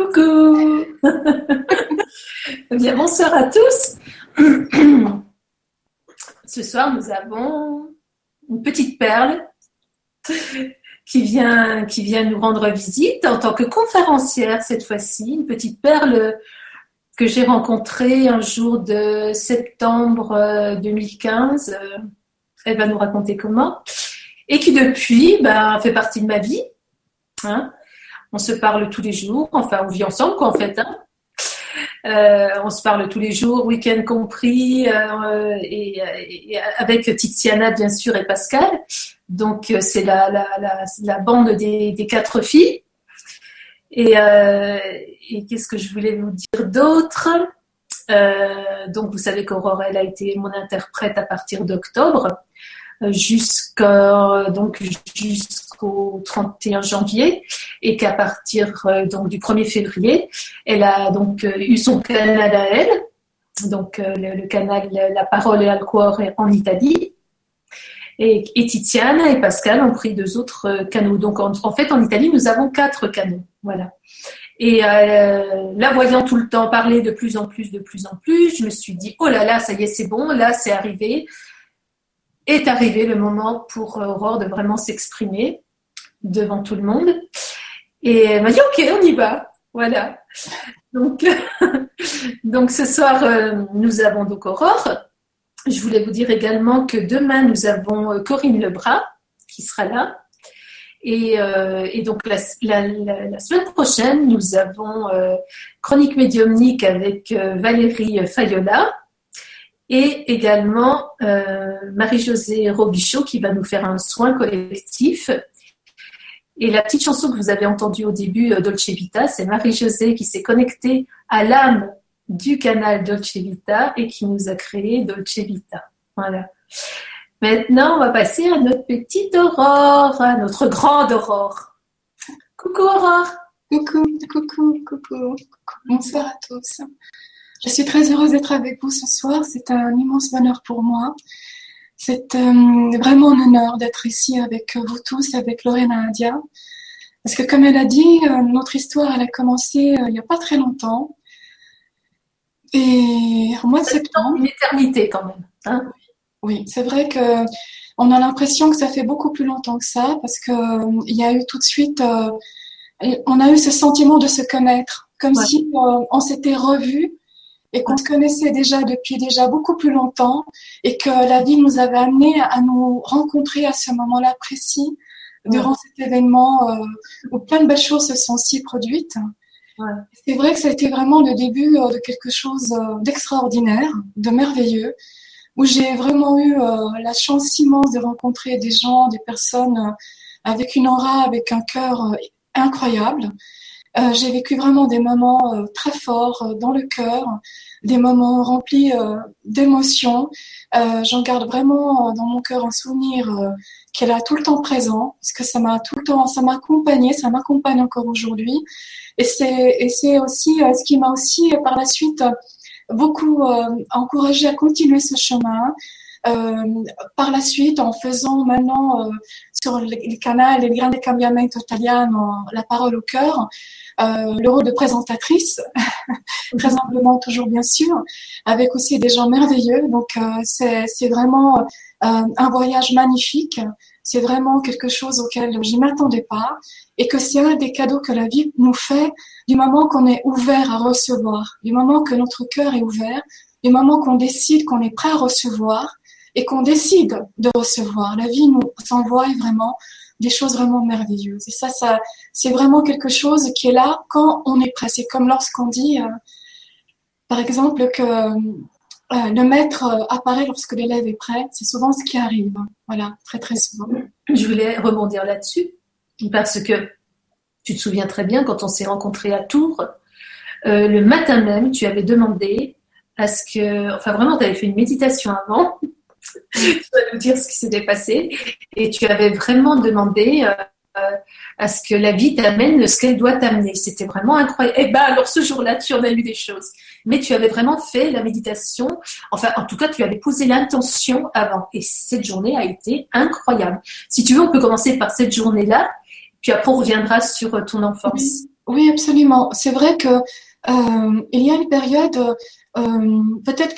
Coucou Bien, bonsoir à tous. Ce soir, nous avons une petite perle qui vient, qui vient nous rendre visite en tant que conférencière cette fois-ci. Une petite perle que j'ai rencontrée un jour de septembre 2015. Euh, Elle va nous raconter comment. Et qui depuis ben, fait partie de ma vie. Hein on se parle tous les jours, enfin on vit ensemble quoi en fait. Hein. Euh, on se parle tous les jours, week-end compris, euh, et, avec Tiziana bien sûr et Pascal. Donc euh, c'est la, bande des, quatre filles. Et, qu'est-ce que je voulais vous dire d'autre? Donc vous savez qu'Aurore elle a été mon interprète à partir d'octobre jusqu'à donc jusqu'au 31 janvier et qu'à partir euh, donc du 1er février, elle a donc euh, eu son canal à elle, donc euh, le, canal La Parole et Alcuore en Italie. Et, et, et Pascal ont pris deux autres canaux. Donc en, fait, en Italie, nous avons quatre canaux. Voilà. Et la voyant tout le temps parler de plus en plus, de plus en plus, je me suis dit, oh là là, ça y est, c'est bon, là, c'est arrivé est arrivé le moment pour Aurore de vraiment s'exprimer devant tout le monde. Et elle m'a dit, OK, on y va. Voilà. Donc, donc ce soir, euh, nous avons donc Aurore. Je voulais vous dire également que demain, nous avons euh, Corinne Lebras qui sera là. Et, euh, donc la, semaine prochaine, nous avons Chronique médiumnique avec Valérie Fayola et également Marie-Josée Robichaud qui va nous faire un soin collectif. Et la petite chanson que vous avez entendue au début, euh, Dolce Vita, c'est Marie-Josée qui s'est connectée à l'âme du canal Dolce Vita et qui nous a créé Dolce Vita. Voilà. Maintenant, on va passer à notre petite Aurore, à notre grande Aurore. Coucou Aurore. Coucou, coucou, coucou. Bonsoir à tous. Je suis très heureuse d'être avec vous ce soir. C'est un immense bonheur pour moi. C'est euh, vraiment un honneur d'être ici avec vous tous, avec Lorena India. Parce que comme elle a dit, euh, notre histoire, elle a commencé euh, il n'y a pas très longtemps. Et au mois de septembre. Une éternité quand même. Hein oui, c'est vrai que on a l'impression que ça fait beaucoup plus longtemps que ça, parce que il y a eu tout de suite, on a eu ce sentiment de se connaître, comme si on s'était revus et qu'on se connaissait déjà depuis déjà beaucoup plus longtemps et que la vie nous avait amené à nous rencontrer à ce moment-là précis durant cet événement euh, où plein de belles choses se sont si produites. Ouais. C'est vrai que ça a été vraiment le début euh, de quelque chose euh, d'extraordinaire, de merveilleux, où j'ai vraiment eu la chance immense de rencontrer des gens, des personnes avec une aura, avec un cœur incroyable. Euh, j'ai vécu vraiment des moments euh, très forts euh, dans le cœur, des moments remplis d'émotions. J'en garde vraiment dans mon cœur un souvenir qui est là tout le temps présent, parce que ça m'a tout le temps, ça m'a accompagné, ça m'accompagne encore aujourd'hui. Et c'est aussi ce qui m'a aussi par la suite beaucoup encouragé à continuer ce chemin. Euh, par la suite, en faisant maintenant euh, sur le, canal Il Grande Cambiamento Italiano, la parole au cœur, euh, le rôle de présentatrice, très humblement toujours bien sûr, avec aussi des gens merveilleux. Donc c'est vraiment un voyage magnifique. C'est vraiment quelque chose auquel je m'attendais pas et que c'est un des cadeaux que la vie nous fait du moment qu'on est ouvert à recevoir, du moment que notre cœur est ouvert, du moment qu'on décide qu'on est prêt à recevoir et qu'on décide de recevoir. La vie nous envoie vraiment des choses vraiment merveilleuses. Et ça, ça, c'est vraiment quelque chose qui est là quand on est prêt. C'est comme lorsqu'on dit, euh, par exemple, que euh, le maître euh, apparaît lorsque l'élève est prêt. C'est souvent ce qui arrive. Voilà, très très souvent. Je voulais rebondir là-dessus parce que tu te souviens très bien quand on s'est rencontrés à Tours, le matin même, tu avais demandé à ce que, enfin vraiment, tu avais fait une méditation avant tu vas nous dire ce qui s'était passé. Et tu avais vraiment demandé euh, à ce que la vie t'amène ce qu'elle doit t'amener. C'était vraiment incroyable. Et eh ben alors ce jour-là, tu en as eu des choses. Mais tu avais vraiment fait la méditation. Enfin, en tout cas, tu avais posé l'intention avant. Et cette journée a été incroyable. Si tu veux, on peut commencer par cette journée-là. Puis après, on reviendra sur ton enfance. Oui, absolument. C'est vrai que euh, il y a une période, euh, peut-être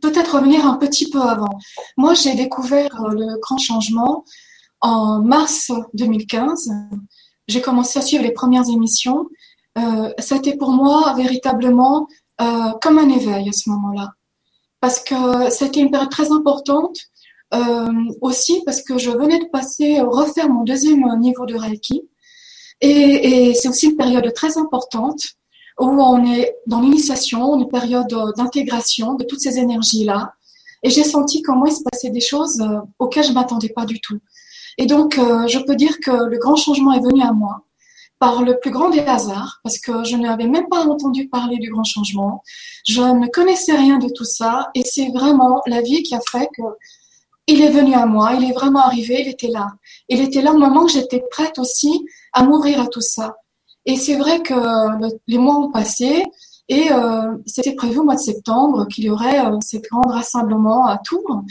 peut-être revenir un petit peu avant. Moi, j'ai découvert euh, le grand changement en mars 2015. J'ai commencé à suivre les premières émissions. Euh, a été pour moi véritablement euh, comme un éveil à ce moment-là. Parce que c'était une période très importante euh, aussi parce que je venais de passer, refaire mon deuxième niveau de Reiki. Et c'est aussi une période très importante où on est dans l'initiation, une période d'intégration de toutes ces énergies-là. Et j'ai senti comment il se passait des choses euh, auxquelles je m'attendais pas du tout. Et donc, euh, je peux dire que le grand changement est venu à moi par le plus grand des hasards, parce que je n'avais même pas entendu parler du grand changement. Je ne connaissais rien de tout ça, et c'est vraiment la vie qui a fait que il est venu à moi, il est vraiment arrivé, il était là. Il était là au moment où j'étais prête aussi à m'ouvrir à tout ça. Et c'est vrai que les mois ont passé et euh, c'était prévu au mois de septembre qu'il y aurait euh, ces grands rassemblements à Tours.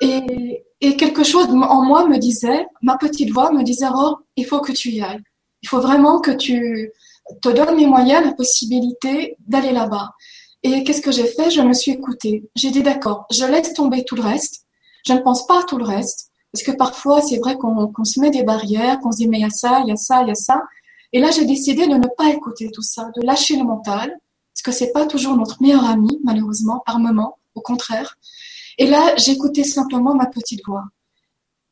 Et, et, quelque chose en moi me disait, ma petite voix me disait, oh, il faut que tu y ailles. Il faut vraiment que tu te donnes les moyens, la possibilité d'aller là-bas. Et qu'est-ce que j'ai fait? Je me suis écoutée. J'ai dit, d'accord, je laisse tomber tout le reste. Je ne pense pas à tout le reste. Parce que parfois, c'est vrai qu'on se met des barrières, qu'on se dit, mais il y a ça, il y a ça, il y a ça. Et là, j'ai décidé de ne pas écouter tout ça, de lâcher le mental, parce que c'est pas toujours notre meilleur ami, malheureusement, par moment, au contraire. Et là, j'écoutais simplement ma petite voix.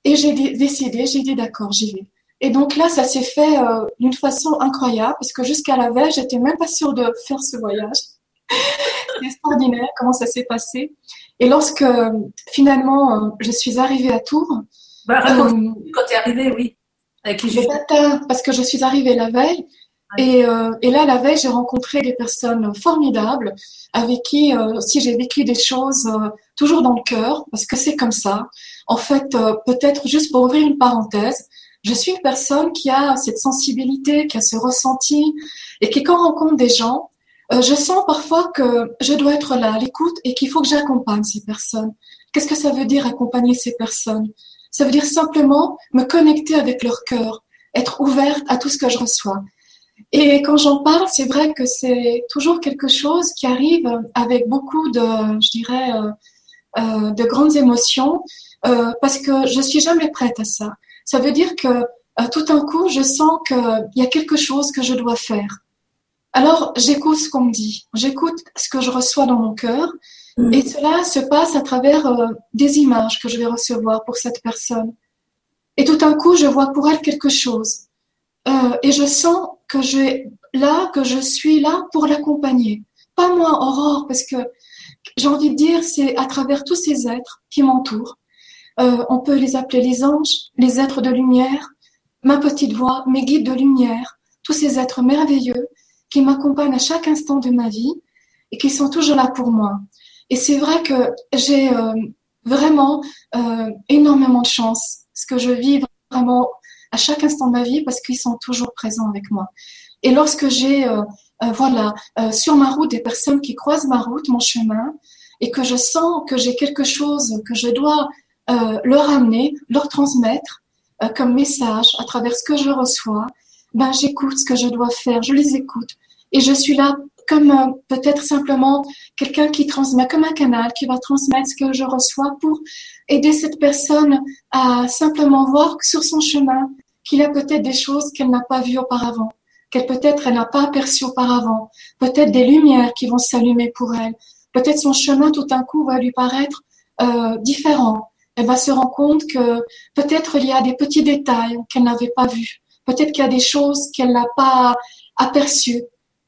Et j'ai décidé, j'ai dit d'accord, j'y vais. Et donc là, ça s'est fait euh, d'une façon incroyable, parce que jusqu'à la veille, j'étais même pas sûre de faire ce voyage. c'est extraordinaire comment ça s'est passé. Et lorsque finalement euh, je suis arrivée à Tours, bah, euh, quand tu es arrivée, oui. Avec les matin, parce que je suis arrivée la veille. Et, euh, et, là, la veille, j'ai rencontré des personnes formidables avec qui euh, aussi j'ai vécu des choses euh, toujours dans le cœur, parce que c'est comme ça. En fait, euh, peut-être juste pour ouvrir une parenthèse, je suis une personne qui a cette sensibilité, qui a ce ressenti, et qui quand rencontre des gens, je sens parfois que je dois être là à l'écoute et qu'il faut que j'accompagne ces personnes. Qu'est-ce que ça veut dire accompagner ces personnes? Ça veut dire simplement me connecter avec leur cœur, être ouverte à tout ce que je reçois. Et quand j'en parle, c'est vrai que c'est toujours quelque chose qui arrive avec beaucoup de, je dirais, euh, euh, de grandes émotions, euh, parce que je suis jamais prête à ça. Ça veut dire que tout d'un coup, je sens qu'il y a quelque chose que je dois faire. Alors, j'écoute ce qu'on me dit, j'écoute ce que je reçois dans mon cœur. Et cela se passe à travers euh, des images que je vais recevoir pour cette personne. Et tout d'un coup, je vois pour elle quelque chose. Euh, et je sens que je là, que je suis là pour l'accompagner. Pas moi, Aurore, parce que j'ai envie de dire, c'est à travers tous ces êtres qui m'entourent. Euh, on peut les appeler les anges, les êtres de lumière, ma petite voix, mes guides de lumière, tous ces êtres merveilleux qui m'accompagnent à chaque instant de ma vie et qui sont toujours là pour moi. Et c'est vrai que j'ai euh, vraiment euh, énormément de chance, ce que je vis vraiment à chaque instant de ma vie parce qu'ils sont toujours présents avec moi. Et lorsque j'ai, euh, voilà, sur ma route des personnes qui croisent ma route, mon chemin, et que je sens que j'ai quelque chose que je dois leur amener, leur transmettre comme message à travers ce que je reçois, ben j'écoute ce que je dois faire, je les écoute et je suis là comme euh, peut-être simplement quelqu'un qui transmet, comme un canal qui va transmettre ce que je reçois pour aider cette personne à simplement voir sur son chemin qu'il a peut-être des choses qu'elle n'a pas vues auparavant, qu'elle peut-être n'a pas aperçues auparavant, peut-être des lumières qui vont s'allumer pour elle, peut-être son chemin tout d'un coup va lui paraître euh, différent. Elle va se rendre compte que peut-être il y a des petits détails qu'elle n'avait pas vus, peut-être qu'il y a des choses qu'elle n'a pas aperçues,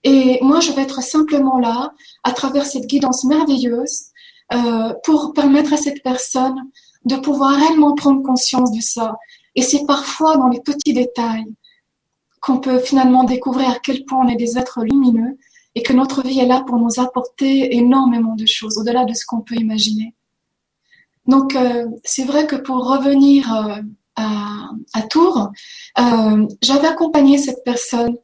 et moi, je vais être simplement là, à travers cette guidance merveilleuse, euh, pour permettre à cette personne de pouvoir réellement prendre conscience de ça. Et c'est parfois dans les petits détails qu'on peut finalement découvrir à quel point on est des êtres lumineux et que notre vie est là pour nous apporter énormément de choses, au-delà de ce qu'on peut imaginer. Donc, euh, c'est vrai que pour revenir euh, à, Tours, j'avais accompagné cette personne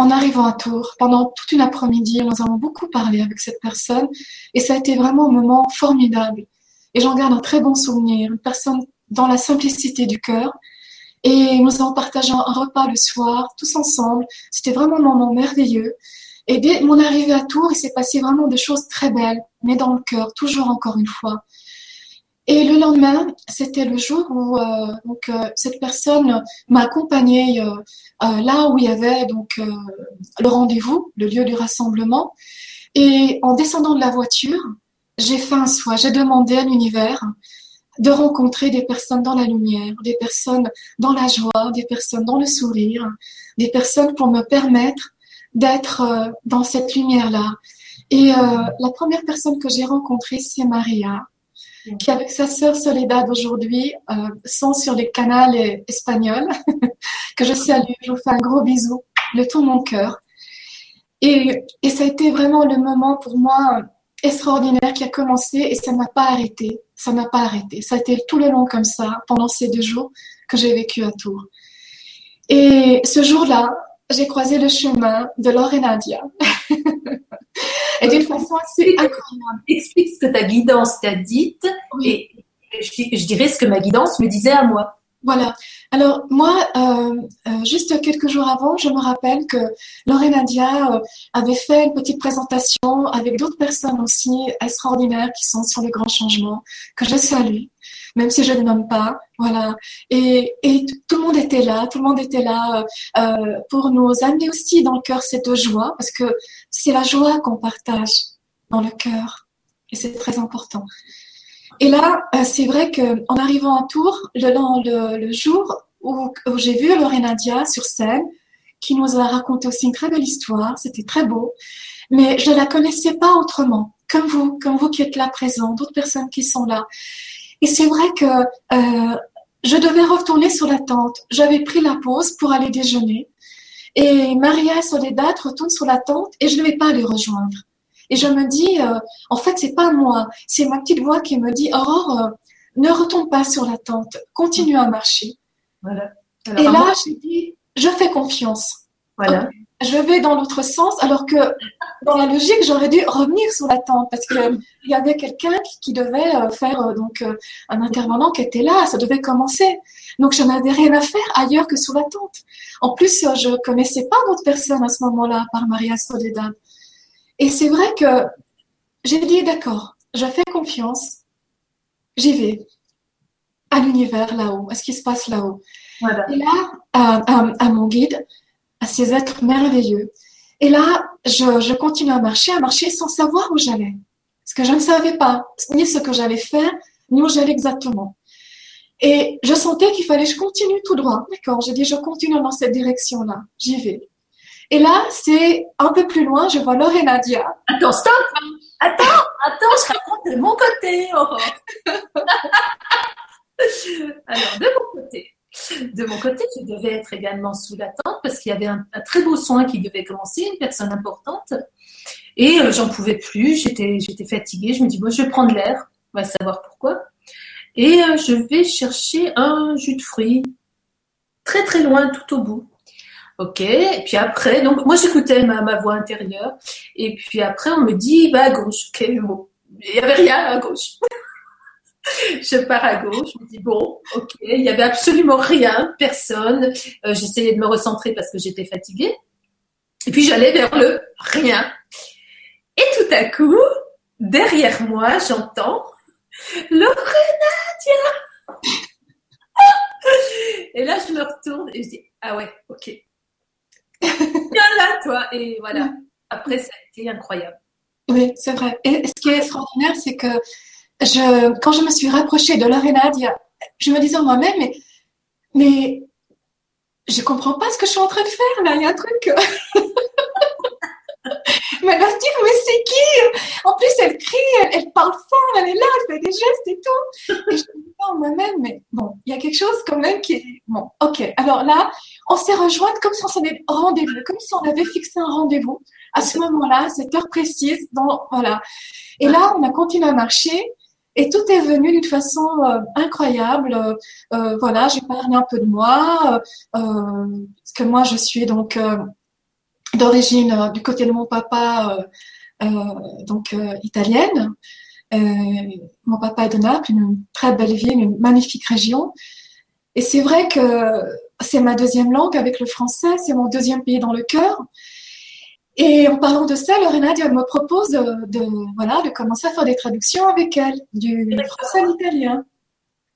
en arrivant à Tours, pendant toute une après-midi, nous avons beaucoup parlé avec cette personne et ça a été vraiment un moment formidable. Et j'en garde un très bon souvenir, une personne dans la simplicité du cœur Et nous avons partagé un repas le soir, tous ensemble. C'était vraiment un moment merveilleux. Et dès mon arrivée à Tours, il s'est passé vraiment des choses très belles, mais dans le cœur, toujours encore une fois. Et le lendemain, c'était le jour où euh, euh, cette personne m'a accompagnée euh, là où il y avait donc le rendez-vous, le lieu du rassemblement. Et en descendant de la voiture, j'ai fait un souhait, j'ai demandé à l'univers de rencontrer des personnes dans la lumière, des personnes dans la joie, des personnes dans le sourire, des personnes pour me permettre d'être dans cette lumière-là. Et la première personne que j'ai rencontrée, c'est Maria qui avec sa sœur Soledad aujourd'hui euh, sont sur les canaux espagnols, que je salue, je vous fais un gros bisou de tout mon cœur. Et, et ça a été vraiment le moment pour moi extraordinaire qui a commencé et ça n'a pas arrêté. Ça n'a pas arrêté. Ça a été tout le long comme ça, pendant ces deux jours que j'ai vécu à Tours. Et ce jour-là, j'ai croisé le chemin de Laure et Nadia. et d'une façon assez incroyable. Explique ce que ta guidance t'a dit et je, dirais ce que ma guidance me disait à moi. Voilà. Alors moi, euh, euh, juste quelques jours avant, je me rappelle que Laure Nadia euh, avait fait une petite présentation avec d'autres personnes aussi extraordinaires qui sont sur le grand changement, que je salue même si je ne nomme pas. Voilà. Et, et, tout le monde était là, tout le monde était là euh, pour nous amener aussi dans le cœur cette joie, parce que c'est la joie qu'on partage dans le cœur, et c'est très important. Et là, euh, c'est vrai qu'en arrivant à Tours, le, le, jour où, j'ai vu Nadia sur scène, qui nous a raconté aussi une très belle histoire, c'était très beau, mais je ne la connaissais pas autrement, comme vous, comme vous qui êtes là présents, d'autres personnes qui sont là. Et c'est vrai que euh, je devais retourner sur la tente. J'avais pris la pause pour aller déjeuner. Et Maria et Soledad retournent sur la tente et je ne vais pas les rejoindre. Et je me dis, euh, en fait, c'est pas moi, c'est ma petite voix qui me dit, Aurore, euh, ne retourne pas sur la tente, continue à marcher. Voilà. et là, j'ai dit, je fais confiance. Voilà je vais dans l'autre sens, alors que dans la logique, j'aurais dû revenir sur la tente parce que il y avait quelqu'un qui, devait euh, faire euh, donc euh, un intervenant qui était là, ça devait commencer. Donc je n'avais rien à faire ailleurs que sous la tente. En plus, je connaissais pas d'autres personnes à ce moment-là, par Maria Soledad. Et c'est vrai que j'ai dit d'accord, je fais confiance, j'y vais à l'univers là-haut, à ce qui se passe là-haut. Et là, à mon guide, à ces êtres merveilleux. Et là, je, continue à marcher, à marcher sans savoir où j'allais. Parce que je ne savais pas ni ce que j'allais faire, ni où j'allais exactement. Et je sentais qu'il fallait que je continue tout droit. D'accord, j'ai dit, je continue dans cette direction-là. J'y vais. Et là, c'est un peu plus loin, je vois Laure et Nadia. Attends, stop Attends, attends, je raconte de mon côté, Aurore. Alors, de mon côté, de mon côté, je devais être également sous la tente parce qu'il y avait un, très beau soin qui devait commencer, une personne importante. Et euh, j'en pouvais plus, j'étais, fatiguée. Je me dis, bon, je vais prendre l'air, on va savoir pourquoi. Et euh, je vais chercher un jus de fruits très très loin, tout au bout. Ok, et puis après, moi j'écoutais ma, ma voix intérieure, et puis après on me dit, va à gauche. Ok, bon, il n'y avait rien à gauche. je pars à gauche, je me dis bon, ok, il n'y avait absolument rien, personne. Euh, j'essayais de me recentrer parce que j'étais fatiguée. Et puis j'allais vers le rien. Et tout à coup, derrière moi, j'entends Nadia. Et là, je me retourne et je dis ah ouais, ok. Viens là, toi. Et voilà. Après, ça a été incroyable. Oui, c'est vrai. Et ce qui est extraordinaire, c'est que je, quand je me suis rapprochée de l'arénade, je me disais en moi-même, mais, mais je comprends pas ce que je suis en train de faire là, il y a un truc. mais elle va se dire, mais c'est qui? En plus, elle crie, elle, parle fort, elle est là, elle fait des gestes et tout. Et je me dis en moi-même, mais bon, il y a quelque chose quand même qui est. Bon, ok. Alors là, on s'est rejointes comme si on s'était rendez-vous, comme si on avait fixé un rendez-vous à ce moment-là, cette heure précise. Dans, voilà. Et là, on a continué à marcher. Et tout est venu d'une façon euh, incroyable. Euh, euh, voilà, j'ai parlé un peu de moi, parce que moi je suis donc d'origine du côté de mon papa, donc italienne. mon papa est de Naples, une très belle ville, une magnifique région. Et c'est vrai que c'est ma deuxième langue avec le français, c'est mon deuxième pays dans le cœur. Et en parlant de ça, Lorena elle me propose de, voilà, de commencer à faire des traductions avec elle, du français à l'italien.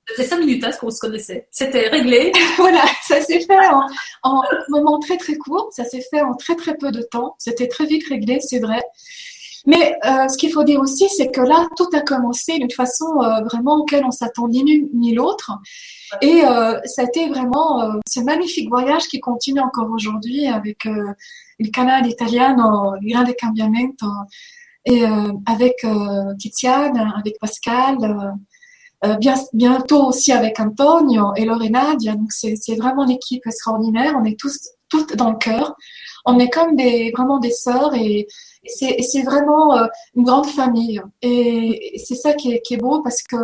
C'était cinq minutes hein, qu'on se connaissait. C'était réglé. voilà, ça s'est fait en, en moment très très court. Ça s'est fait en très très peu de temps. C'était très vite réglé, c'est vrai. Mais euh, ce qu'il faut dire aussi, c'est que là, tout a commencé d'une façon euh, vraiment auquel on s'attend ni l'une ni l'autre. Et euh, ça a été vraiment euh, ce magnifique voyage qui continue encore aujourd'hui avec euh, le canal italiano Grande Cambiamento et avec Tiziane, avec Pascal, bien, bientôt aussi avec Antonio et Lorena. C'est vraiment l'équipe extraordinaire. On est tous toutes dans le cœur. On est comme des vraiment des sœurs et c'est vraiment une grande famille. Et c'est ça qui est beau parce que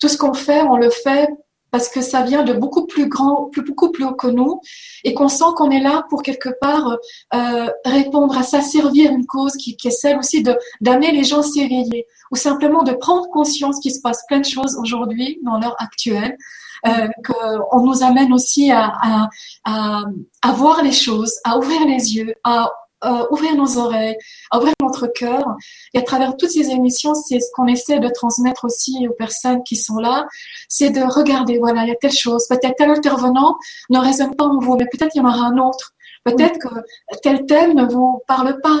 tout ce qu'on fait, on le fait parce que ça vient de beaucoup plus grand, plus, beaucoup plus haut que nous, et qu'on sent qu'on est là pour quelque part euh, répondre à ça, servir une cause qui, est celle aussi de d'amener les gens s'éveiller, ou simplement de prendre conscience qu'il se passe plein de choses aujourd'hui dans l'heure actuelle, euh, qu'on nous amène aussi à, à voir les choses, à ouvrir les yeux, à euh, ouvrir nos oreilles, ouvrir notre cœur. Et à travers toutes ces émissions, c'est ce qu'on essaie de transmettre aussi aux personnes qui sont là, c'est de regarder, voilà, il y a telle chose, peut-être tel intervenant ne résonne pas en vous, mais peut-être il y en aura un autre. Peut-être que tel thème ne vous parle pas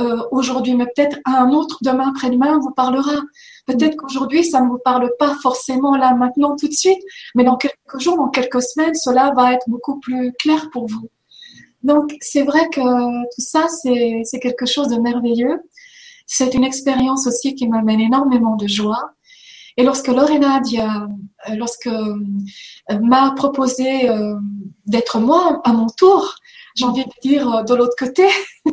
euh, aujourd'hui, mais peut-être un autre demain, après-demain vous parlera. Peut-être qu'aujourd'hui, ça ne vous parle pas forcément là, maintenant, tout de suite, mais dans quelques jours, dans quelques semaines, cela va être beaucoup plus clair pour vous. Donc, c'est vrai que tout ça, c'est quelque chose de merveilleux. C'est une expérience aussi qui m'amène énormément de joie. Et lorsque Lorena euh, lorsque euh, m'a proposé euh, d'être moi à mon tour, j'ai envie de dire de l'autre côté,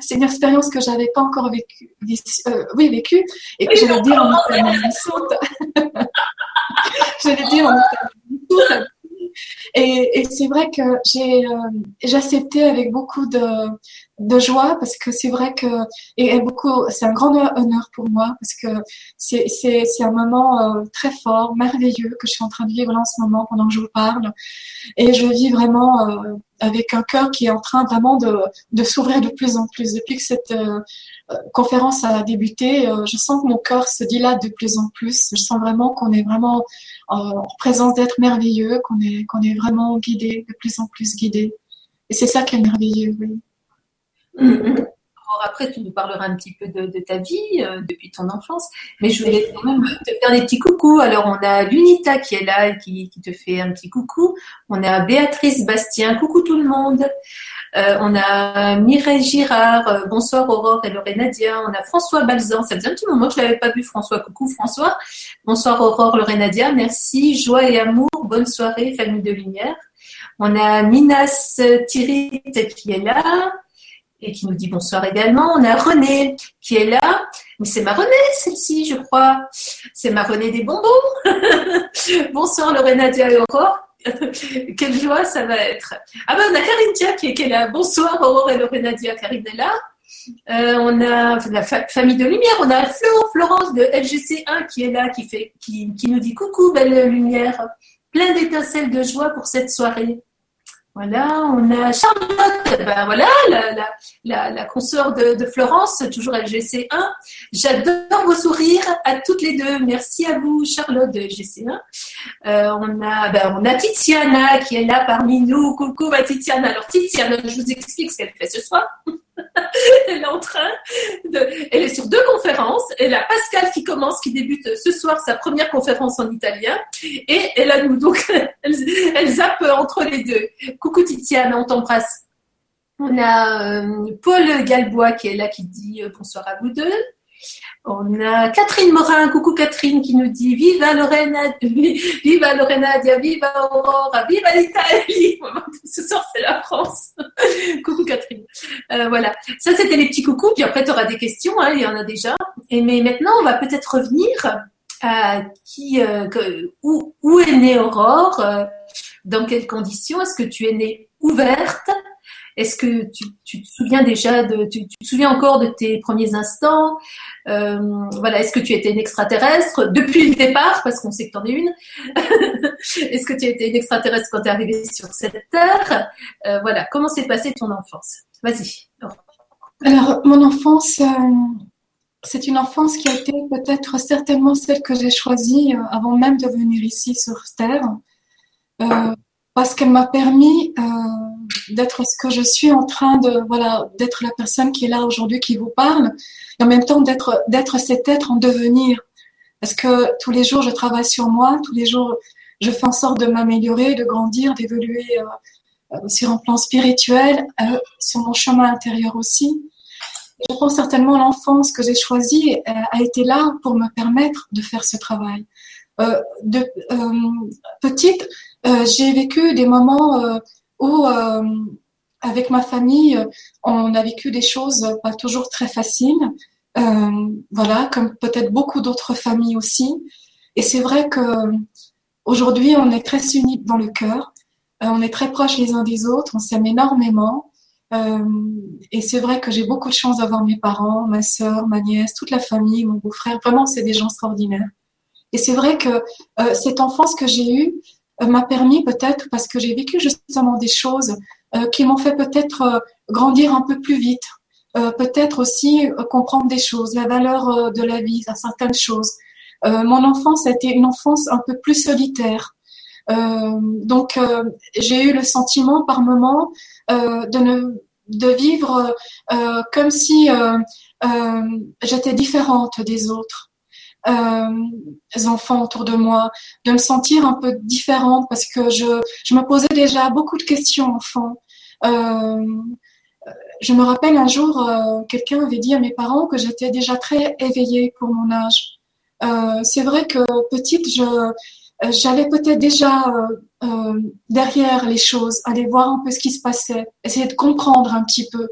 c'est une expérience que j'avais pas encore vécue, oui vécue, et que je vais dire en je vais dire en et, c'est vrai que j'ai euh, accepté avec beaucoup de, de joie parce que c'est vrai que et, beaucoup c'est un grand honneur pour moi parce que c'est un moment euh, très fort, merveilleux que je suis en train de vivre là en ce moment pendant que je vous parle. Et je vis vraiment euh, avec un cœur qui est en train vraiment de s'ouvrir de plus en plus depuis que cette conférence a débuté, je sens que mon cœur se dilate de plus en plus. Je sens vraiment qu'on est vraiment en présence d'être merveilleux, qu'on est, qu'on est vraiment guidé, de plus en plus guidé. Et c'est ça qui est merveilleux, oui. Mm-hmm. après, tu nous parleras un petit peu de, ta vie euh, depuis ton enfance, mais je voulais quand même te faire des petits coucous. Alors, on a Lunita qui est là et qui, qui te fait un petit coucou. On a Béatrice Bastien, coucou tout le monde. Euh, on a Mireille Girard, euh, bonsoir Aurore et Lorena Nadia. On a François Balzan, ça faisait un petit moment que je l'avais pas vu François. Coucou François. Bonsoir Aurore, Lorena Nadia, merci. Joie et amour, bonne soirée, famille de lumière. On a Minas Tirit qui est là et qui nous dit bonsoir également. On a René qui est là. Mais c'est ma René, celle-ci, je crois. C'est ma René des bonbons. bonsoir Lorena Aurore. Quelle joie ça va être. Ah ben on a Karine est, qui est là. Bonsoir Aurore et Lorenadia, Karine est là. Euh, on a la famille de lumière, on a Flo, Florence de LGC1 qui est là, qui, fait, qui nous dit coucou belle lumière, plein d'étincelles de joie pour cette soirée. Voilà, on a Charlotte, ben voilà, la, la, la, consoeur de, Florence, toujours LGC1. J'adore vos sourires à toutes les deux. Merci à vous, Charlotte de LGC1. Euh, on, a, ben, on a Tiziana qui est là parmi nous. Coucou, ma Tiziana. Alors, Tiziana, je vous explique ce qu'elle fait ce soir. elle est en train de. Elle est sur deux conférences. Elle a Pascal qui commence, qui débute ce soir sa première conférence en italien. Et elle a nous. Donc, elle, zappe entre les deux. Coucou Titiane, on t'embrasse. On a euh, Paul Galbois qui est là, qui dit euh, bonsoir à vous deux. On a Catherine Morin, coucou Catherine, qui nous dit Viva Lorena, viva Lorena, viva Aurora, viva l'Italie. Ce soir, c'est la France. coucou Catherine. Euh, voilà. Ça, c'était les petits coucous. Puis après, tu auras des questions. Hein, il y en a déjà. Et mais maintenant, on va peut-être revenir à qui, euh, où, où, est née Aurore, euh, dans quelles conditions? Est-ce que tu es née ouverte? Est-ce que tu, te souviens déjà de, tu, te souviens encore de tes premiers instants? Euh, Voilà, est-ce que tu étais une extraterrestre depuis le départ, parce qu'on sait que tu en es une Est-ce que tu étais une extraterrestre quand tu es arrivée sur cette terre? Euh, Voilà, comment s'est passée ton enfance? Vas-y. Alors, mon enfance, euh, c'est une enfance qui a été peut-être certainement celle que j'ai choisie avant même de venir ici sur Terre, parce qu'elle m'a permis d'être ce que je suis en train de voilà d'être la personne qui est là aujourd'hui qui vous parle et en même temps d'être d'être cet être en devenir. Parce que tous les jours je travaille sur moi tous les jours je fais en sorte de m'améliorer de grandir d'évoluer euh, euh, sur un plan spirituel euh, sur mon chemin intérieur aussi. Je pense certainement l'enfance que j'ai choisie a été là pour me permettre de faire ce travail. De petite j'ai vécu des moments où euh, avec ma famille, on a vécu des choses pas toujours très faciles, euh, voilà, comme peut-être beaucoup d'autres familles aussi. Et c'est vrai que aujourd'hui, on est très unis dans le cœur, euh, on est très proches les uns des autres, on s'aime énormément. et c'est vrai que j'ai beaucoup de chance d'avoir mes parents, ma sœur, ma nièce, toute la famille, mon beau-frère. Vraiment, c'est des gens extraordinaires. Et c'est vrai que cette enfance que j'ai eue, m'a permis peut-être, parce que j'ai vécu justement des choses euh, qui m'ont fait peut-être euh, grandir un peu plus vite, peut-être aussi comprendre des choses, la valeur de la vie, certaines choses. mon enfance a été une enfance un peu plus solitaire. donc j'ai eu le sentiment par moments de ne de vivre comme si j'étais différente des autres euh, enfants autour de moi, de me sentir un peu différente parce que je, je me posais déjà beaucoup de questions enfant. Euh, je me rappelle un jour, euh, quelqu'un avait dit à mes parents que j'étais déjà très éveillée pour mon âge. Euh, c'est vrai que petite, j'allais peut-être déjà derrière les choses, aller voir un peu ce qui se passait, essayer de comprendre un petit peu.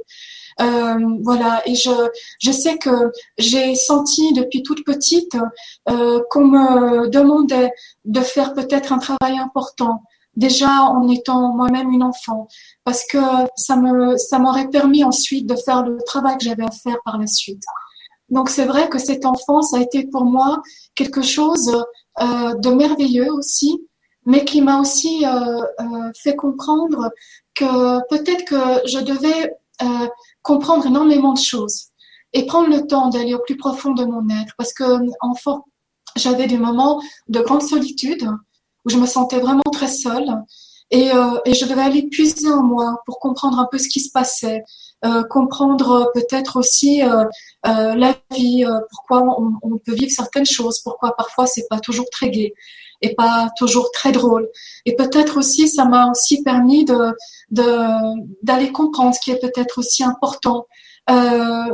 Euh, voilà, et je, je sais que j'ai senti depuis toute petite euh, qu'on me demandait de faire peut-être un travail important, déjà en étant moi-même une enfant, parce que ça me ça m'aurait permis ensuite de faire le travail que j'avais à faire par la suite. Donc c'est vrai que cette enfance a été pour moi quelque chose euh, de merveilleux aussi, mais qui m'a aussi fait comprendre que peut-être que je devais comprendre énormément de choses et prendre le temps d'aller au plus profond de mon être. Parce que enfant, j'avais des moments de grande solitude où je me sentais vraiment très seule. Et, euh, et, je devais aller puiser en moi pour comprendre un peu ce qui se passait, euh, comprendre peut-être aussi euh, euh la vie, euh, pourquoi on, on, peut vivre certaines choses, pourquoi parfois c'est pas toujours très gai et pas toujours très drôle. Et peut-être aussi, ça m'a aussi permis de d'aller comprendre ce qui est peut-être aussi important, euh,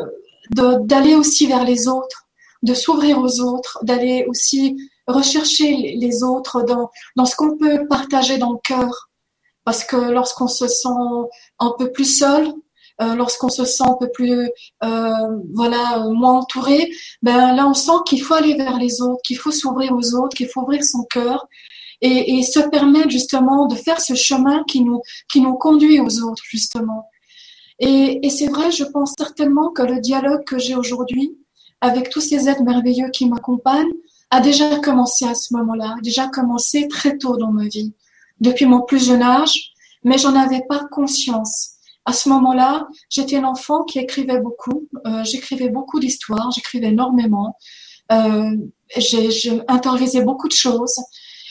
d'aller aussi vers les autres, de s'ouvrir aux autres, d'aller aussi rechercher les autres dans, dans ce qu'on peut partager dans le cœur. Parce que lorsqu'on se sent un peu plus seul, euh, lorsqu'on se sent un peu plus euh, voilà moins entouré, ben là on sent qu'il faut aller vers les autres, qu'il faut s'ouvrir aux autres, qu'il faut ouvrir son cœur et, et, se permettre justement de faire ce chemin qui nous qui nous conduit aux autres justement. Et, et c'est vrai, je pense certainement que le dialogue que j'ai aujourd'hui avec tous ces êtres merveilleux qui m'accompagnent a déjà commencé à ce moment-là, déjà commencé très tôt dans ma vie, depuis mon plus jeune âge, mais j'en avais pas conscience. À ce moment-là, j'étais un enfant qui écrivait beaucoup. Euh, j'écrivais beaucoup d'histoires, j'écrivais énormément. Euh, J'intériorisais beaucoup de choses.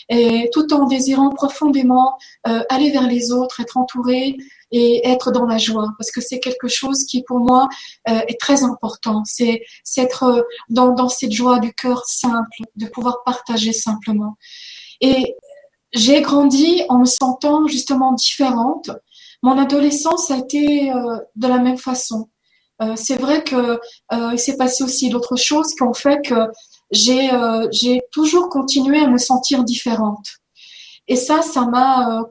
Et tout en désirant profondément euh, aller vers les autres, être entouré et être dans la joie, parce que c'est quelque chose qui pour moi euh, est très important. C'est être dans cette joie du cœur simple, de pouvoir partager simplement. Et j'ai grandi en me sentant justement différente mon adolescence a été euh, de la même façon. Euh, c'est vrai que euh, il s'est passé aussi d'autres choses qui ont fait que j'ai toujours continué à me sentir différente. Et ça, ça m'a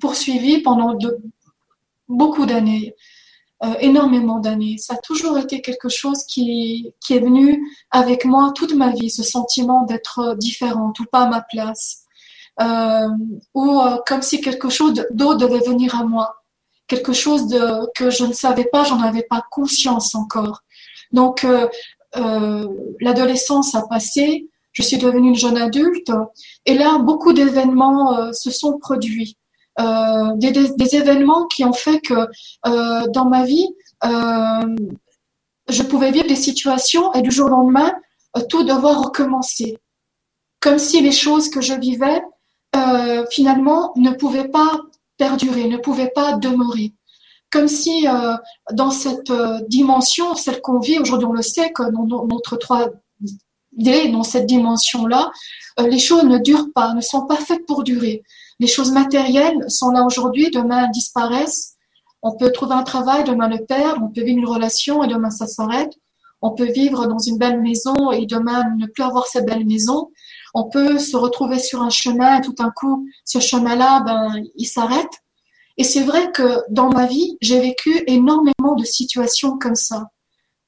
poursuivi pendant beaucoup d'années, énormément d'années. Ça a toujours été quelque chose qui qui est venu avec moi toute ma vie, ce sentiment d'être différente ou pas à ma place ou euh, comme si quelque chose d'autre devait venir à moi. quelque chose de que je ne savais pas, j'en avais pas conscience encore. Donc euh, euh, l'adolescence a passé, je suis devenue une jeune adulte, et là beaucoup d'événements euh, se sont produits, euh, des, des, des, événements qui ont fait que euh, dans ma vie, je pouvais vivre des situations et du jour au lendemain tout devoir recommencer, comme si les choses que je vivais finalement ne pouvaient pas perdurer, ne pouvait pas demeurer. Comme si euh, dans cette euh, dimension, celle qu'on vit aujourd'hui, on le sait que dans notre 3D, dans cette dimension-là, euh, les choses ne durent pas, ne sont pas faites pour durer. Les choses matérielles sont là aujourd'hui, demain disparaissent. On peut trouver un travail, demain le perdre, on peut vivre une relation et demain ça s'arrête. On peut vivre dans une belle maison et demain ne plus avoir cette belle maison. On peut se retrouver sur un chemin et tout d'un coup, ce chemin-là, ben, il s'arrête. Et c'est vrai que dans ma vie, j'ai vécu énormément de situations comme ça,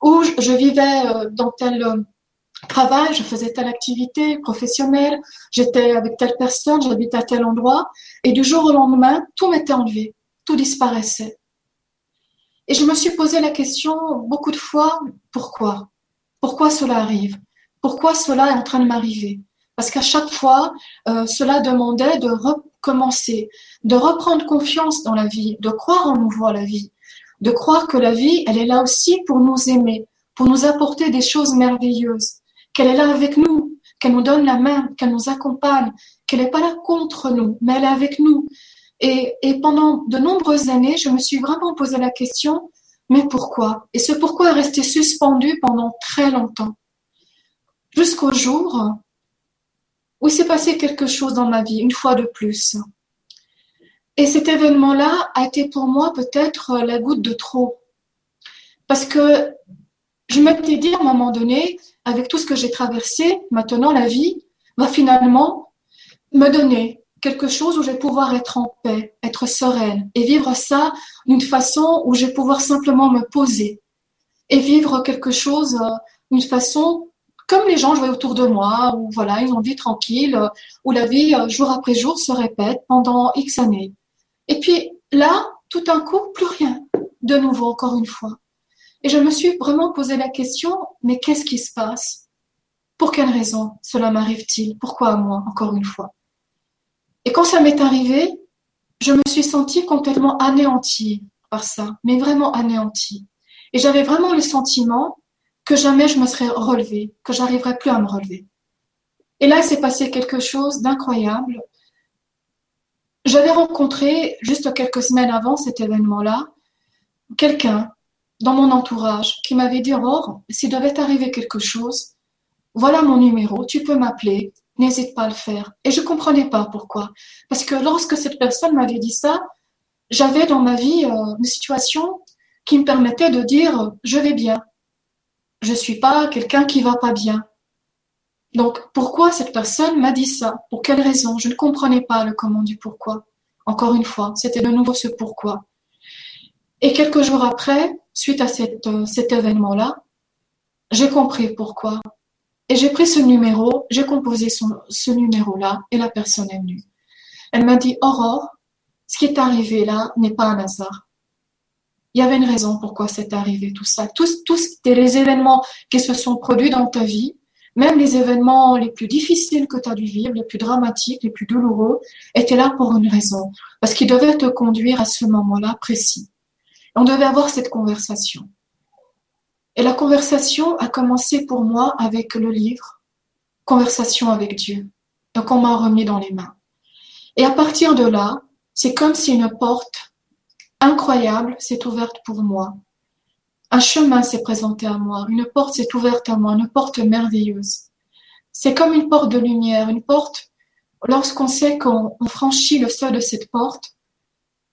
où je vivais euh, dans tel euh, travail, je faisais telle activité professionnelle, j'étais avec telle personne, j'habitais à tel endroit, et du jour au lendemain, tout m'était enlevé, tout disparaissait. Et je me suis posé la question beaucoup de fois, pourquoi? Pourquoi cela arrive? Pourquoi cela est en train de m'arriver? Parce qu'à chaque fois, euh, cela demandait de recommencer, de reprendre confiance dans la vie, de croire en nouveau à la vie, de croire que la vie, elle est là aussi pour nous aimer, pour nous apporter des choses merveilleuses, qu'elle est là avec nous, qu'elle nous donne la main, qu'elle nous accompagne, qu'elle n'est pas là contre nous, mais elle est avec nous, et, et pendant de nombreuses années, je me suis vraiment posé la question, mais pourquoi? Et ce pourquoi est resté suspendu pendant très longtemps. Jusqu'au jour où il s'est passé quelque chose dans ma vie, une fois de plus. Et cet événement-là a été pour moi peut-être la goutte de trop. Parce que je m'étais dit à un moment donné, avec tout ce que j'ai traversé, maintenant la vie va finalement me donner quelque chose où je vais pouvoir être en paix, être sereine et vivre ça d'une façon où je vais pouvoir simplement me poser et vivre quelque chose euh, d'une façon comme les gens je vois autour de moi, où voilà, ils ont vie tranquille, euh, où la vie euh, jour après jour se répète pendant X années. Et puis là, tout d'un coup, plus rien, de nouveau, encore une fois. Et je me suis vraiment posé la question, mais qu'est-ce qui se passe? Pour quelle raison cela m'arrive-t-il? Pourquoi à moi, encore une fois? Et quand ça m'est arrivé, je me suis sentie complètement anéantie par ça, mais vraiment anéantie. Et j'avais vraiment le sentiment que jamais je me serais relevée, que j'arriverais plus à me relever. Et là, il s'est passé quelque chose d'incroyable. J'avais rencontré, juste quelques semaines avant cet événement-là, quelqu'un dans mon entourage qui m'avait dit Aurore, s'il devait arriver quelque chose, voilà mon numéro, tu peux m'appeler, n'hésite pas à le faire. Et je comprenais pas pourquoi. Parce que lorsque cette personne m'avait dit ça, j'avais dans ma vie euh, une situation qui me permettait de dire je vais bien. Je suis pas quelqu'un qui va pas bien. Donc pourquoi cette personne m'a dit ça? Pour quelle raison? Je ne comprenais pas le comment du pourquoi. Encore une fois, c'était de nouveau ce pourquoi. Et quelques jours après, suite à cette, euh, cet événement-là, j'ai compris pourquoi. Et j'ai pris ce numéro, j'ai composé ce numéro-là et la personne est venue. Elle m'a dit, Aurore, ce qui est arrivé là n'est pas un hasard. Il y avait une raison pourquoi c'est arrivé tout ça. Tous, tous les événements qui se sont produits dans ta vie, même les événements les plus difficiles que tu as dû vivre, les plus dramatiques, les plus douloureux, étaient là pour une raison. Parce qu'ils devaient te conduire à ce moment-là précis. on devait avoir cette conversation. Et la conversation a commencé pour moi avec le livre Conversation avec Dieu. Donc on m'a remis dans les mains. Et à partir de là, c'est comme si une porte incroyable s'est ouverte pour moi. Un chemin s'est présenté à moi, une porte s'est ouverte à moi, une porte merveilleuse. C'est comme une porte de lumière, une porte, lorsqu'on sait qu'on franchit le seuil de cette porte,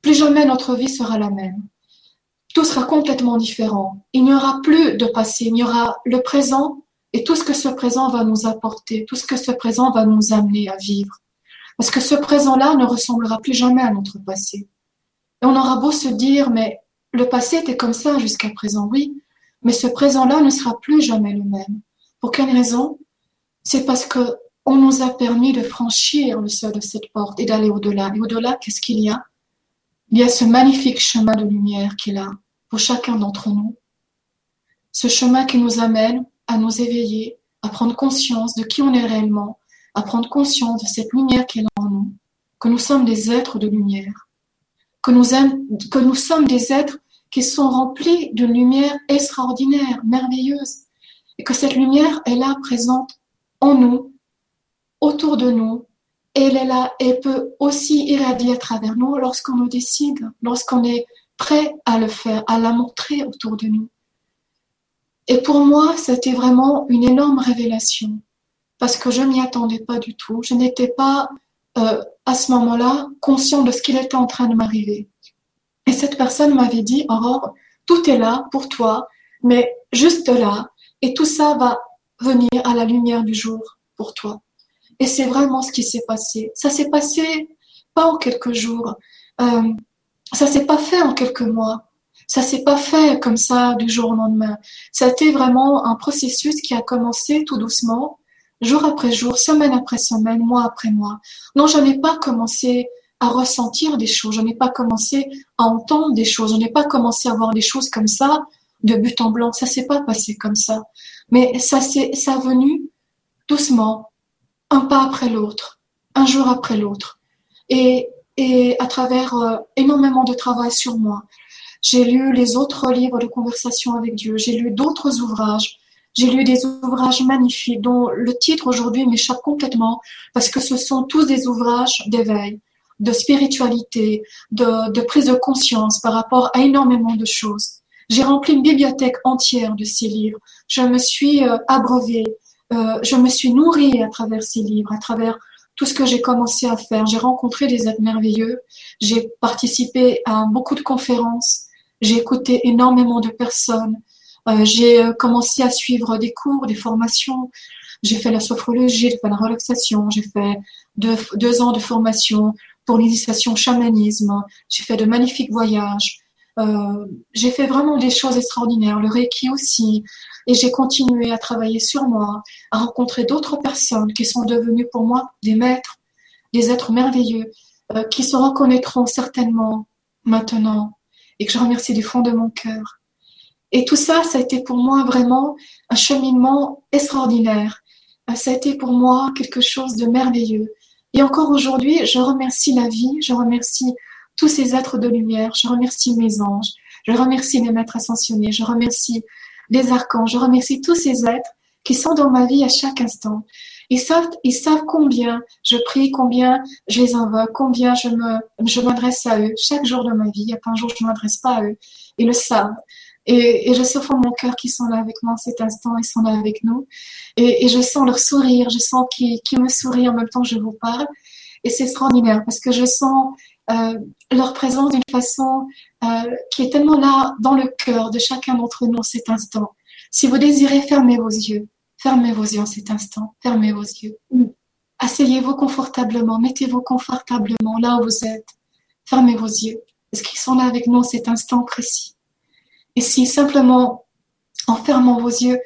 plus jamais notre vie sera la même tout sera complètement différent. Il n'y aura plus de passé, il y aura le présent et tout ce que ce présent va nous apporter, tout ce que ce présent va nous amener à vivre. Parce que ce présent-là ne ressemblera plus jamais à notre passé. Et on aura beau se dire, mais le passé était comme ça jusqu'à présent, oui, mais ce présent-là ne sera plus jamais le même. Pour quelle raison? C'est parce que on nous a permis de franchir le seuil de cette porte et d'aller au-delà. Et au-delà, qu'est-ce qu'il y a? Il y a ce magnifique chemin de lumière qui est là pour chacun d'entre nous. Ce chemin qui nous amène à nous éveiller, à prendre conscience de qui on est réellement, à prendre conscience de cette lumière qui est en nous, que nous sommes des êtres de lumière, que nous, sommes des êtres qui sont remplis d'une lumière extraordinaire, merveilleuse, et que cette lumière est là présente en nous, autour de nous, et elle est là et peut aussi irradier à travers nous lorsqu'on nous décide, lorsqu'on est prêt à le faire, à la montrer autour de nous. Et pour moi, c'était vraiment une énorme révélation parce que je m'y attendais pas du tout. Je n'étais pas euh, à ce moment-là conscient de ce qu'il était en train de m'arriver. Et cette personne m'avait dit, Aurore, tout est là pour toi, mais juste là, et tout ça va venir à la lumière du jour pour toi. Et c'est vraiment ce qui s'est passé. Ça s'est passé pas en quelques jours. Euh, ça s'est pas fait en quelques mois. Ça s'est pas fait comme ça du jour au lendemain. Ça a été vraiment un processus qui a commencé tout doucement, jour après jour, semaine après semaine, mois après mois. Non, je n'ai pas commencé à ressentir des choses, je n'ai pas commencé à entendre des choses, je n'ai pas commencé à voir des choses comme ça de but en blanc. Ça s'est pas passé comme ça. Mais ça s'est, ça venu doucement, un pas après l'autre, un jour après l'autre. Et, et à travers euh, énormément de travail sur moi. J'ai lu les autres livres de conversation avec Dieu, j'ai lu d'autres ouvrages, j'ai lu des ouvrages magnifiques dont le titre aujourd'hui m'échappe complètement parce que ce sont tous des ouvrages d'éveil, de spiritualité, de, prise de conscience par rapport à énormément de choses. J'ai rempli une bibliothèque entière de ces livres. Je me suis euh, abreuvée, euh, je me suis nourrie à travers ces livres, à travers tout ce que j'ai commencé à faire. J'ai rencontré des êtres merveilleux, j'ai participé à beaucoup de conférences, j'ai écouté énormément de personnes, j'ai euh, commencé à suivre des cours, des formations. J'ai fait la sophrologie, j'ai fait la relaxation, j'ai fait deux, ans de formation pour l'initiation chamanisme, j'ai fait de magnifiques voyages, euh, j'ai fait vraiment des choses extraordinaires, le Reiki aussi, et j'ai continué à travailler sur moi, à rencontrer d'autres personnes qui sont devenues pour moi des maîtres, des êtres merveilleux, euh, qui se reconnaîtront certainement maintenant, et que je remercie du fond de mon cœur. Et tout ça, ça a été pour moi vraiment un cheminement extraordinaire. Euh, ça a été pour moi quelque chose de merveilleux. Et encore aujourd'hui, je remercie la vie, je remercie tous ces êtres de lumière, je remercie mes anges, je remercie mes maîtres ascensionnés, je remercie les archanges, je remercie tous ces êtres qui sont dans ma vie à chaque instant. Ils savent, ils savent combien je prie, combien je les invoque, combien je me, je m'adresse à eux chaque jour de ma vie. Il n'y a pas un jour je ne m'adresse pas à eux. Ils le savent. Et, et je sens mon cœur qu'ils sont là avec moi en cet instant, ils sont là avec nous. Et, et je sens leur sourire, je sens qu'ils me sourient en même temps que je vous parle. Et c'est extraordinaire parce que je sens euh, leur présence d'une façon euh, qui est tellement là dans le cœur de chacun d'entre nous en cet instant. Si vous désirez, fermez vos yeux. Fermez vos yeux en cet instant. Fermez vos yeux. Asseyez-vous confortablement. Mettez-vous confortablement là où vous êtes. Fermez vos yeux. Parce qu'ils sont là avec nous en cet instant précis. Et si simplement, en fermant vos yeux,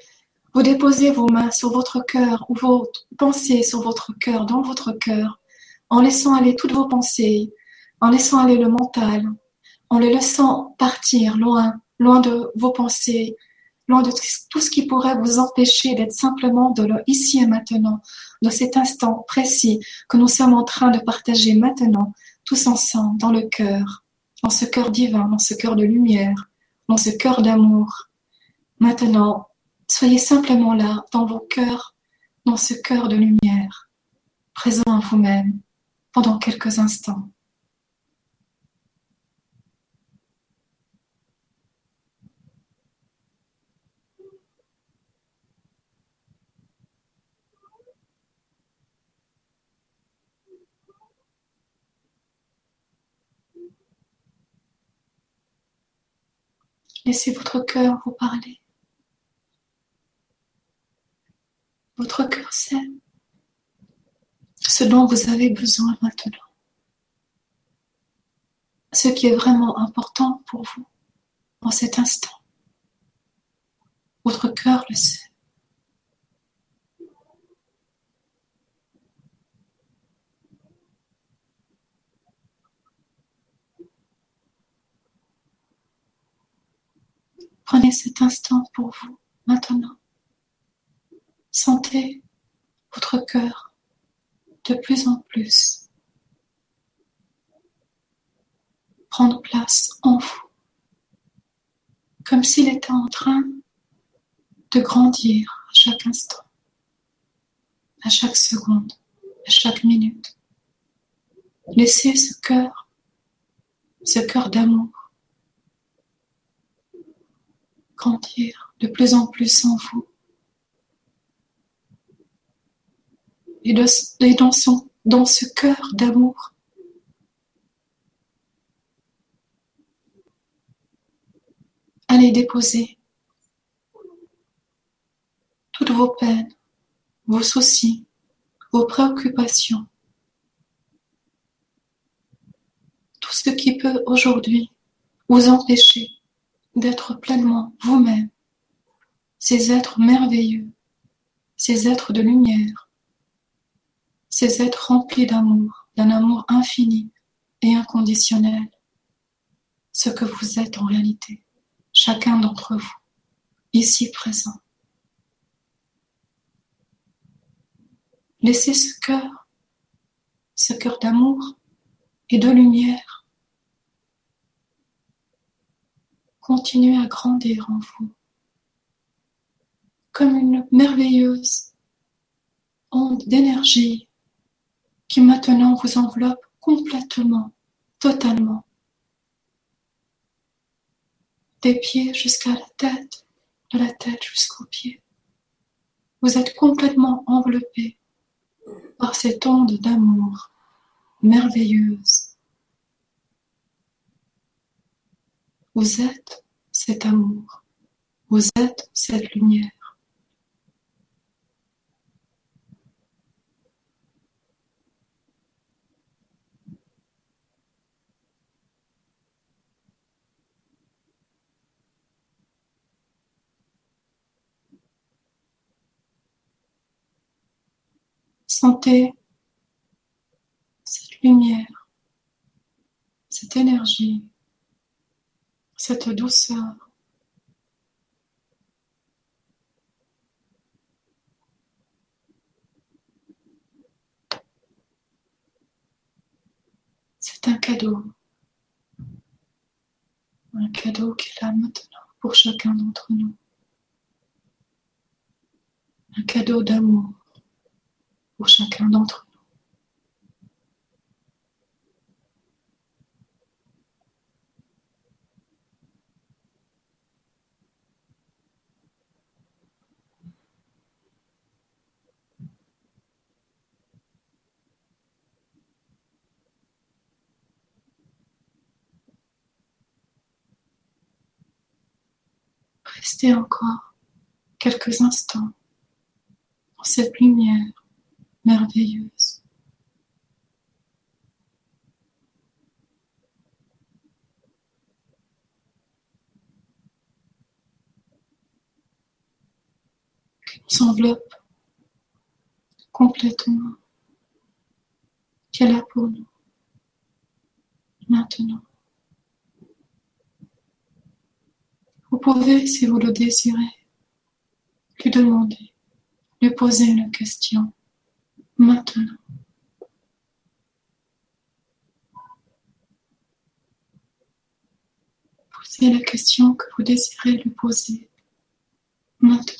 vous déposez vos mains sur votre cœur ou vos pensées sur votre cœur, dans votre cœur, en laissant aller toutes vos pensées, en laissant aller le mental, en le laissant partir loin, loin de vos pensées, loin de tout ce qui pourrait vous empêcher d'être simplement de le ici et maintenant, de cet instant précis que nous sommes en train de partager maintenant, tous ensemble, dans le cœur, dans ce cœur divin, dans ce cœur de lumière, dans ce cœur d'amour. Maintenant, soyez simplement là, dans vos cœurs, dans ce cœur de lumière, présent à vous-même, pendant quelques instants. Laissez votre cœur vous parler. Votre cœur sait ce dont vous avez besoin maintenant. Ce qui est vraiment important pour vous en cet instant. Votre cœur le sait. Prenez cet instant pour vous maintenant. Sentez votre cœur de plus en plus prendre place en vous, comme s'il était en train de grandir à chaque instant, à chaque seconde, à chaque minute. Laissez ce cœur, ce cœur d'amour, grandir de plus en plus en vous. Et, dans, ce cœur d'amour, allez déposer toutes vos peines, vos soucis, vos préoccupations, tout ce qui peut aujourd'hui vous empêcher d'être pleinement vous-même, ces êtres merveilleux, ces êtres de lumière, ces êtres remplis d'amour, d'un amour infini et inconditionnel, ce que vous êtes en réalité, chacun d'entre vous, ici présent. Laissez ce cœur, ce cœur d'amour et de lumière continuer à grandir en vous, comme une merveilleuse onde d'énergie qui maintenant vous enveloppe complètement, totalement, des pieds jusqu'à la tête, de la tête jusqu'aux pieds. Vous êtes complètement enveloppé par cette onde d'amour merveilleuse Vous êtes cet amour, vous êtes cette lumière. Sentez cette lumière, cette énergie cette douceur. C'est un cadeau. Un cadeau qui est là maintenant pour chacun d'entre nous. Un cadeau d'amour pour chacun d'entre nous. Restez encore quelques instants dans cette lumière merveilleuse. qui nous enveloppe complètement, qu'elle a pour nous maintenant. Vous pouvez, si vous le désirez, lui demander, lui poser une question maintenant. Posez la question que vous désirez lui poser maintenant.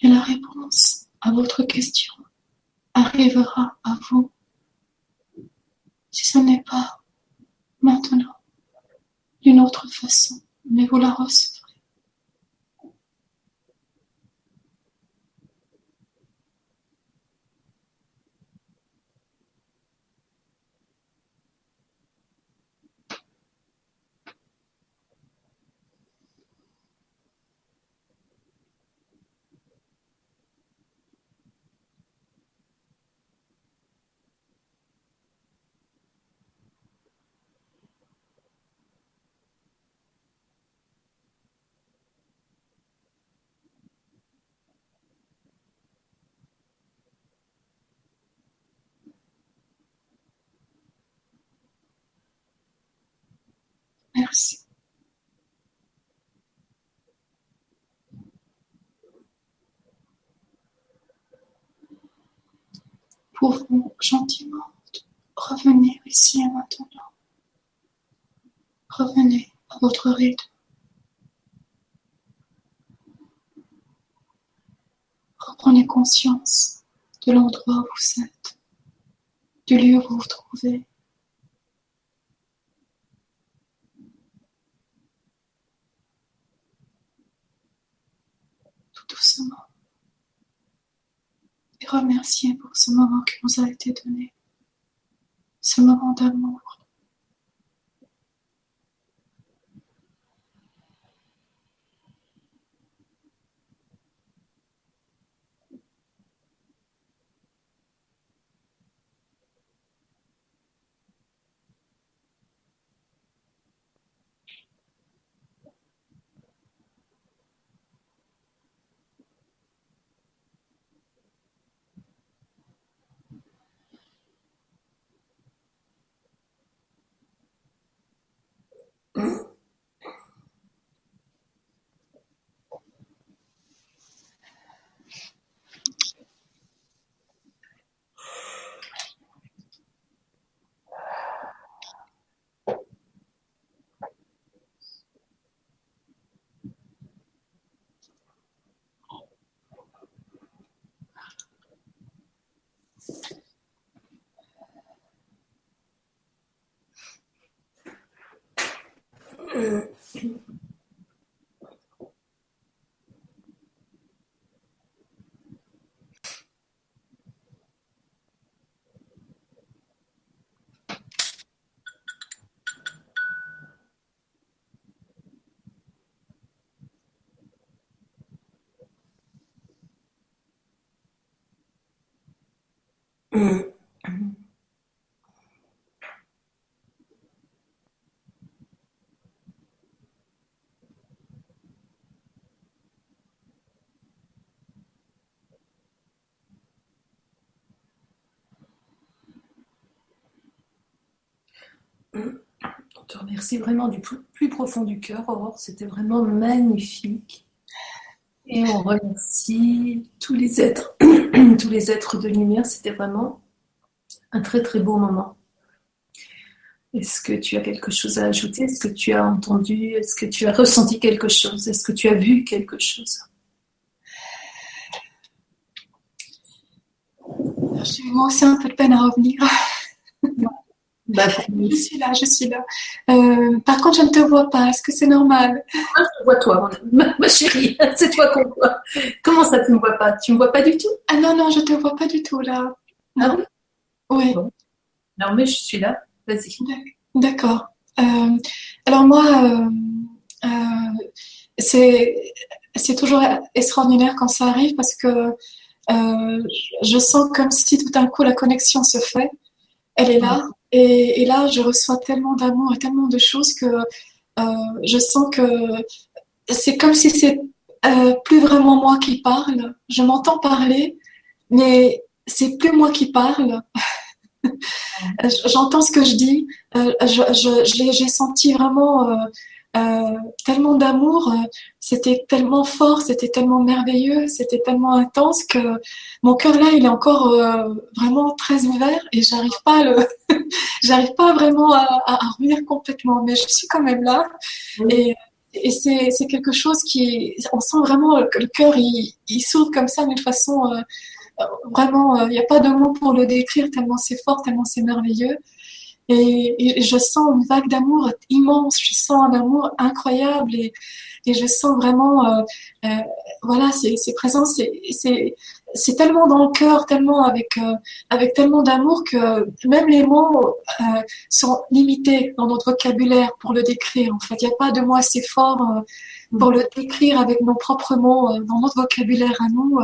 Et la réponse à votre question arrivera à vous si ce n'est pas maintenant, d'une autre façon, mais vous la recevrez. Merci. Pouvons gentiment revenir ici et maintenant. Revenez à votre rythme. Reprenez conscience de l'endroit où vous êtes, du lieu où vous vous trouvez. Doucement. Et remerciez pour ce moment qui nous a été donné, ce moment d'amour. On te remercie vraiment du plus, profond du cœur, Aurore. C'était vraiment magnifique. Et on remercie tous les êtres, tous les êtres de lumière. C'était vraiment un très très beau moment. Est-ce que tu as quelque chose à ajouter? Est-ce que tu as entendu? Est-ce que tu as ressenti quelque chose? Est-ce que tu as vu quelque chose? J'ai moi aussi un peu de peine à revenir. Bah, je suis là, je suis là. Euh, par contre, je ne te vois pas. Est-ce que c'est normal? Moi, je vois toi, ma, chérie. C'est toi qu'on voit. Comment ça, tu ne me vois pas? Tu ne me vois pas du tout? Ah non, non, je ne te vois pas du tout là. Non. Ah oui. Non, mais je suis là. Vas-y. D'accord. Euh, alors moi, euh, c'est c'est toujours extraordinaire quand ça arrive parce que je sens comme si tout d'un coup la connexion se fait. Elle est là. Et, là, je reçois tellement d'amour et tellement de choses que euh, je sens que c'est comme si c'est euh, plus vraiment moi qui parle. Je m'entends parler, mais c'est plus moi qui parle. J'entends ce que je dis. Euh, j'ai senti vraiment euh, tellement d'amour, euh, c'était tellement fort, c'était tellement merveilleux, c'était tellement intense que mon cœur là, il est encore euh, vraiment très ouvert et j'arrive pas le, j'arrive pas vraiment à, à, revenir complètement, mais je suis quand même là et, et c'est, quelque chose qui, on sent vraiment que le cœur il, il s'ouvre comme ça d'une façon vraiment, il n'y a pas de mots pour le décrire tellement c'est fort, tellement c'est merveilleux. Et, je sens une vague d'amour immense, je sens un amour incroyable et, je sens vraiment, euh, euh, voilà, c'est présent, c'est tellement dans le cœur, tellement avec, euh, avec tellement d'amour que même les mots sont limités dans notre vocabulaire pour le décrire. En fait, il n'y a pas de mots assez forts pour le décrire avec nos propres mots dans notre vocabulaire à nous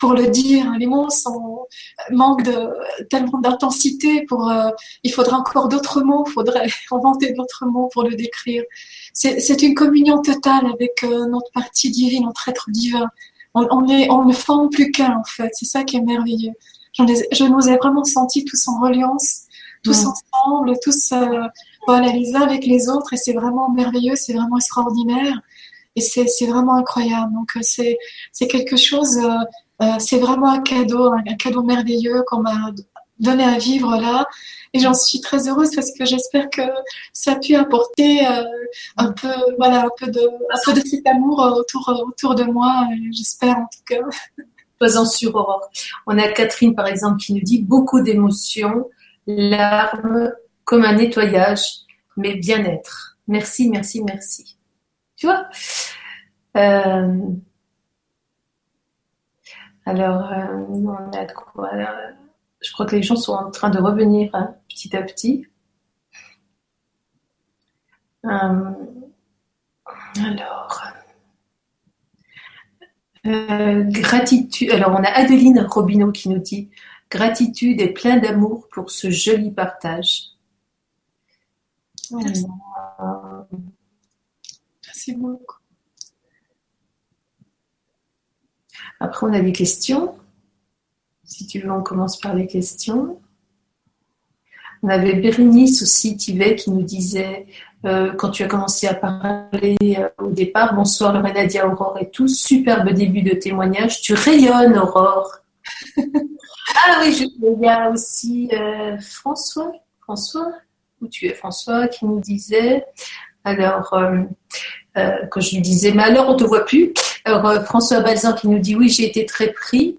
pour le dire. Les mots sont, manquent de, tellement d'intensité pour, euh, il faudrait encore d'autres mots, il faudrait inventer d'autres mots pour le décrire. C'est une communion totale avec euh, notre partie divine, notre être divin. On, on, est, on ne forme plus qu'un, en fait. C'est ça qui est merveilleux. je nous ai vraiment sentis tous en reliance tous ensemble, tous euh, voilà, les uns avec les autres, et c'est vraiment merveilleux, c'est vraiment extraordinaire, et c'est vraiment incroyable. Donc euh, c'est c'est quelque chose, euh, c'est vraiment un cadeau, un, cadeau merveilleux qu'on m'a donné à vivre là. Et j'en suis très heureuse parce que j'espère que ça a pu apporter un peu, voilà, un peu de, un peu de cet amour autour, autour de moi. J'espère en tout cas. Sois-en sur Aurore. On a Catherine, par exemple, qui nous dit beaucoup d'émotions, larmes, comme un nettoyage, mais bien-être. Merci, merci, merci. Tu vois? Euh, Alors, euh, on a de quoi Je crois que les gens sont en train de revenir hein, petit à petit. Euh, alors. Euh, gratitude. Alors, on a Adeline Robineau qui nous dit gratitude et plein d'amour pour ce joli partage. Merci, beaucoup. Après, on a des questions. Si tu veux, on commence par les questions. On avait Bérénice aussi, Tivet, qui nous disait euh, quand tu as commencé à parler euh, au départ. Bonsoir Lorena Nadia, Aurore et tout. Superbe début de témoignage. Tu rayonnes, Aurore. ah oui, je, il y a aussi euh, François. François? Où tu es, François, qui nous disait. Alors, quand je lui disais, mais alors on ne te voit plus? Alors, François Balzan qui nous dit, oui, j'ai été très pris.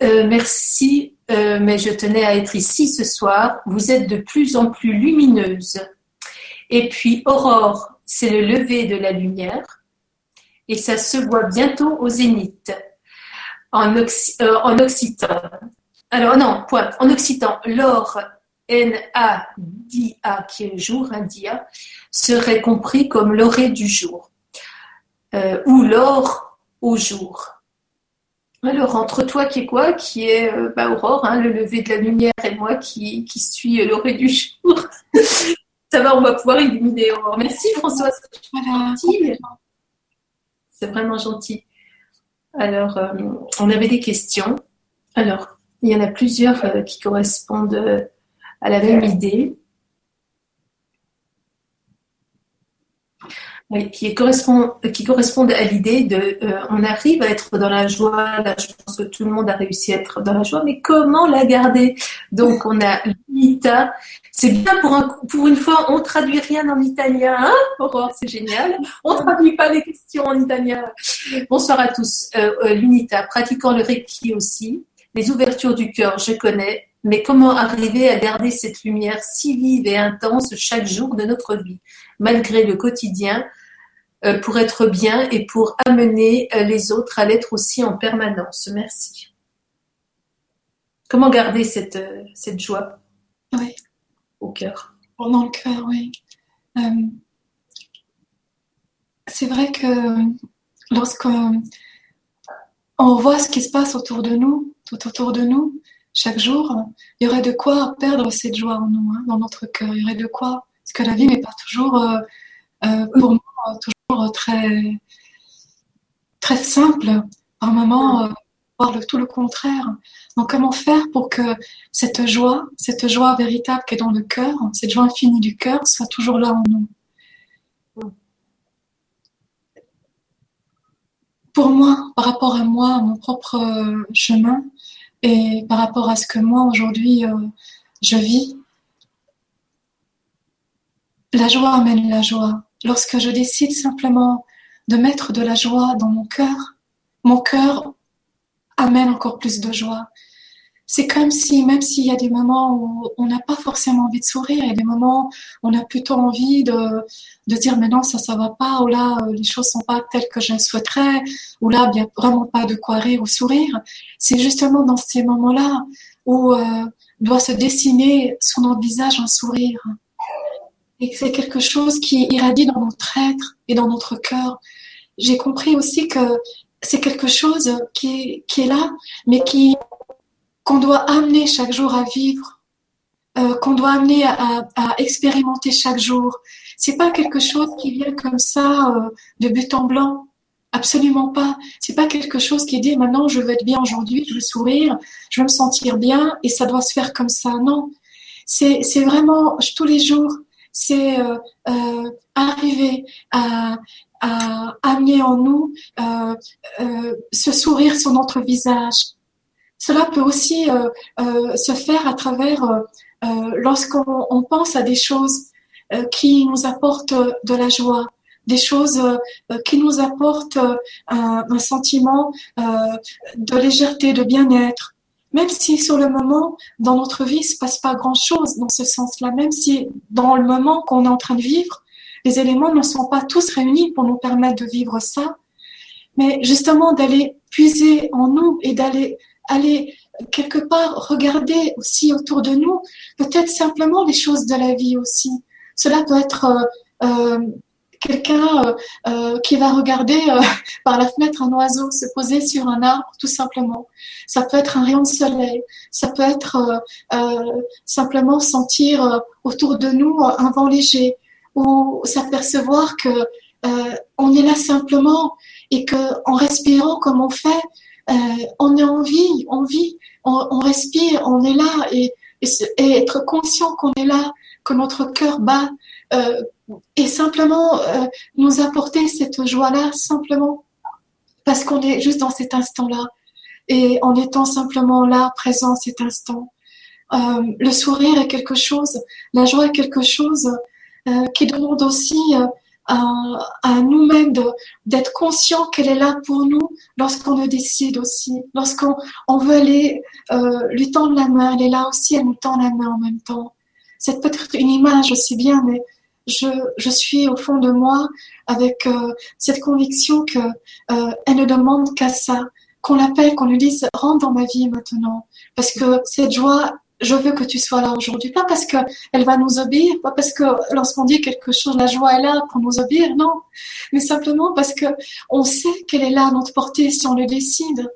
merci, mais je tenais à être ici ce soir. Vous êtes de plus en plus lumineuse. Et puis aurore, c'est le lever de la lumière. Et ça se voit bientôt au zénith. En, euh, occitan. Alors non, point. En occitan, l'or, N-A-D-A, qui est jour, un dia, serait compris comme l'orée du jour. Euh, ou l'or au jour. Alors, entre toi qui est quoi Qui est euh, bah, Aurore, hein, le lever de la lumière, et moi qui, qui suis l'orée du jour. Ça va, on va pouvoir illuminer. Merci François, c'est vraiment gentil. Alors, euh, on avait des questions. Alors, il y en a plusieurs euh, qui correspondent euh, à la même idée. Qui, correspond, qui correspondent à l'idée de on arrive à être dans la joie, je pense que tout le monde a réussi à être dans la joie, mais comment la garder? Donc on a Lita c'est bien pour, un, pour une fois, on traduit rien en italien. Hein? Aurore, c'est génial. On traduit pas les questions en italien. Bonsoir à tous. Euh, euh, L'unita, pratiquant le reiki aussi. Les ouvertures du cœur, je connais. Mais comment arriver à garder cette lumière si vive et intense chaque jour de notre vie, malgré le quotidien, euh, pour être bien et pour amener les autres à l'être aussi en permanence Merci. Comment garder cette, cette joie Oui au cœur? Dans le cœur, oui. Euh, c'est vrai que lorsqu'on on voit ce qui se passe autour de nous, tout autour de nous, chaque jour, il y aurait de quoi perdre cette joie en nous, hein, dans notre cœur. Il y aurait de quoi, parce que la vie n'est pas toujours, euh, euh, pour moi, toujours très, très simple. Par moments, tout le contraire. Donc comment faire pour que cette joie, cette joie véritable qui est dans le cœur, cette joie infinie du cœur, soit toujours là en nous? Pour moi, par rapport à moi, à mon propre euh, chemin, et par rapport à ce que moi aujourd'hui euh, je vis, la joie amène la joie. Lorsque je décide simplement de mettre de la joie dans mon cœur, mon cœur amène encore plus de joie. C'est comme si, même s'il y a des moments où on n'a pas forcément envie de sourire, a des moments où on a plutôt envie de, de dire mais non, ça, ça va pas, ou là, euh, les choses sont pas telles que je souhaiterais, ou là, il n'y a vraiment pas de quoi rire ou sourire. C'est justement dans ces moments-là où euh, doit se dessiner sur notre visage un sourire. Et c'est quelque chose qui irradie dans notre être et dans notre cœur. J'ai compris aussi que c'est quelque chose qui est, là, mais qui qu'on doit amener chaque jour à vivre, euh, qu'on doit amener à, expérimenter chaque jour. C'est pas quelque chose qui vient comme ça euh, de but en blanc. Absolument pas. C'est pas quelque chose qui dit maintenant je veux être bien aujourd'hui, je veux sourire, je veux me sentir bien et ça doit se faire comme ça. Non. c'est vraiment tous les jours, c'est euh, euh, arriver à amener en nous euh, ce sourire sur notre visage. Cela peut aussi se faire à travers lorsqu'on pense à des choses qui nous apportent de la joie, des choses qui nous apportent un, un sentiment de légèreté, de bien-être. Même si sur le moment, dans notre vie, il se passe pas grand-chose dans ce sens-là, même si dans le moment qu'on est en train de vivre, les éléments ne sont pas tous réunis pour nous permettre de vivre ça, mais justement d'aller puiser en nous et d'aller aller quelque part regarder aussi autour de nous, peut-être simplement les choses de la vie aussi. Cela peut être euh, euh quelqu'un euh, euh, qui va regarder euh, par la fenêtre un oiseau se poser sur un arbre, tout simplement. Ça peut être un rayon de soleil, ça peut être simplement sentir autour de nous un vent léger, ou s'apercevoir que on est là simplement et que en respirant comme on fait, on est en vie, on vit, on, respire, on est là et, et, et être conscient qu'on est là, que notre cœur bat et simplement euh, nous apporter cette joie-là simplement parce qu'on est juste dans cet instant-là et en étant simplement là, présent cet instant. Euh, le sourire est quelque chose, la joie est quelque chose euh, qui demande aussi à, nous-mêmes d'être conscient qu'elle est là pour nous lorsqu'on le décide aussi, lorsqu'on on veut aller lui tendre la main, elle est là aussi, elle nous tend la main en même temps. C'est peut-être une image aussi bien, mais je, je suis au fond de moi avec euh, cette conviction que euh, elle ne demande qu'à ça, qu'on l'appelle, qu'on lui dise rentre dans ma vie maintenant, parce que cette joie je veux que tu sois là aujourd'hui. Pas parce que elle va nous obéir, pas parce que lorsqu'on dit quelque chose, la joie est là pour nous obéir, non. Mais simplement parce que on sait qu'elle est là à notre portée si on le décide.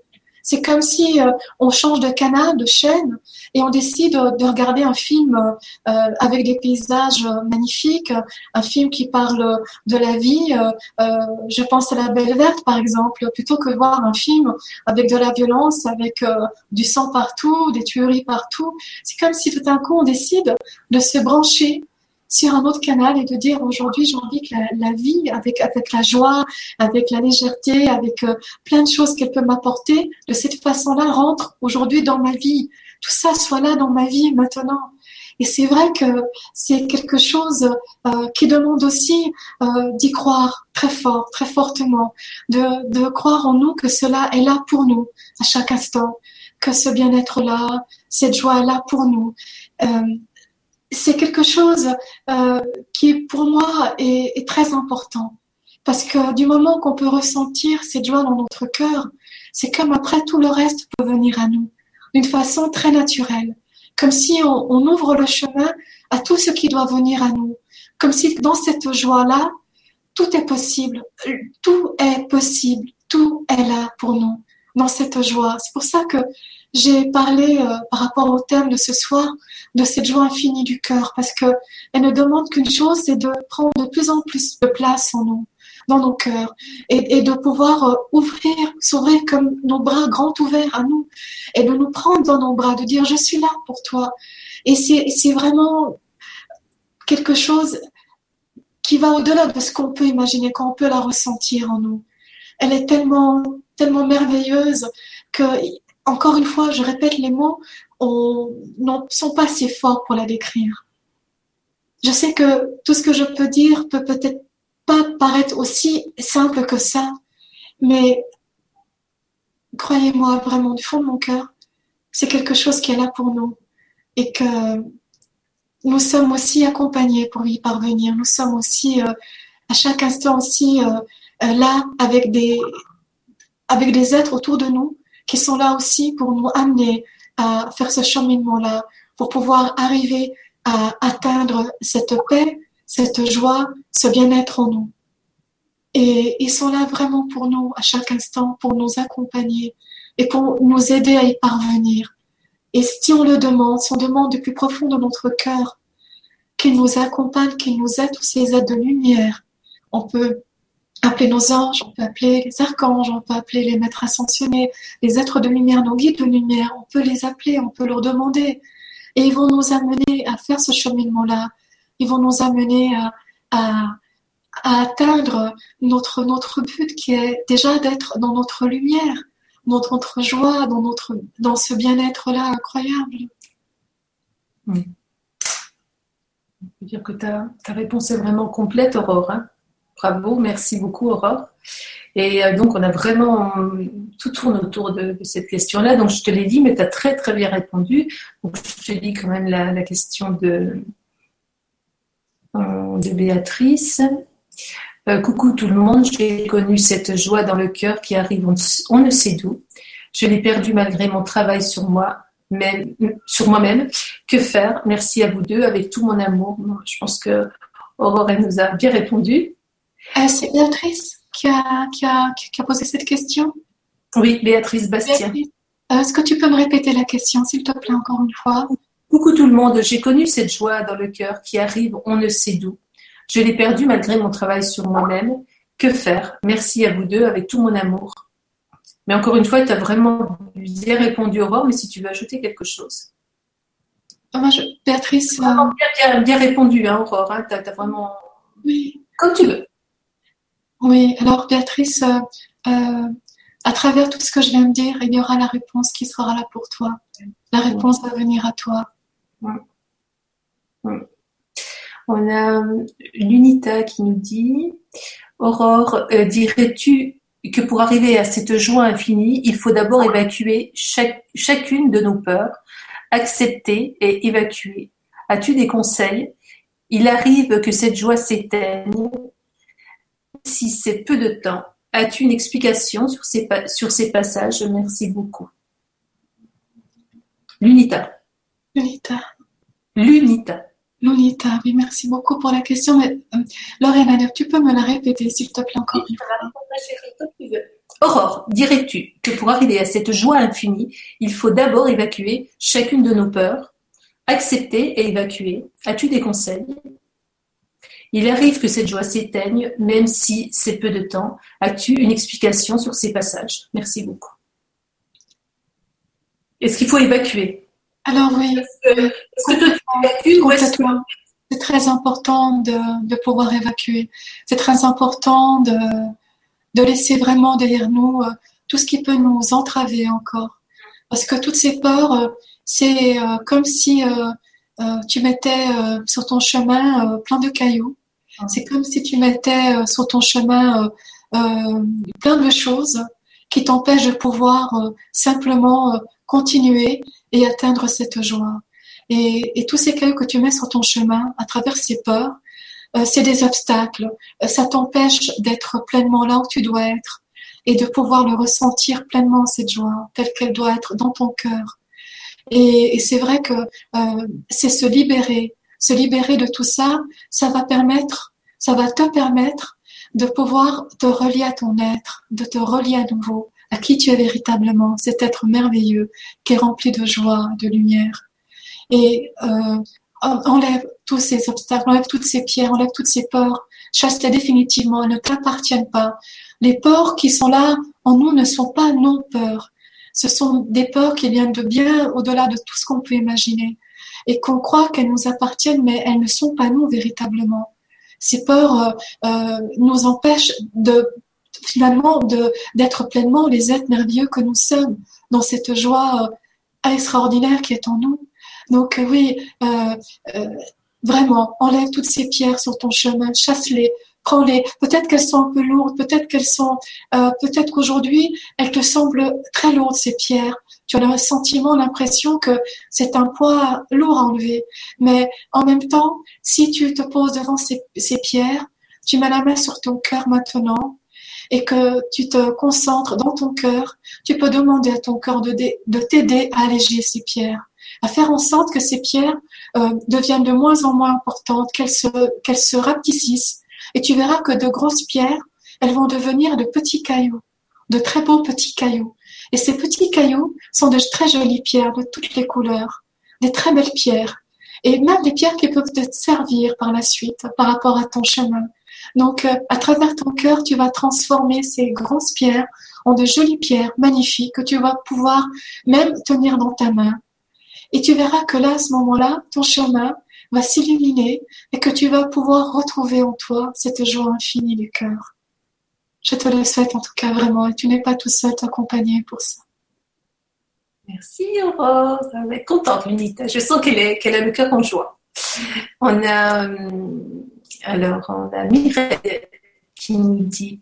C'est comme si euh, on change de canal, de chaîne, et on décide de regarder un film euh, avec des paysages magnifiques, un film qui parle de la vie. Euh, je pense à La Belle Verte, par exemple, plutôt que voir un film avec de la violence, avec du sang partout, des tueries partout. C'est comme si tout d'un coup on décide de se brancher sur un autre canal et de dire aujourd'hui j'ai envie que la, vie avec avec la joie, avec la légèreté, avec euh, plein de choses qu'elle peut m'apporter, de cette façon-là rentre aujourd'hui dans ma vie. Tout ça soit là dans ma vie maintenant. Et c'est vrai que c'est quelque chose euh, qui demande aussi euh, d'y croire très fort, très fortement, de, de croire en nous que cela est là pour nous à chaque instant, que ce bien-être là, cette joie est là pour nous. Euh, c'est quelque chose euh, qui pour moi est, est, très important. Parce que du moment qu'on peut ressentir cette joie dans notre cœur, c'est comme après tout le reste peut venir à nous d'une façon très naturelle, comme si on, on, ouvre le chemin à tout ce qui doit venir à nous, comme si dans cette joie-là, tout est possible, tout est possible, tout est là pour nous dans cette joie. C'est pour ça que j'ai parlé euh, par rapport au thème de ce soir de cette joie infinie du cœur, parce que elle ne demande qu'une chose, c'est de prendre de plus en plus de place en nous, dans nos cœurs, et, de pouvoir euh, ouvrir, s'ouvrir comme nos bras grands ouverts à nous, et de nous prendre dans nos bras, de dire je suis là pour toi. Et c'est vraiment quelque chose qui va au-delà de ce qu'on peut imaginer, qu'on peut la ressentir en nous. Elle est tellement, tellement merveilleuse que encore une fois, je répète, les mots ne sont pas assez forts pour la décrire. Je sais que tout ce que je peux dire peut peut-être pas paraître aussi simple que ça, mais croyez-moi vraiment du fond de mon cœur, c'est quelque chose qui est là pour nous et que nous sommes aussi accompagnés pour y parvenir. Nous sommes aussi euh, à chaque instant aussi euh, euh, là avec des avec des êtres autour de nous qui sont là aussi pour nous amener à faire ce cheminement-là, pour pouvoir arriver à atteindre cette paix, cette joie, ce bien-être en nous. Et ils sont là vraiment pour nous à chaque instant, pour nous accompagner et pour nous aider à y parvenir. Et si on le demande, si on demande du plus profond de notre cœur qu'il nous accompagne, qu'il nous aide, tous ces aides de lumière, on peut appeler nos anges, on peut appeler les archanges, on peut appeler les maîtres ascensionnés, les êtres de lumière, nos guides de lumière, on peut les appeler, on peut leur demander Et ils vont nous amener à faire ce cheminement-là. Ils vont nous amener à, atteindre notre, but qui est déjà d'être dans notre lumière, dans notre joie, dans, ce bien-être-là incroyable. On peut dire que ta, ta réponse est vraiment complète, Aurore. Hein. Bravo, merci beaucoup, Aurore. Et euh, donc, on a vraiment tout tourne autour de, cette question-là. Donc, je te l'ai dit, mais tu as très, très bien répondu. Je te dis quand même la, question de, euh, de Béatrice. Euh, coucou tout le monde, j'ai connu cette joie dans le cœur qui arrive on, ne sait d'où. Je l'ai perdu malgré mon travail sur moi, même, sur moi-même. Que faire? Merci à vous deux avec tout mon amour. Je pense que Aurore nous a bien répondu. C'est Béatrice qui a, qui, a, qui a, posé cette question Oui, Béatrice Bastien. Euh, est-ce que tu peux me répéter la question, s'il te plaît, encore une fois? Coucou tout le monde, j'ai connu cette joie dans le cœur qui arrive on ne sait d'où. Je l'ai perdu malgré mon travail sur moi-même. Que faire? Merci à vous deux avec tout mon amour. Mais encore une fois, tu as vraiment bien répondu, Aurore, mais si tu veux ajouter quelque chose. Moi, je... Béatrice. Bien, bien, bien, répondu, hein, Aurore. Hein, tu as, vraiment. Oui. Comme tu veux. Oui, alors Béatrice, euh, euh, à travers tout ce que je viens de dire, il y aura la réponse qui sera là pour toi. La réponse va venir à toi. On a l'UNITA qui nous dit Aurore, euh, dirais-tu que pour arriver à cette joie infinie, il faut d'abord évacuer chacune de nos peurs, accepter et évacuer As-tu des conseils? Il arrive que cette joie s'éteigne si c'est peu de temps. As-tu une explication sur ces, sur ces passages? Merci beaucoup. L'UNITA. L'UNITA. L'UNITA. L'UNITA, oui, merci beaucoup pour la question. Mais, euh, Lorraine, tu peux me la répéter, s'il te plaît, encore une fois? Aurore, dirais-tu que pour arriver à cette joie infinie, il faut d'abord évacuer chacune de nos peurs, accepter et évacuer As-tu des conseils? Il arrive que cette joie s'éteigne, même si c'est peu de temps. As-tu une explication sur ces passages? Merci beaucoup. Est-ce qu'il faut évacuer? Alors oui. Est-ce que, tu évacues C'est très important de, pouvoir évacuer. C'est très important de, de laisser vraiment derrière nous euh, tout ce qui peut nous entraver encore. Parce que toutes ces peurs, euh, c'est euh, comme si tu mettais sur ton chemin plein de cailloux c'est comme si tu mettais euh, sur ton chemin euh, euh, plein de choses qui t'empêchent de pouvoir simplement continuer et atteindre cette joie. Et, tous ces cailloux que tu mets sur ton chemin, à travers ces peurs, c'est des obstacles. Ça t'empêche d'être pleinement là où tu dois être et de pouvoir le ressentir pleinement, cette joie, telle qu'elle doit être dans ton cœur. Et, c'est vrai que c'est se libérer, se libérer de tout ça, ça va permettre, ça va te permettre de pouvoir te relier à ton être, de te relier à nouveau à qui tu es véritablement, cet être merveilleux qui est rempli de joie, de lumière. Et euh, enlève tous ces obstacles, enlève toutes ces pierres, enlève toutes ces peurs, chasse-les définitivement, elles ne t'appartiennent pas. Les peurs qui sont là en nous ne sont pas non-peurs. Ce sont des peurs qui viennent de bien au-delà de tout ce qu'on peut imaginer et qu'on croit qu'elles nous appartiennent, mais elles ne sont pas nous véritablement. Ces peurs euh, euh, nous empêchent de finalement de d'être pleinement les êtres merveilleux que nous sommes dans cette joie euh, extraordinaire qui est en nous. Donc oui, vraiment, enlève toutes ces pierres sur ton chemin, chasse-les, prends-les. Peut-être qu'elles sont un peu lourdes, peut-être qu'elles sont, peut-être qu'aujourd'hui, elles te semblent très lourdes ces pierres tu as le sentiment, l'impression que c'est un poids lourd à enlever. Mais en même temps, si tu te poses devant ces, pierres, tu mets la main sur ton cœur maintenant et que tu te concentres dans ton cœur, tu peux demander à ton cœur de, de t'aider à alléger ces pierres, à faire en sorte que ces pierres euh, deviennent de moins en moins importantes, qu'elles se, qu'elles. Et tu verras que de grosses pierres, elles vont devenir de petits cailloux, de très beaux petits cailloux. Et ces petits cailloux sont de très jolies pierres de toutes les couleurs, des très belles pierres, et même des pierres qui peuvent te servir par la suite par rapport à ton chemin. Donc, euh, à travers ton cœur, tu vas transformer ces grosses pierres en de jolies pierres magnifiques que tu vas pouvoir même tenir dans ta main. Et tu verras que là, à ce moment-là, ton chemin va s'illuminer et que tu vas pouvoir retrouver en toi cette joie infinie du cœur. Je te le souhaite en tout cas vraiment et tu n'es pas tout seul t'accompagner pour ça. Merci Aurore, elle est contente Lunita. Je sens qu'elle qu'elle a le cœur en joie. On a euh, alors on a Mireille qui nous dit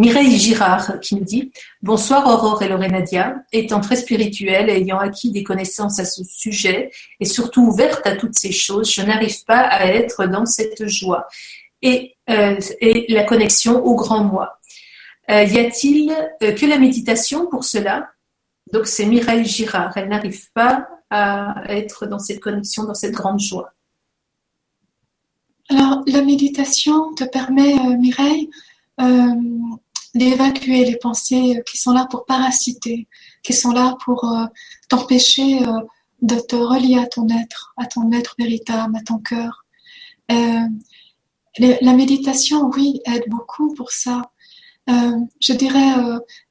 Mireille Girard qui nous dit Bonsoir Aurore et Lorenadia, étant très spirituelle ayant acquis des connaissances à ce sujet et surtout ouverte à toutes ces choses, je n'arrive pas à être dans cette joie et, euh, et la connexion au grand moi. Euh, y a-t-il euh, que la méditation pour cela? Donc c'est Mireille Girard, elle n'arrive pas à être dans cette connexion, dans cette grande joie. Alors la méditation te permet, Mireille, d'évacuer les pensées euh, qui sont là pour parasiter, qui sont là pour euh, t'empêcher euh, de te relier à ton être, à ton être véritable, à ton cœur. la méditation, oui, aide beaucoup pour ça. je dirais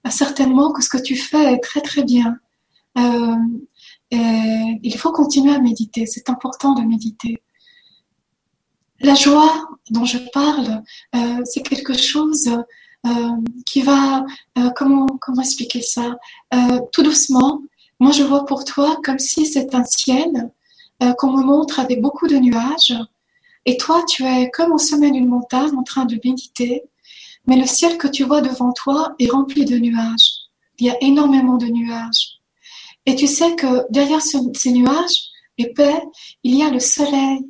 certainement que ce que tu fais est très très bien. il faut continuer à méditer, c'est important de méditer. La joie dont je parle, c'est quelque chose qui va, euh, comment, comment expliquer ça? Euh, Tout doucement, moi je vois pour toi comme si c'est un ciel qu'on me montre avec beaucoup de nuages. Et toi, tu es comme au sommet d'une montagne en train de méditer, mais le ciel que tu vois devant toi est rempli de nuages. Il y a énormément de nuages. Et tu sais que derrière ces nuages épais, il y a le soleil.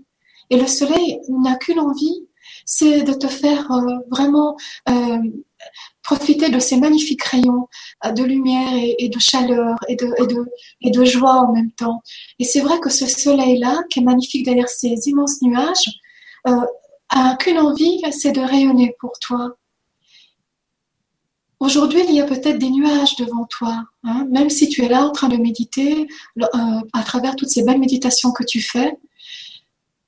Et le soleil n'a qu'une envie, c'est de te faire euh, vraiment euh, profiter de ces magnifiques rayons euh, de lumière et, de chaleur et de, joie en même temps. Et c'est vrai que ce soleil-là, qui est magnifique derrière ces immenses nuages, a qu'une envie, c'est de rayonner pour toi. Aujourd'hui, il y a peut-être des nuages devant toi, hein, même si tu es là en train de méditer à travers toutes ces belles méditations que tu fais,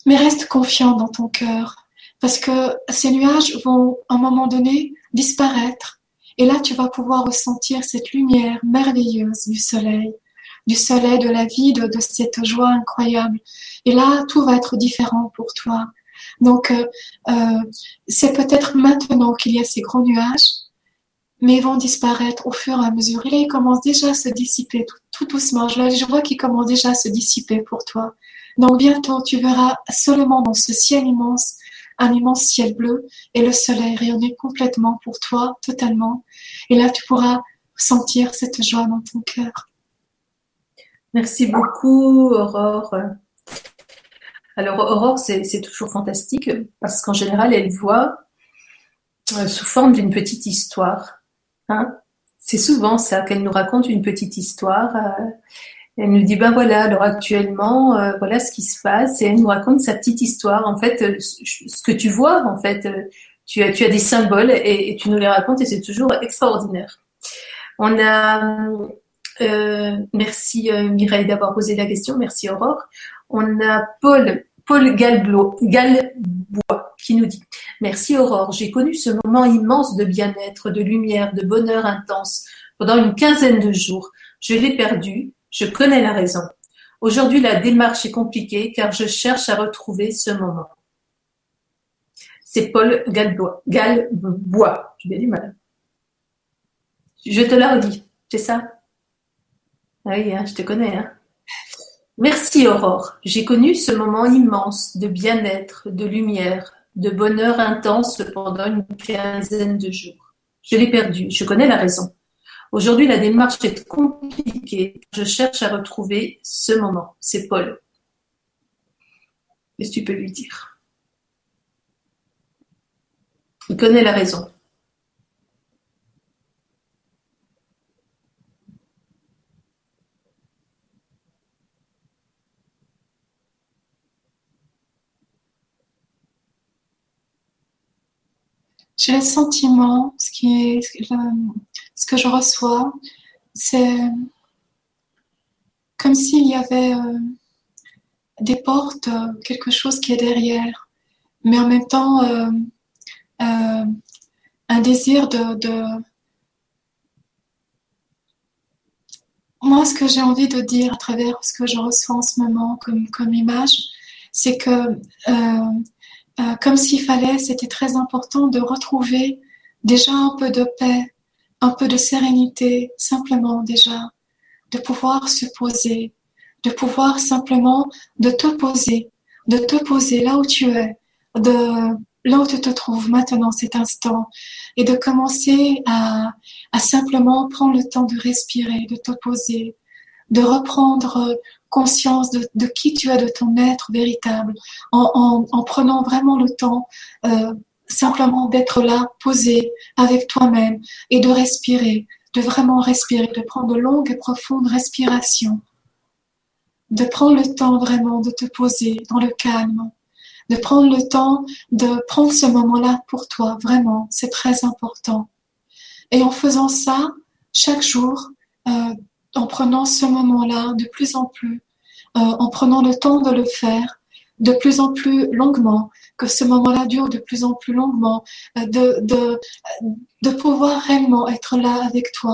mais reste confiant dans ton cœur parce que ces nuages vont à un moment donné disparaître. Et là, tu vas pouvoir ressentir cette lumière merveilleuse du soleil, du soleil de la vie, de, cette joie incroyable. Et là, tout va être différent pour toi. Donc, euh, euh, c'est peut-être maintenant qu'il y a ces gros nuages, mais ils vont disparaître au fur et à mesure. Et là, ils commencent déjà à se dissiper tout, doucement. Je, je vois qu'ils commencent déjà à se dissiper pour toi. Donc, bientôt, tu verras seulement dans ce ciel immense un immense ciel bleu et le soleil rayonner complètement pour toi, totalement. Et là, tu pourras sentir cette joie dans ton cœur. Merci beaucoup, Aurore. Alors, Aurore, c'est toujours fantastique parce qu'en général, elle voit euh, sous forme d'une petite histoire. Hein. c'est souvent ça qu'elle nous raconte une petite histoire. Euh, elle nous dit ben voilà, alors actuellement, euh, voilà ce qui se passe, et elle nous raconte sa petite histoire. En fait, euh, ce que tu vois, en fait, euh, tu as, tu as des symboles et, tu nous les racontes et c'est toujours extraordinaire. On a, merci Mireille d'avoir posé la question, merci Aurore. On a Paul, Paul Galbois qui nous dit Merci Aurore, j'ai connu ce moment immense de bien-être, de lumière, de bonheur intense pendant une quinzaine de jours. Je l'ai perdu, je connais la raison. Aujourd'hui, la démarche est compliquée car je cherche à retrouver ce moment. C'est Paul Galbois. Galbois. J'ai du mal. Je te la redis. C'est ça? Ah Oui, hein, je te connais. Hein. Merci Aurore. J'ai connu ce moment immense de bien-être, de lumière, de bonheur intense pendant une quinzaine de jours. Je l'ai perdu. Je connais la raison. Aujourd'hui, la démarche est compliquée. Je cherche à retrouver ce moment. C'est Paul. Qu'est-ce que tu peux lui dire? Il connaît la raison. J'ai le sentiment, ce qui est que je reçois, c'est comme s'il y avait euh, des portes, euh, quelque chose qui est derrière, mais en même temps euh, un désir de, moi, ce que j'ai envie de dire à travers ce que je reçois en ce moment comme, comme image, c'est que comme s'il fallait, c'était très important de retrouver déjà un peu de paix, un peu de sérénité, simplement déjà, de pouvoir se poser, de pouvoir simplement de te poser, de te poser là où tu es, de là où tu te trouves maintenant, cet instant, et de commencer à, simplement prendre le temps de respirer, de te poser, de reprendre conscience de, de, qui tu es, de ton être véritable, en, en, en prenant vraiment le temps euh, simplement d'être là, posé avec toi-même et de respirer, de vraiment respirer, de prendre de longues et profondes respirations, de prendre le temps vraiment de te poser dans le calme, de prendre le temps de prendre ce moment-là pour toi, vraiment, c'est très important. Et en faisant ça, chaque jour, euh, en prenant ce moment-là de plus en plus, euh, en prenant le temps de le faire de plus en plus longuement, que ce moment-là dure de plus en plus longuement, euh, de, pouvoir réellement être là avec toi,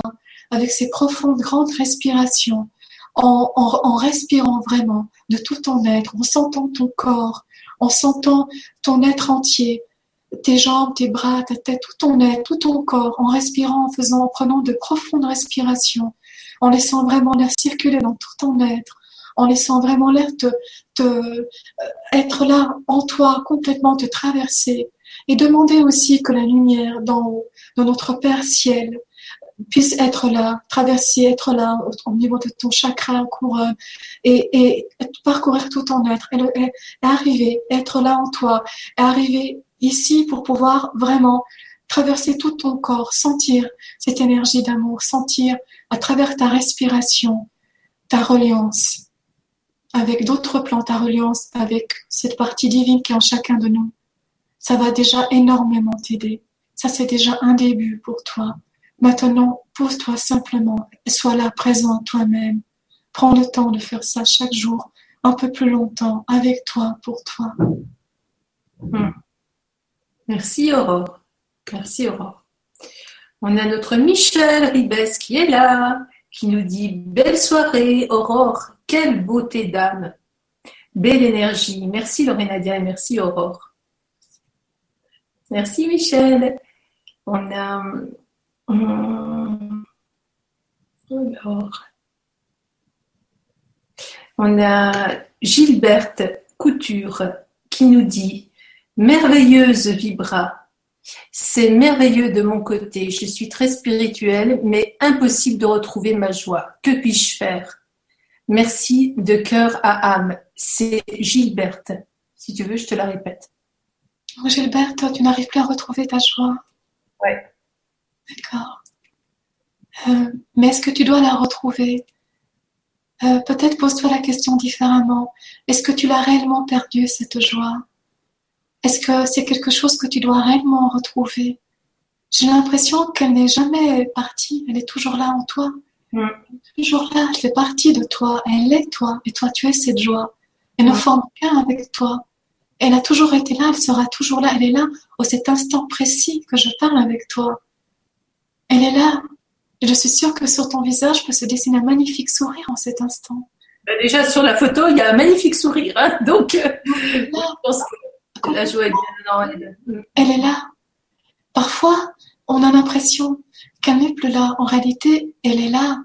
avec ces profondes, grandes respirations, en respirant vraiment de tout ton être, en sentant ton corps, en sentant ton être entier, tes jambes, tes bras, ta tête, tout ton être, tout ton corps, en respirant, en faisant, en prenant de profondes respirations, en laissant vraiment l'air circuler dans tout ton être, en laissant vraiment l'air te, euh, être là en toi, complètement te traverser, et demander aussi que la lumière dans, dans notre Père ciel puisse être là, traverser, être là au, niveau de ton chakra couronne et, parcourir tout ton être et, arriver, être là en toi, arriver ici pour pouvoir vraiment traverser tout ton corps, sentir cette énergie d'amour, sentir à travers ta respiration ta reliance avec d'autres plans, ta reliance avec cette partie divine qui est en chacun de nous. Ça va déjà énormément t'aider. Ça, c'est déjà un début pour toi. Maintenant, pose-toi simplement sois là, présent toi-même. Prends le temps de faire ça chaque jour, un peu plus longtemps, avec toi, pour toi. Hmm. Merci Aurore. Merci Aurore. On a notre Michel Ribes qui est là, qui nous dit Belle soirée Aurore, quelle beauté d'âme, belle énergie. Merci Lorena et merci Aurore. Merci Michel. On a on a Gilberte Couture qui nous dit Merveilleuse Vibra, c'est merveilleux de mon côté, je suis très spirituelle, mais impossible de retrouver ma joie. Que puis-je faire? Merci de cœur à âme. C'est Gilberte. Si tu veux, je te la répète. Gilberte, tu n'arrives plus à retrouver ta joie. Ouais. D'accord. Euh, mais est-ce que tu dois la retrouver? Euh, Peut-être pose-toi la question différemment. Est-ce que tu l'as réellement perdue, cette joie? Est-ce que c'est quelque chose que tu dois réellement retrouver? J'ai l'impression qu'elle n'est jamais partie, elle est toujours là en toi. Mm. Elle est toujours là, elle fait partie de toi, elle est toi, et toi tu es cette joie. Elle ne mm. forme qu'un avec toi. Elle a toujours été là, elle sera toujours là, elle est là au cet instant précis que je parle avec toi. Elle est là. je suis sûre que sur ton visage peut se dessiner un magnifique sourire en cet instant. Bah, déjà, sur la photo, il y a un magnifique sourire. Hein. donc, euh, je pense que la joie est bien elle. elle est là. Parfois, on a l'impression qu'elle n'est plus là. En réalité, elle est là.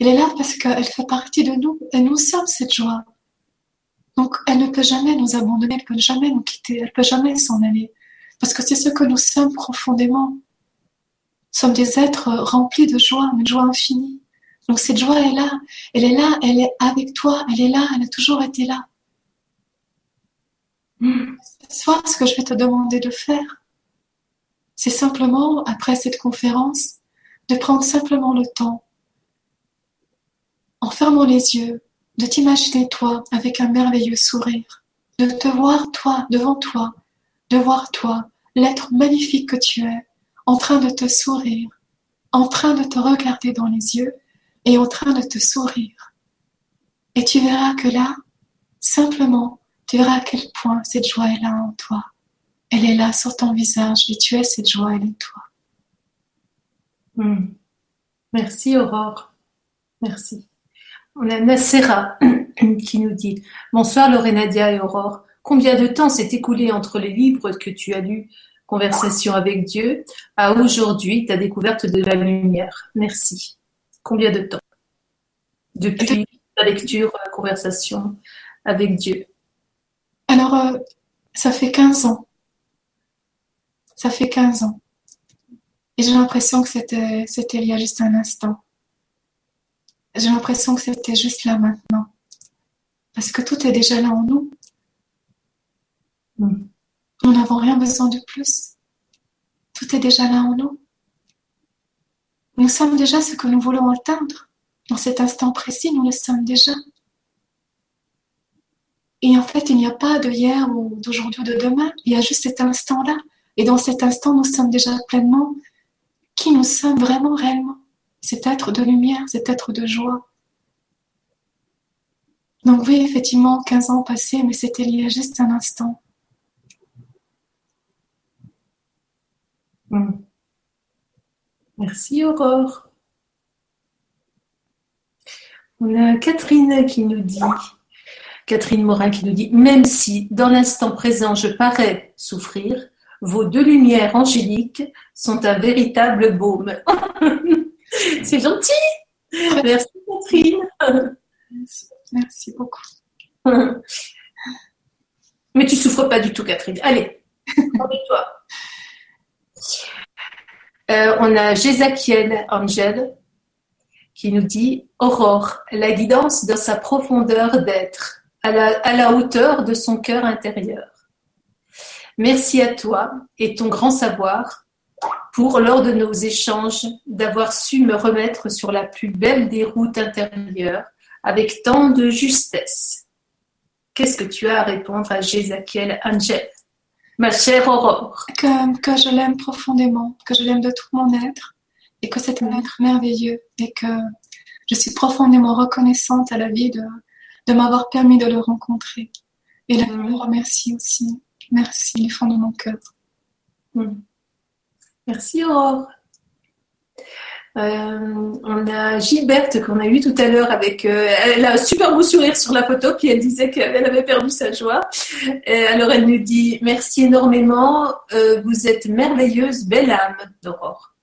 Elle est là parce qu'elle fait partie de nous et nous sommes cette joie. Donc, elle ne peut jamais nous abandonner, elle ne peut jamais nous quitter, elle ne peut jamais s'en aller. Parce que c'est ce que nous sommes profondément sommes des êtres remplis de joie, une joie infinie. Donc cette joie est là, elle est là, elle est avec toi, elle est là, elle a toujours été là. Soit ce que je vais te demander de faire, c'est simplement, après cette conférence, de prendre simplement le temps, en fermant les yeux, de t'imaginer toi avec un merveilleux sourire, de te voir toi devant toi, de voir toi, l'être magnifique que tu es, en train de te sourire, en train de te regarder dans les yeux et en train de te sourire. Et tu verras que là, simplement, tu verras à quel point cette joie est là en toi. Elle est là sur ton visage et tu es cette joie, elle est toi. Hmm. Merci Aurore. Merci. On a Nacera qui nous dit Bonsoir Lorenadia et Aurore. Combien de temps s'est écoulé entre les livres que tu as lus, Conversation avec Dieu, à aujourd'hui, ta découverte de la lumière Merci. Combien de temps? Depuis ta lecture, la conversation avec Dieu Alors, euh, ça fait 15 ans. Ça fait 15 ans. Et j'ai l'impression que c'était, il y a juste un instant. J'ai l'impression que c'était juste là maintenant. Parce que tout est déjà là en nous. Nous n'avons rien besoin de plus. Tout est déjà là en nous. Nous sommes déjà ce que nous voulons atteindre. Dans cet instant précis, nous le sommes déjà. Et en fait, il n'y a pas de hier ou d'aujourd'hui ou de demain. Il y a juste cet instant-là. Et dans cet instant, nous sommes déjà pleinement qui nous sommes vraiment réellement. Cet être de lumière, cet être de joie. Donc oui, effectivement, 15 ans passés, mais c'était il y a juste un instant. Hmm. Merci Aurore. On a Catherine qui nous dit, Catherine Morin qui nous dit, même si dans l'instant présent je parais souffrir, vos deux lumières angéliques sont un véritable baume. C'est gentil. Merci Catherine. Merci beaucoup. Mais tu souffres pas du tout, Catherine. Allez, toi. Euh, on a Jézakiel Angel qui nous dit Aurore, la guidance dans sa profondeur d'être, à la hauteur de son cœur intérieur. Merci à toi et ton grand savoir pour, lors de nos échanges, d'avoir su me remettre sur la plus belle des routes intérieures avec tant de justesse. Qu'est-ce que tu as à répondre à Jézakiel Angel Ma chère Aurore? Que, que je l'aime profondément, que je l'aime de tout mon être et que c'est un être merveilleux et que je suis profondément reconnaissante à la vie de, de m'avoir permis de le rencontrer. Et là, je le remercie aussi. Merci du fond de mon cœur. Hmm. Merci Aurore. Euh, on a Gilberte qu'on a eu tout à l'heure avec. Euh, elle a un super beau sourire sur la photo, puis elle disait qu'elle avait perdu sa joie. alors elle nous dit merci énormément. Euh, vous êtes merveilleuse, belle âme, d'Aurore.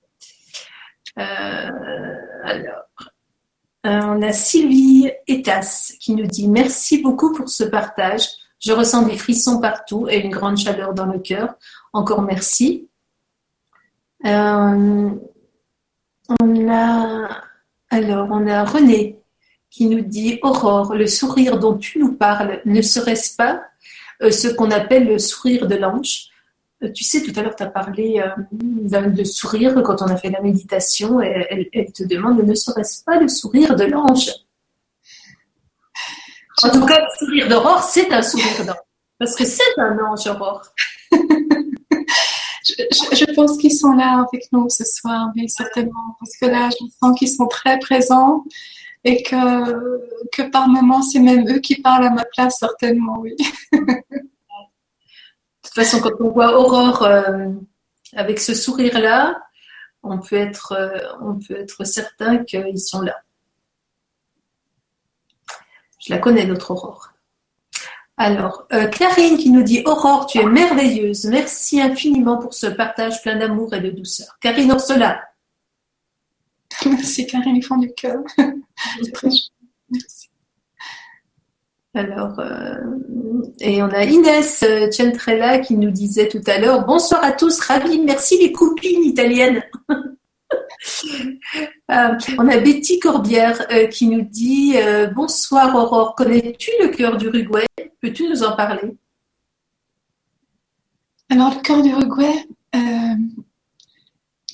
alors, on a Sylvie Etas qui nous dit merci beaucoup pour ce partage. Je ressens des frissons partout et une grande chaleur dans le cœur. Encore merci. Euh, on a alors on a René qui nous dit Aurore, le sourire dont tu nous parles, ne serait-ce pas euh, ce qu'on appelle le sourire de l'ange? Euh, Tu sais, tout à l'heure, tu as parlé de sourire quand on a fait la méditation. Elle, te demande ne serait-ce pas le sourire de l'ange? En tout cas, le sourire d'Aurore, c'est un sourire d'ange. Parce que c'est un ange, Aurore. je, pense qu'ils sont là avec nous ce soir, mais certainement, parce que là, je sens qu'ils sont très présents et que, que par moments, c'est même eux qui parlent à ma place, certainement, oui. De toute façon, quand on voit Aurore euh, avec ce sourire-là, on peut être, euh, on peut être certain qu'ils sont là. Je la connais, notre Aurore. Alors, euh, Clarine qui nous dit Aurore, tu es merveilleuse. Merci infiniment pour ce partage plein d'amour et de douceur. Karine Ursula. Merci Karine, du fond du cœur. Merci. Alors, euh, et on a Inès euh, Centrella qui nous disait tout à l'heure Bonsoir à tous, ravi, merci les copines italiennes. on a Betty Corbière qui nous dit Bonsoir Aurore, connais-tu le cœur d'Uruguay? Peux-tu nous en parler? Alors, le cœur d'Uruguay, euh,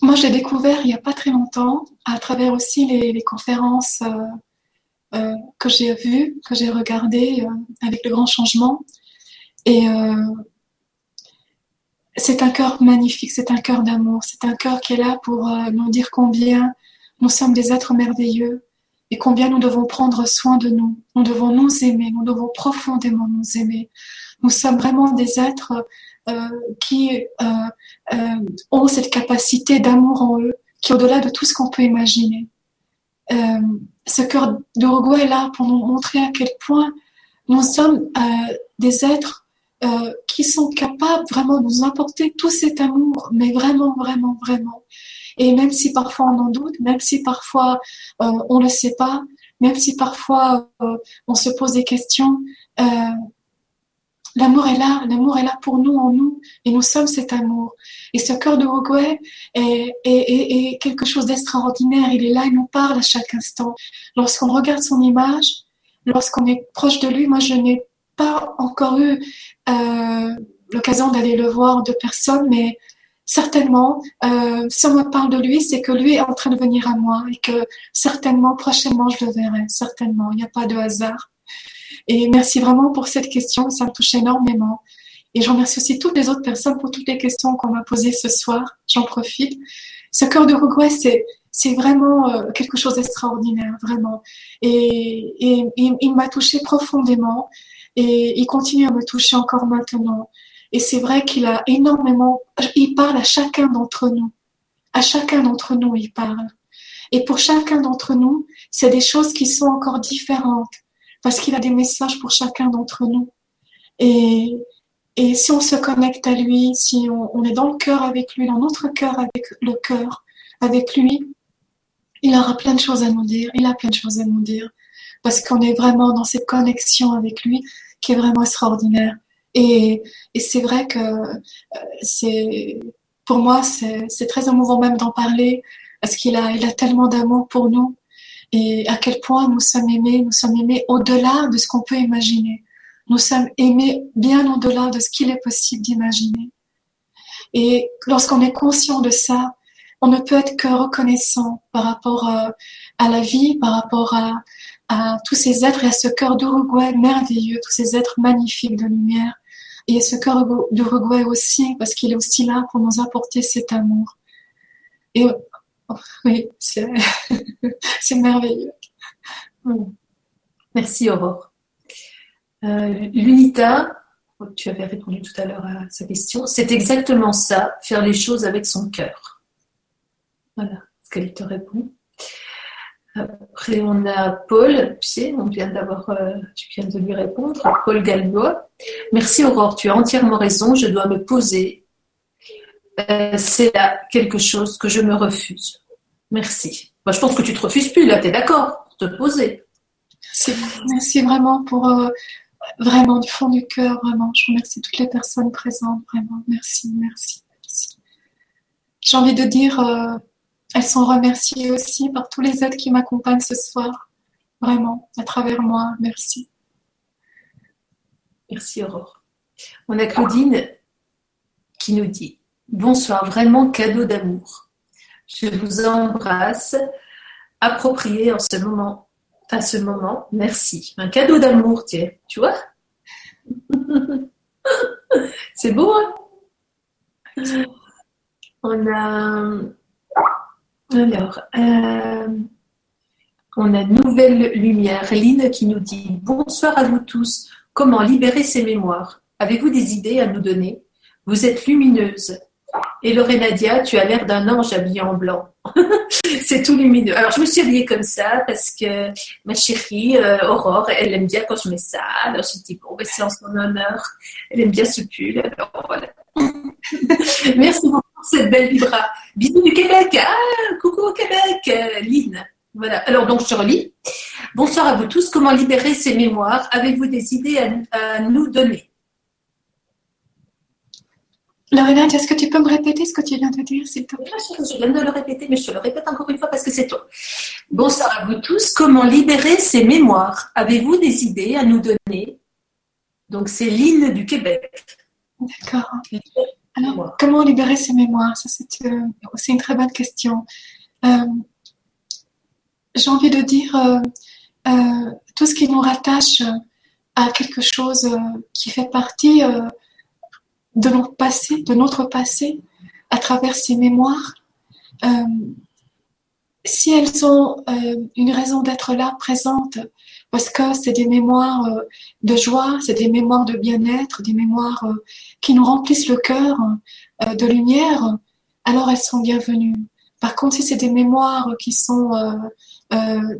moi, j'ai découvert il n'y a pas très longtemps, à travers aussi les, conférences euh, euh, que j'ai vues, que j'ai regardées avec le grand changement. C'est un cœur magnifique, c'est un cœur d'amour, c'est un cœur qui est là pour nous dire combien nous sommes des êtres merveilleux, et combien nous devons prendre soin de nous. Nous devons nous aimer, nous devons profondément nous aimer. Nous sommes vraiment des êtres euh, qui euh, euh, ont cette capacité d'amour en eux, qui est au-delà de tout ce qu'on peut imaginer. ce cœur d'Uruguay est là pour nous montrer à quel point nous sommes des êtres qui sont capables vraiment de nous apporter tout cet amour, mais vraiment, vraiment, vraiment. Et même si parfois on en doute, même si parfois on ne le sait pas, même si parfois on se pose des questions, L'amour est là, l'amour est là pour nous, en nous, et nous sommes cet amour. Et ce cœur de Rogouet est, est, quelque chose d'extraordinaire. Il est là, il nous parle à chaque instant. Lorsqu'on regarde son image, lorsqu'on est proche de lui, moi je n'ai encore eu euh, l'occasion d'aller le voir de personne, mais certainement, euh, si on me parle de lui, c'est que lui est en train de venir à moi et que certainement, prochainement, je le verrai. Certainement, il n'y a pas de hasard. Et merci vraiment pour cette question, ça me touche énormément. Et je remercie aussi toutes les autres personnes pour toutes les questions qu'on m'a posées ce soir. J'en profite. Ce cœur de regret, c'est c'est vraiment euh, quelque chose d'extraordinaire, vraiment. Et, et, il m'a touché profondément et il continue à me toucher encore maintenant. Et c'est vrai qu'il a énormément, il parle à chacun d'entre nous. À chacun d'entre nous, il parle. Et pour chacun d'entre nous, c'est des choses qui sont encore différentes parce qu'il a des messages pour chacun d'entre nous. Et, et si on se connecte à lui, si on, est dans le cœur avec lui, dans notre cœur avec le cœur, avec lui, il aura plein de choses à nous dire. Il a plein de choses à nous dire. Parce qu'on est vraiment dans cette connexion avec lui qui est vraiment extraordinaire. Et, et c'est vrai que euh, c'est, pour moi, c'est très émouvant même d'en parler parce qu'il a, il a tellement d'amour pour nous et à quel point nous sommes aimés, nous sommes aimés au-delà de ce qu'on peut imaginer. Nous sommes aimés bien au-delà de ce qu'il est possible d'imaginer. Et lorsqu'on est conscient de ça, on ne peut être que reconnaissant par rapport à, euh, à la vie, par rapport à, à, tous ces êtres et à ce cœur d'Uruguay merveilleux, tous ces êtres magnifiques de lumière. Et ce cœur d'Uruguay aussi, parce qu'il est aussi là pour nous apporter cet amour. Et oui, c'est merveilleux. Merci Aurore. Euh, L'unita, tu avais répondu tout à l'heure à sa question, c'est exactement ça, faire les choses avec son cœur. Voilà ce qu'elle te répond. Après, on a Paul, sais, on vient d'avoir, euh, tu viens de lui répondre, Paul Galbois. Merci Aurore, tu as entièrement raison, je dois me poser. Euh, c'est là quelque chose que je me refuse. Merci. Bah, je pense que tu te refuses plus, là, tu es d'accord pour te poser. Merci, vraiment pour, vraiment du fond du cœur, vraiment. Je remercie toutes les personnes présentes, vraiment. Merci, merci, merci. J'ai envie de dire, euh, elles sont remerciées aussi par tous les êtres qui m'accompagnent ce soir. Vraiment, à travers moi. Merci. Merci, Aurore. On a Claudine qui nous dit Bonsoir, vraiment cadeau d'amour. Je vous embrasse, approprié en ce moment, à ce moment. Merci. Un cadeau d'amour, tiens, tu vois C'est beau, hein On a. Alors, euh, on a Nouvelle Lumière, Lynn qui nous dit Bonsoir à vous tous. Comment libérer ces mémoires? Avez-vous des idées à nous donner? Vous êtes lumineuse. Et Nadia, tu as l'air d'un ange habillé en blanc. c'est tout lumineux. Alors, je me suis habillée comme ça parce que ma chérie, euh, Aurore, elle aime bien quand je mets ça. Alors, j'ai dit, bon, ben, c'est en son honneur. Elle aime bien ce pull. Alors, voilà. Merci beaucoup pour cette belle vibra. Bisous du Québec. Ah, coucou au Québec, euh, Lynn. Voilà. Alors, donc, je relis. Bonsoir à vous tous. Comment libérer ces mémoires? Avez-vous des idées à nous donner? Lorena, est-ce que tu peux me répéter ce que tu viens de dire, s'il te plaît? Je viens de le répéter, mais je te le répète encore une fois parce que c'est toi. Bonsoir à vous tous. Comment libérer ces mémoires? Avez-vous des idées à nous donner? Donc, c'est l'île du Québec. D'accord. Alors, comment libérer ces mémoires? Ça, c'est euh, une très bonne question. Euh, j'ai envie de dire euh, tout ce qui nous rattache à quelque chose qui fait partie de notre passé, de notre passé, à travers ces mémoires, euh, si elles ont euh, une raison d'être là, présentes, parce que c'est des mémoires euh, de joie, c'est des mémoires de bien-être, des mémoires qui nous remplissent le cœur de lumière, alors elles sont bienvenues. Par contre, si c'est des mémoires qui sont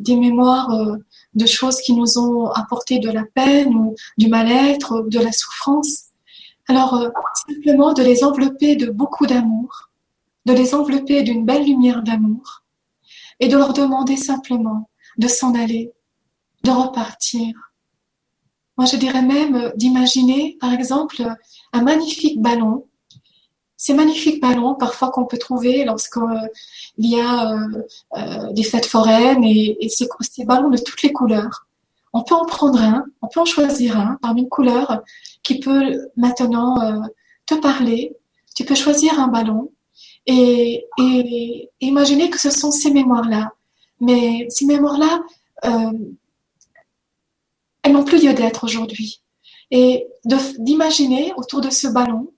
des mémoires de choses qui nous ont apporté de la peine ou du mal-être ou de la souffrance. Alors, simplement de les envelopper de beaucoup d'amour, de les envelopper d'une belle lumière d'amour et de leur demander simplement de s'en aller, de repartir. Moi, je dirais même d'imaginer, par exemple, un magnifique ballon. Ces magnifiques ballons, parfois qu'on peut trouver lorsqu'il euh, y a euh, euh, des fêtes foraines et, et ces, ces, ballons de toutes les couleurs. On peut en prendre un, on peut en choisir un parmi une couleur qui peut maintenant te parler. Tu peux choisir un ballon et, imaginer que ce sont ces mémoires-là. Mais ces mémoires-là, euh, elles n'ont plus lieu d'être aujourd'hui. Et d'imaginer autour de ce ballon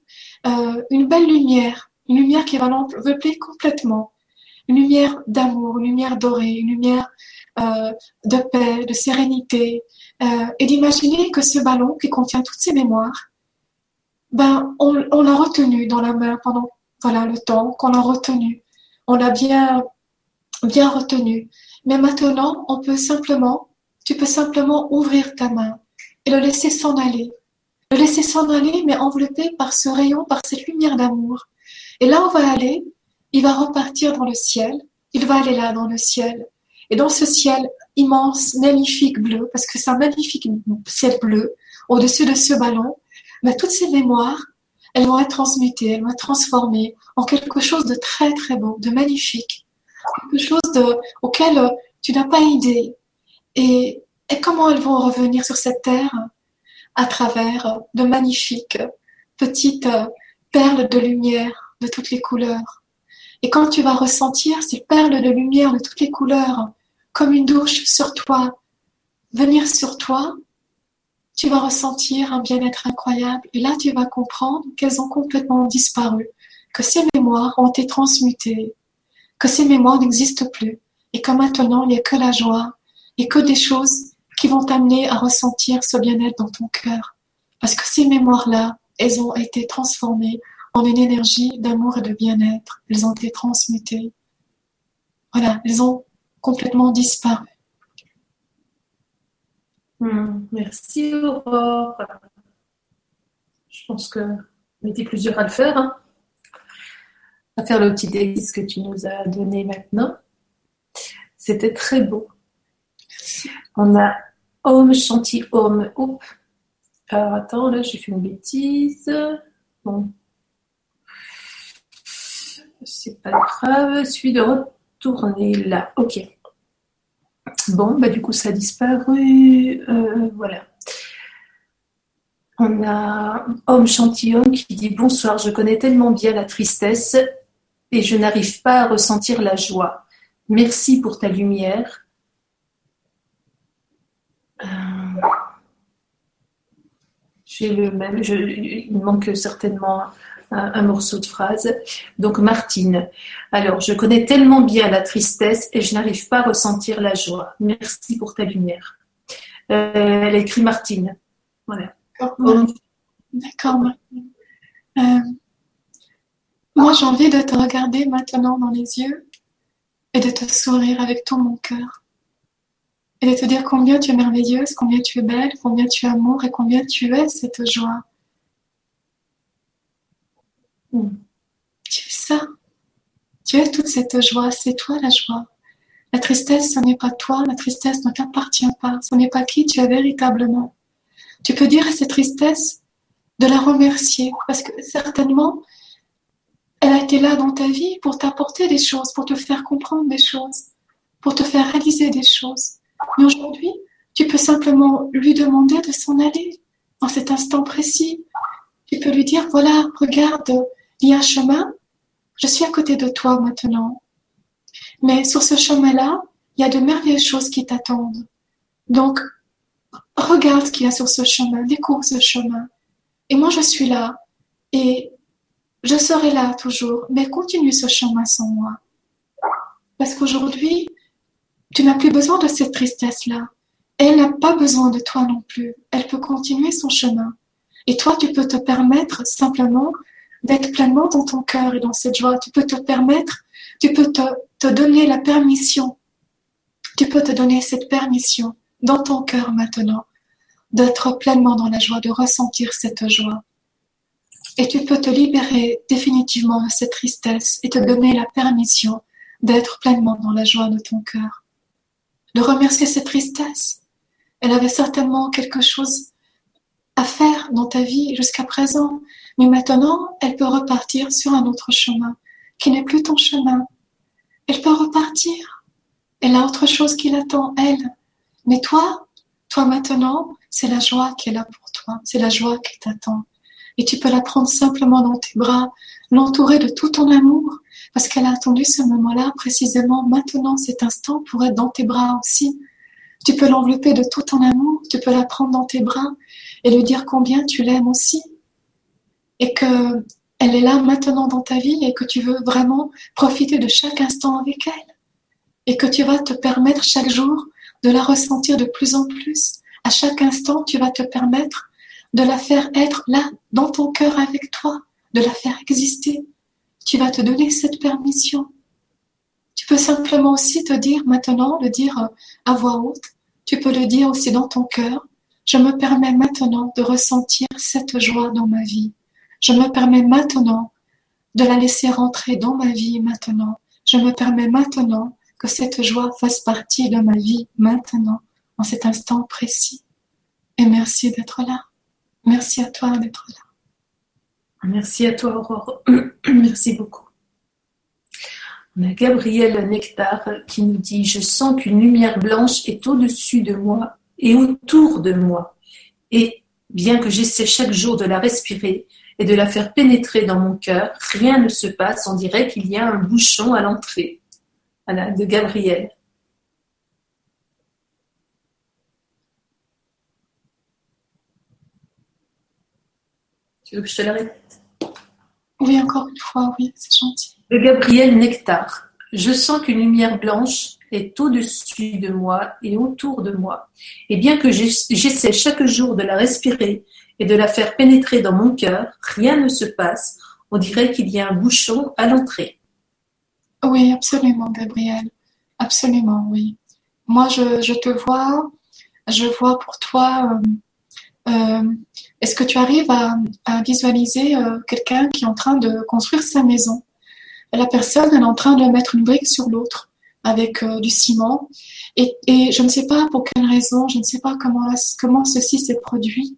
euh, une belle lumière, une lumière qui va l'envelopper complètement, une lumière d'amour, une lumière dorée, une lumière euh, de paix, de sérénité, euh, et d'imaginer que ce ballon qui contient toutes ces mémoires, ben on, on l'a retenu dans la main pendant voilà le temps qu'on a retenu. On l'a bien, bien retenu. Mais maintenant, on peut simplement, tu peux simplement ouvrir ta main et le laisser s'en aller. Le laisser s'en aller, mais enveloppé par ce rayon, par cette lumière d'amour. Et là, on va aller, il va repartir dans le ciel. Il va aller là, dans le ciel. Et dans ce ciel immense, magnifique bleu, parce que c'est un magnifique ciel bleu, au-dessus de ce ballon, mais toutes ces mémoires, elles vont être transmutées, elles vont être transformées en quelque chose de très très beau, de magnifique, quelque chose de, auquel euh, tu n'as pas idée. Et, et comment elles vont revenir sur cette terre à travers de magnifiques petites euh, perles de lumière de toutes les couleurs. Et quand tu vas ressentir ces perles de lumière de toutes les couleurs comme une douche sur toi, venir sur toi, tu vas ressentir un bien-être incroyable et là tu vas comprendre qu'elles ont complètement disparu, que ces mémoires ont été transmutées, que ces mémoires n'existent plus et que maintenant il n'y a que la joie et que des choses qui vont t'amener à ressentir ce bien-être dans ton cœur. Parce que ces mémoires-là, elles ont été transformées en une énergie d'amour et de bien-être. Elles ont été transmutées. Voilà, elles ont complètement disparu. Hmm, merci Aurore. Je pense que on était plusieurs à le faire. Hein. À faire le petit exercice que tu nous as donné maintenant. C'était très beau. On a Homme Chanty Homme. Alors attends, là j'ai fait une bêtise. Bon. C'est pas grave. Celui de retourner là. Ok. Bon, bah, du coup, ça a disparu. Euh, voilà. On a Homme Chantillon qui dit Bonsoir, je connais tellement bien la tristesse et je n'arrive pas à ressentir la joie. Merci pour ta lumière. Euh, j'ai le même, il manque certainement un, morceau de phrase. Donc Martine, alors je connais tellement bien la tristesse et je n'arrive pas à ressentir la joie. Merci pour ta lumière. Euh, elle écrit Martine. Voilà. D'accord, Martine. Euh, moi, j'ai envie de te regarder maintenant dans les yeux et de te sourire avec tout mon cœur. Et de te dire combien tu es merveilleuse, combien tu es belle, combien tu es amour et combien tu es cette joie. Tu es ça. Tu es toute cette joie. C'est toi la joie. La tristesse, ce n'est pas toi. La tristesse ne t'appartient pas. Ce n'est pas qui tu es véritablement. Tu peux dire à cette tristesse de la remercier parce que certainement, elle a été là dans ta vie pour t'apporter des choses, pour te faire comprendre des choses, pour te faire réaliser des choses. Mais aujourd'hui, tu peux simplement lui demander de s'en aller en cet instant précis. Tu peux lui dire, voilà, regarde, il y a un chemin, je suis à côté de toi maintenant. Mais sur ce chemin-là, il y a de merveilleuses choses qui t'attendent. Donc, regarde ce qu'il y a sur ce chemin, découvre ce chemin. Et moi, je suis là. Et je serai là toujours. Mais continue ce chemin sans moi. Parce qu'aujourd'hui, tu n'as plus besoin de cette tristesse-là. Elle n'a pas besoin de toi non plus. Elle peut continuer son chemin. Et toi, tu peux te permettre simplement d'être pleinement dans ton cœur et dans cette joie. Tu peux te permettre, tu peux te, donner la permission Tu peux te donner cette permission dans ton cœur maintenant d'être pleinement dans la joie, de ressentir cette joie. Et tu peux te libérer définitivement de cette tristesse et te donner la permission d'être pleinement dans la joie de ton cœur. De remercier cette tristesse. Elle avait certainement quelque chose à faire dans ta vie jusqu'à présent, mais maintenant, elle peut repartir sur un autre chemin qui n'est plus ton chemin. Elle peut repartir. Elle a autre chose qui l'attend, elle. Mais toi, toi maintenant, c'est la joie qui est là pour toi. C'est la joie qui t'attend. Et tu peux la prendre simplement dans tes bras, l'entourer de tout ton amour, parce qu'elle a attendu ce moment-là, précisément maintenant, cet instant, pour être dans tes bras aussi. Tu peux l'envelopper de tout ton amour, tu peux la prendre dans tes bras et lui dire combien tu l'aimes aussi. Et que elle est là maintenant dans ta vie et que tu veux vraiment profiter de chaque instant avec elle. Et que tu vas te permettre chaque jour de la ressentir de plus en plus. À chaque instant, tu vas te permettre de la faire être là, dans ton cœur avec toi, de la faire exister. Tu vas te donner cette permission. Tu peux simplement aussi te dire maintenant, le dire à voix haute, tu peux le dire aussi dans ton cœur, je me permets maintenant de ressentir cette joie dans ma vie. Je me permets maintenant de la laisser rentrer dans ma vie maintenant. Je me permets maintenant que cette joie fasse partie de ma vie maintenant, en cet instant précis. Et merci d'être là. Merci à toi d'être là. Merci à toi, Aurore. Merci beaucoup. On a Gabriel Nectar qui nous dit Je sens qu'une lumière blanche est au-dessus de moi et autour de moi. Et bien que j'essaie chaque jour de la respirer et de la faire pénétrer dans mon cœur, rien ne se passe. On dirait qu'il y a un bouchon à l'entrée. Voilà, de Gabriel. Tu veux que je te la répète? Oui, encore une fois, oui, c'est gentil. De Gabriel Nectar. Je sens qu'une lumière blanche est au-dessus de moi et autour de moi. Et bien que j'essaie chaque jour de la respirer et de la faire pénétrer dans mon cœur, rien ne se passe. On dirait qu'il y a un bouchon à l'entrée. Oui, absolument, Gabriel. Absolument, oui. Moi, je, te vois, je vois pour toi euh, euh, est-ce que tu arrives à, visualiser euh, quelqu'un qui est en train de construire sa maison? La personne, elle est en train de mettre une brique sur l'autre avec euh, du ciment. Et, je ne sais pas pour quelle raison, je ne sais pas comment, comment ceci s'est produit.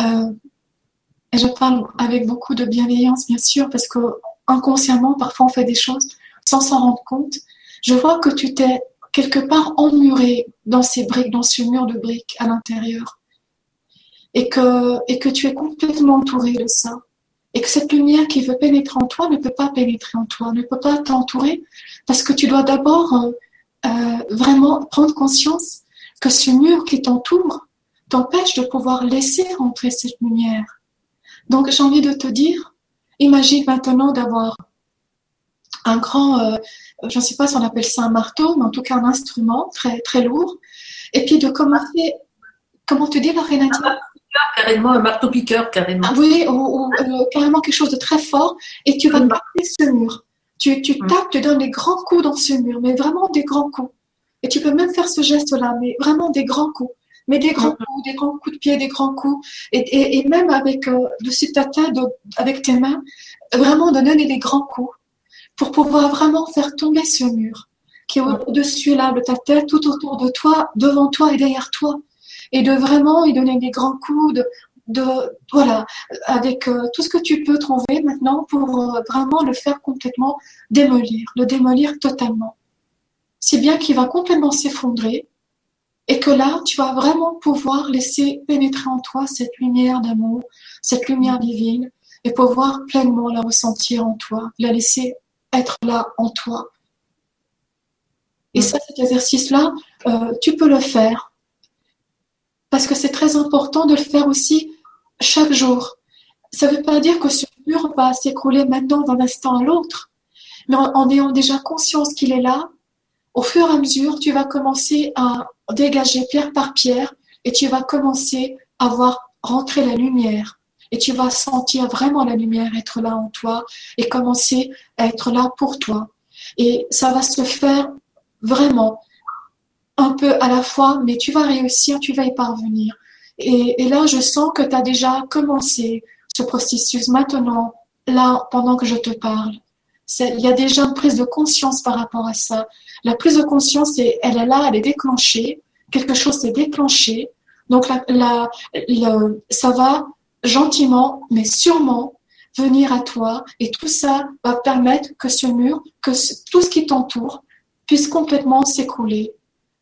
Euh, et je parle avec beaucoup de bienveillance, bien sûr, parce que inconsciemment, parfois on fait des choses sans s'en rendre compte. Je vois que tu t'es quelque part emmuré dans ces briques, dans ce mur de briques à l'intérieur et que, et que tu es complètement entouré de ça. Et que cette lumière qui veut pénétrer en toi ne peut pas pénétrer en toi, ne peut pas t'entourer, parce que tu dois d'abord euh, euh, vraiment prendre conscience que ce mur qui t'entoure t'empêche de pouvoir laisser rentrer cette lumière. Donc j'ai envie de te dire, imagine maintenant d'avoir un grand, euh, je ne sais pas si on appelle ça un marteau, mais en tout cas un instrument très très lourd, et puis de commencer, comment te dire, la carrément, un marteau-piqueur, carrément. Ah oui, ou, euh, carrément quelque chose de très fort, et tu vas taper ce mur. Tu, tu mm. tapes, tu donnes des grands coups dans ce mur, mais vraiment des grands coups. Et tu peux même faire ce geste-là, mais vraiment des grands coups. Mais des grands mm. coups, des grands coups de pied, des grands coups. Et, et, même avec, euh, dessus ta tête, avec tes mains, vraiment de donner des grands coups pour pouvoir vraiment faire tomber ce mur qui est au-dessus là de ta tête, tout autour de toi, devant toi et derrière toi et de vraiment y donner des grands coups de, voilà, avec euh, tout ce que tu peux trouver maintenant pour euh, vraiment le faire complètement démolir, le démolir totalement. Si bien qu'il va complètement s'effondrer et que là, tu vas vraiment pouvoir laisser pénétrer en toi cette lumière d'amour, cette lumière divine et pouvoir pleinement la ressentir en toi, la laisser être là en toi. Et ça, cet exercice-là, euh, tu peux le faire parce que c'est très important de le faire aussi chaque jour. Ça ne veut pas dire que ce mur va s'écrouler maintenant d'un instant à l'autre, mais en, ayant déjà conscience qu'il est là, au fur et à mesure, tu vas commencer à dégager pierre par pierre et tu vas commencer à voir rentrer la lumière. Et tu vas sentir vraiment la lumière être là en toi et commencer à être là pour toi. Et ça va se faire vraiment un peu à la fois, mais tu vas réussir, tu vas y parvenir. Et, là, je sens que tu as déjà commencé ce processus maintenant, là, pendant que je te parle. Il y a déjà une prise de conscience par rapport à ça. La prise de conscience, elle est là, elle est déclenchée. Quelque chose s'est déclenché. Donc, ça va gentiment, mais sûrement, venir à toi. Et tout ça va permettre que ce mur, que tout ce qui t'entoure, puisse complètement s'écouler.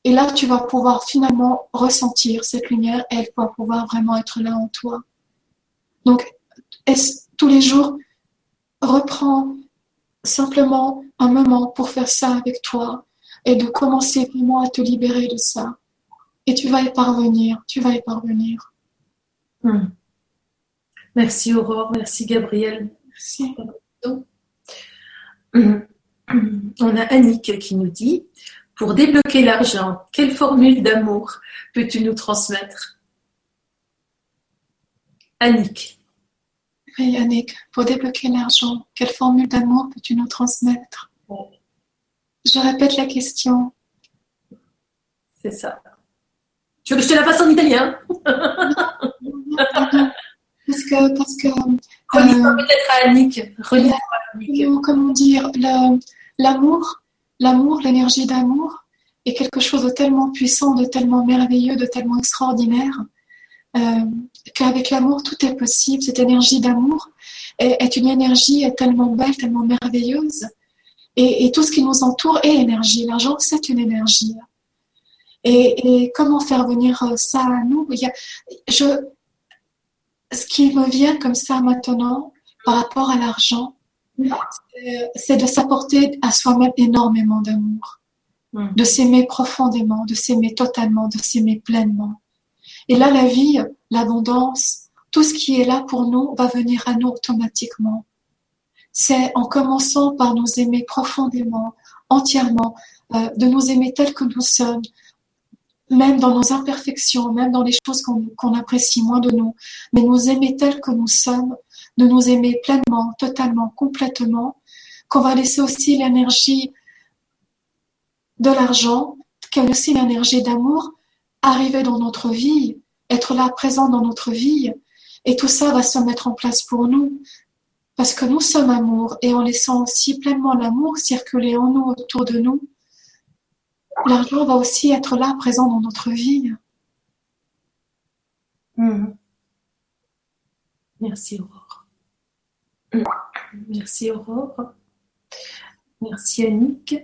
Et là, tu vas pouvoir finalement ressentir cette lumière et elle va pouvoir vraiment être là en toi. Donc, tous les jours, reprends simplement un moment pour faire ça avec toi et de commencer vraiment à te libérer de ça. Et tu vas y parvenir, tu vas y parvenir. Hmm. Merci Aurore, merci Gabriel. Merci. On a Annick qui nous dit, pour débloquer l'argent, quelle formule d'amour peux-tu nous transmettre? Annick. Oui, Annick, pour débloquer l'argent, quelle formule d'amour peux-tu nous transmettre? Je répète la question. C'est ça. Tu veux que je te la fasse en italien? Parce que. Parce que euh, peut-être à Annick. Comment, comment dire L'amour, l'amour, l'énergie d'amour est quelque chose de tellement puissant, de tellement merveilleux, de tellement extraordinaire euh, qu'avec l'amour, tout est possible. Cette énergie d'amour est, une énergie tellement belle, tellement merveilleuse. Et, tout ce qui nous entoure est énergie. L'argent, c'est une énergie. Et, comment faire venir ça à nous? Ce qui me vient comme ça maintenant par rapport à l'argent, c'est de s'apporter à soi-même énormément d'amour, hmm. de s'aimer profondément, de s'aimer totalement, de s'aimer pleinement. Et là, la vie, l'abondance, tout ce qui est là pour nous va venir à nous automatiquement. C'est en commençant par nous aimer profondément, entièrement, euh, de nous aimer tels que nous sommes, même dans nos imperfections, même dans les choses qu'on apprécie moins de nous, mais nous aimer tels que nous sommes, de nous aimer pleinement, totalement, complètement, qu'on va laisser aussi l'énergie de l'argent, qu'elle aussi l'énergie d'amour, arriver dans notre vie, être là présent dans notre vie. Et tout ça va se mettre en place pour nous. Parce que nous sommes amour et en laissant aussi pleinement l'amour circuler en nous, autour de nous, l'argent va aussi être là, présent dans notre vie. Hmm. Merci Aurore. Merci Aurore. Merci Annick.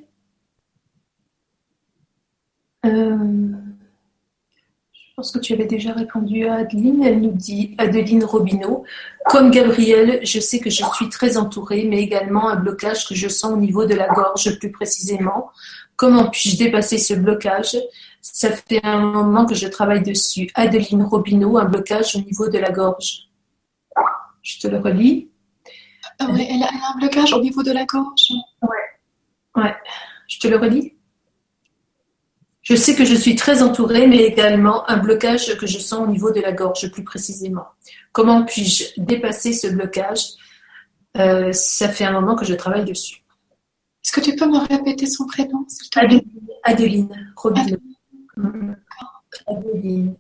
Euh, je pense que tu avais déjà répondu à Adeline. Elle nous dit, Adeline Robineau, comme Gabriel, je sais que je suis très entourée, mais également un blocage que je sens au niveau de la gorge plus précisément. Comment puis-je dépasser ce blocage? Ça fait un moment que je travaille dessus. Adeline Robineau, un blocage au niveau de la gorge. Je te le relis. Ah elle a un blocage au niveau de la gorge. Ouais. Ouais. Je te le relis. Je sais que je suis très entourée, mais également un blocage que je sens au niveau de la gorge plus précisément. Comment puis-je dépasser ce blocage? Euh, Ça fait un moment que je travaille dessus. Est-ce que tu peux me répéter son prénom Adeline, Adeline Robin. Adeline.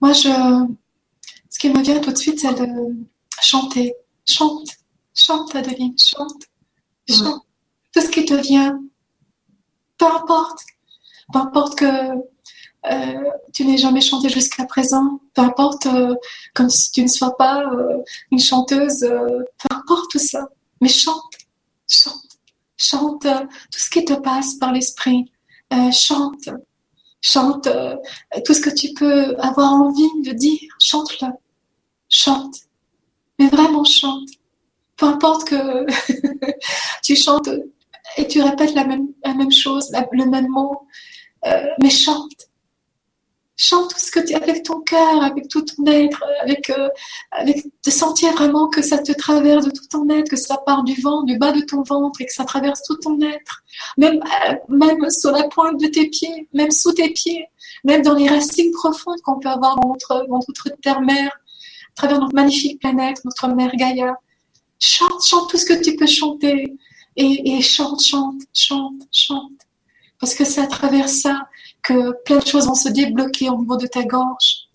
Moi, je, ce qui me vient tout de suite, c'est de chanter. Chante, chante, Adeline, chante, chante. Tout ce qui te vient, peu importe, peu importe que euh, tu n'aies jamais chanté jusqu'à présent, peu importe euh, comme si tu ne sois pas euh, une chanteuse, peu importe tout ça, mais chante, chante, chante tout ce qui te passe par l'esprit, chante, chante tout ce que tu peux avoir envie de dire, chante-le chante, mais vraiment chante. Peu importe que tu chantes et tu répètes la même, la même chose, le même mot, euh, mais chante. Chante tout ce que tu avec ton cœur, avec tout ton être, avec, euh, avec de sentir vraiment que ça te traverse de tout ton être, que ça part du vent, du bas de ton ventre et que ça traverse tout ton être, même, euh, même sur la pointe de tes pieds, même sous tes pieds, même dans les racines profondes qu'on peut avoir dans notre, dans notre terre-mère, travers notre magnifique planète, notre mère Gaïa. Chante, chante tout ce que tu peux chanter. Et chante, chante, chante, chante. Parce que c'est à travers ça que plein de choses vont se débloquer au niveau de ta gorge.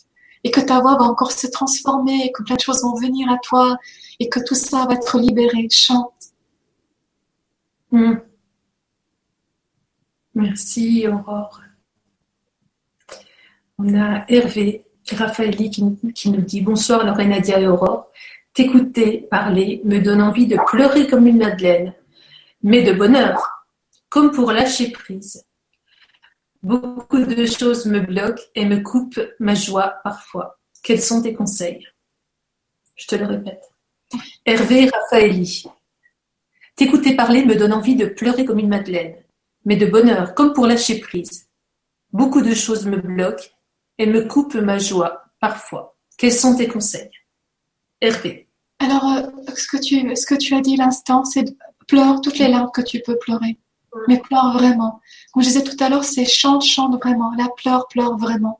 Et que ta voix va encore se transformer, et que plein de choses vont venir à toi, et que tout ça va être libéré. Chante. Hmm. Merci Aurore. On a Hervé Raphaëli qui, nous dit Bonsoir Lorraine Nadia et Aurore. T'écouter parler me donne envie de pleurer comme une madeleine, mais de bonheur, comme pour lâcher prise. Beaucoup de choses me bloquent et me coupent ma joie parfois. Quels sont tes conseils? Je te le répète. Hervé Raphaëli. T'écouter parler me donne envie de pleurer comme une madeleine, mais de bonheur, comme pour lâcher prise. Beaucoup de choses me bloquent et me coupent ma joie, parfois. Quels sont tes conseils? Hervé. Alors, euh, ce que tu as dit l'instant, c'est pleure toutes les larmes que tu peux pleurer. Mais pleure vraiment. Comme je disais tout à l'heure, c'est chante, chante vraiment. La pleure, pleure vraiment.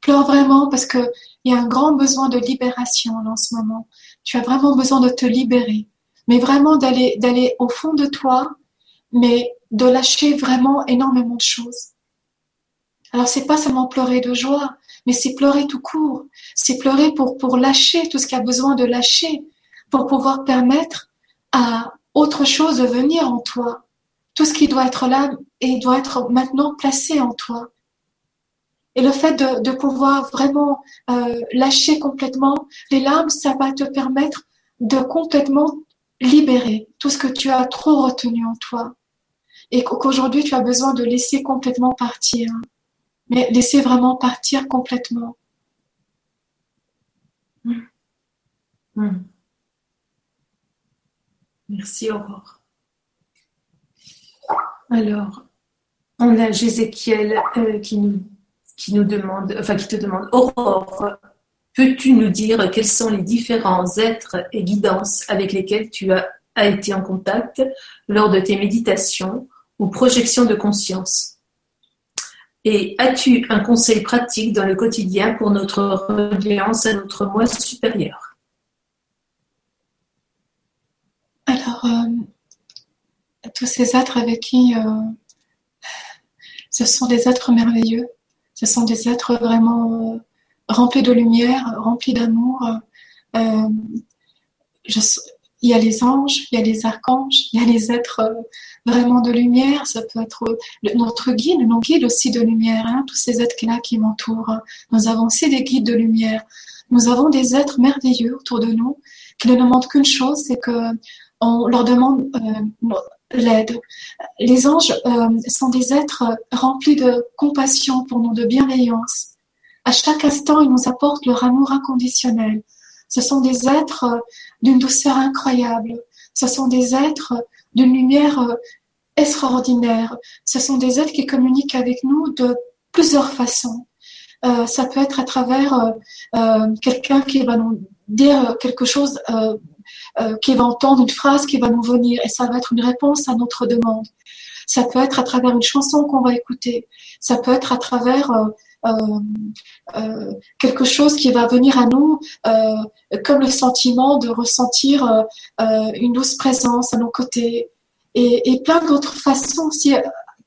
Pleure vraiment parce qu'il y a un grand besoin de libération en ce moment. Tu as vraiment besoin de te libérer. Mais vraiment d'aller, au fond de toi, mais de lâcher vraiment énormément de choses. Alors c'est pas seulement pleurer de joie, mais c'est pleurer tout court. C'est pleurer pour, pour lâcher tout ce qu'il a besoin de lâcher, pour pouvoir permettre à autre chose de venir en toi. Tout ce qui doit être là et doit être maintenant placé en toi. Et le fait de, pouvoir vraiment euh, lâcher complètement les larmes, ça va te permettre de complètement libérer tout ce que tu as trop retenu en toi. Et qu'aujourd'hui, tu as besoin de laisser complètement partir mais laissez vraiment partir complètement. Hmm. Hmm. Merci Aurore. Alors, on a Jézéchiel euh, qui, nous, qui nous demande, enfin qui te demande, Aurore, peux-tu nous dire quels sont les différents êtres et guidances avec lesquels tu as, as été en contact lors de tes méditations ou projections de conscience? Et as-tu un conseil pratique dans le quotidien pour notre reliance à notre moi supérieur Alors, euh, tous ces êtres avec qui euh, ce sont des êtres merveilleux, ce sont des êtres vraiment euh, remplis de lumière, remplis d'amour. Je, il y a les anges, il y a les archanges, il y a les êtres euh, vraiment de lumière, ça peut être euh, notre guide, nos guides aussi de lumière, hein, tous ces êtres-là qui m'entourent. Nous avons aussi des guides de lumière. Nous avons des êtres merveilleux autour de nous qui ne demandent qu'une chose, c'est que on leur demande euh, l'aide. Les anges sont des êtres remplis de compassion pour nous, de bienveillance. À chaque instant, ils nous apportent leur amour inconditionnel. Ce sont des êtres euh, d'une douceur incroyable. Ce sont des êtres d'une lumière euh, extraordinaire. Ce sont des êtres qui communiquent avec nous de plusieurs façons. Euh, ça peut être à travers quelqu'un qui va nous dire quelque chose, qui va entendre une phrase qui va nous venir et ça va être une réponse à notre demande. Ça peut être à travers une chanson qu'on va écouter. Ça peut être à travers euh, euh, quelque chose qui va venir à nous euh, comme le sentiment de ressentir une douce présence à nos côtés et, et plein d'autres façons aussi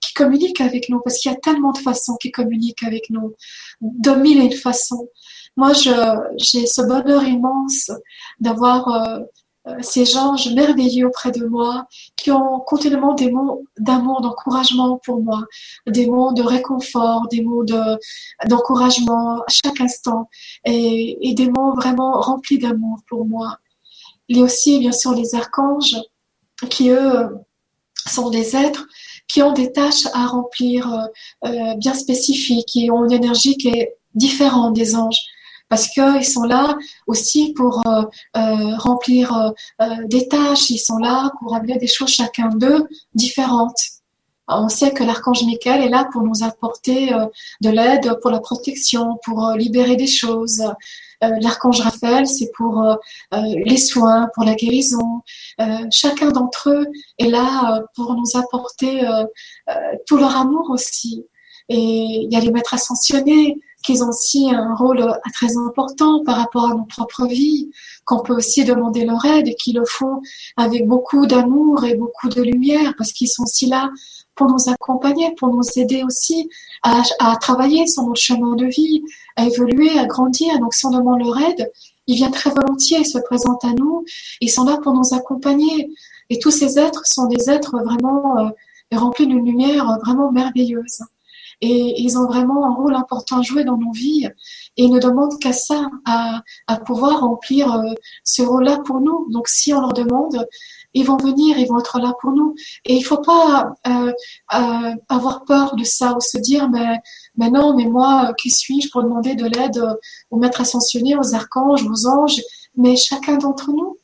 qui communiquent avec nous, parce qu'il y a tellement de façons qui communiquent avec nous, de mille et une façons. Moi, j'ai ce bonheur immense d'avoir euh, ces gens merveilleux auprès de moi, qui ont continuellement des mots d'amour, d'encouragement pour moi, des mots de réconfort, des mots d'encouragement à chaque instant, et, des mots vraiment remplis d'amour pour moi. Il y a aussi, bien sûr, les archanges, qui eux sont des êtres qui ont des tâches à remplir euh, euh, bien spécifiques, qui ont une énergie qui est différente des anges parce qu'ils sont là aussi pour euh, euh, remplir euh, des tâches, ils sont là pour régler des choses chacun d'eux différentes. On sait que l'archange Michael est là pour nous apporter de l'aide, pour la protection, pour libérer des choses. L'archange Raphaël, c'est pour les soins, pour la guérison. chacun d'entre eux est là pour nous apporter tout leur amour aussi. Et il y a les maîtres ascensionnés, qu'ils ont aussi un rôle très important par rapport à nos propres vies, qu'on peut aussi demander leur aide et qu'ils le font avec beaucoup d'amour et beaucoup de lumière parce qu'ils sont aussi là pour nous accompagner, pour nous aider aussi à, travailler sur notre chemin de vie, à évoluer, à grandir. Donc si on demande leur aide, ils viennent très volontiers, ils se présentent à nous, ils sont là pour nous accompagner. Et tous ces êtres sont des êtres vraiment euh, remplis d'une lumière vraiment merveilleuse. Et ils ont vraiment un rôle important à jouer dans nos vies. Et ils ne demandent qu'à ça, à, à, pouvoir remplir euh, ce rôle-là pour nous. Donc si on leur demande, ils vont venir, ils vont être là pour nous. Et il faut pas euh, euh, avoir peur de ça ou se dire, mais, mais non, mais moi, qui suis-je pour demander de l'aide aux maîtres ascensionnés, aux archanges, aux anges Mais chacun d'entre nous euh,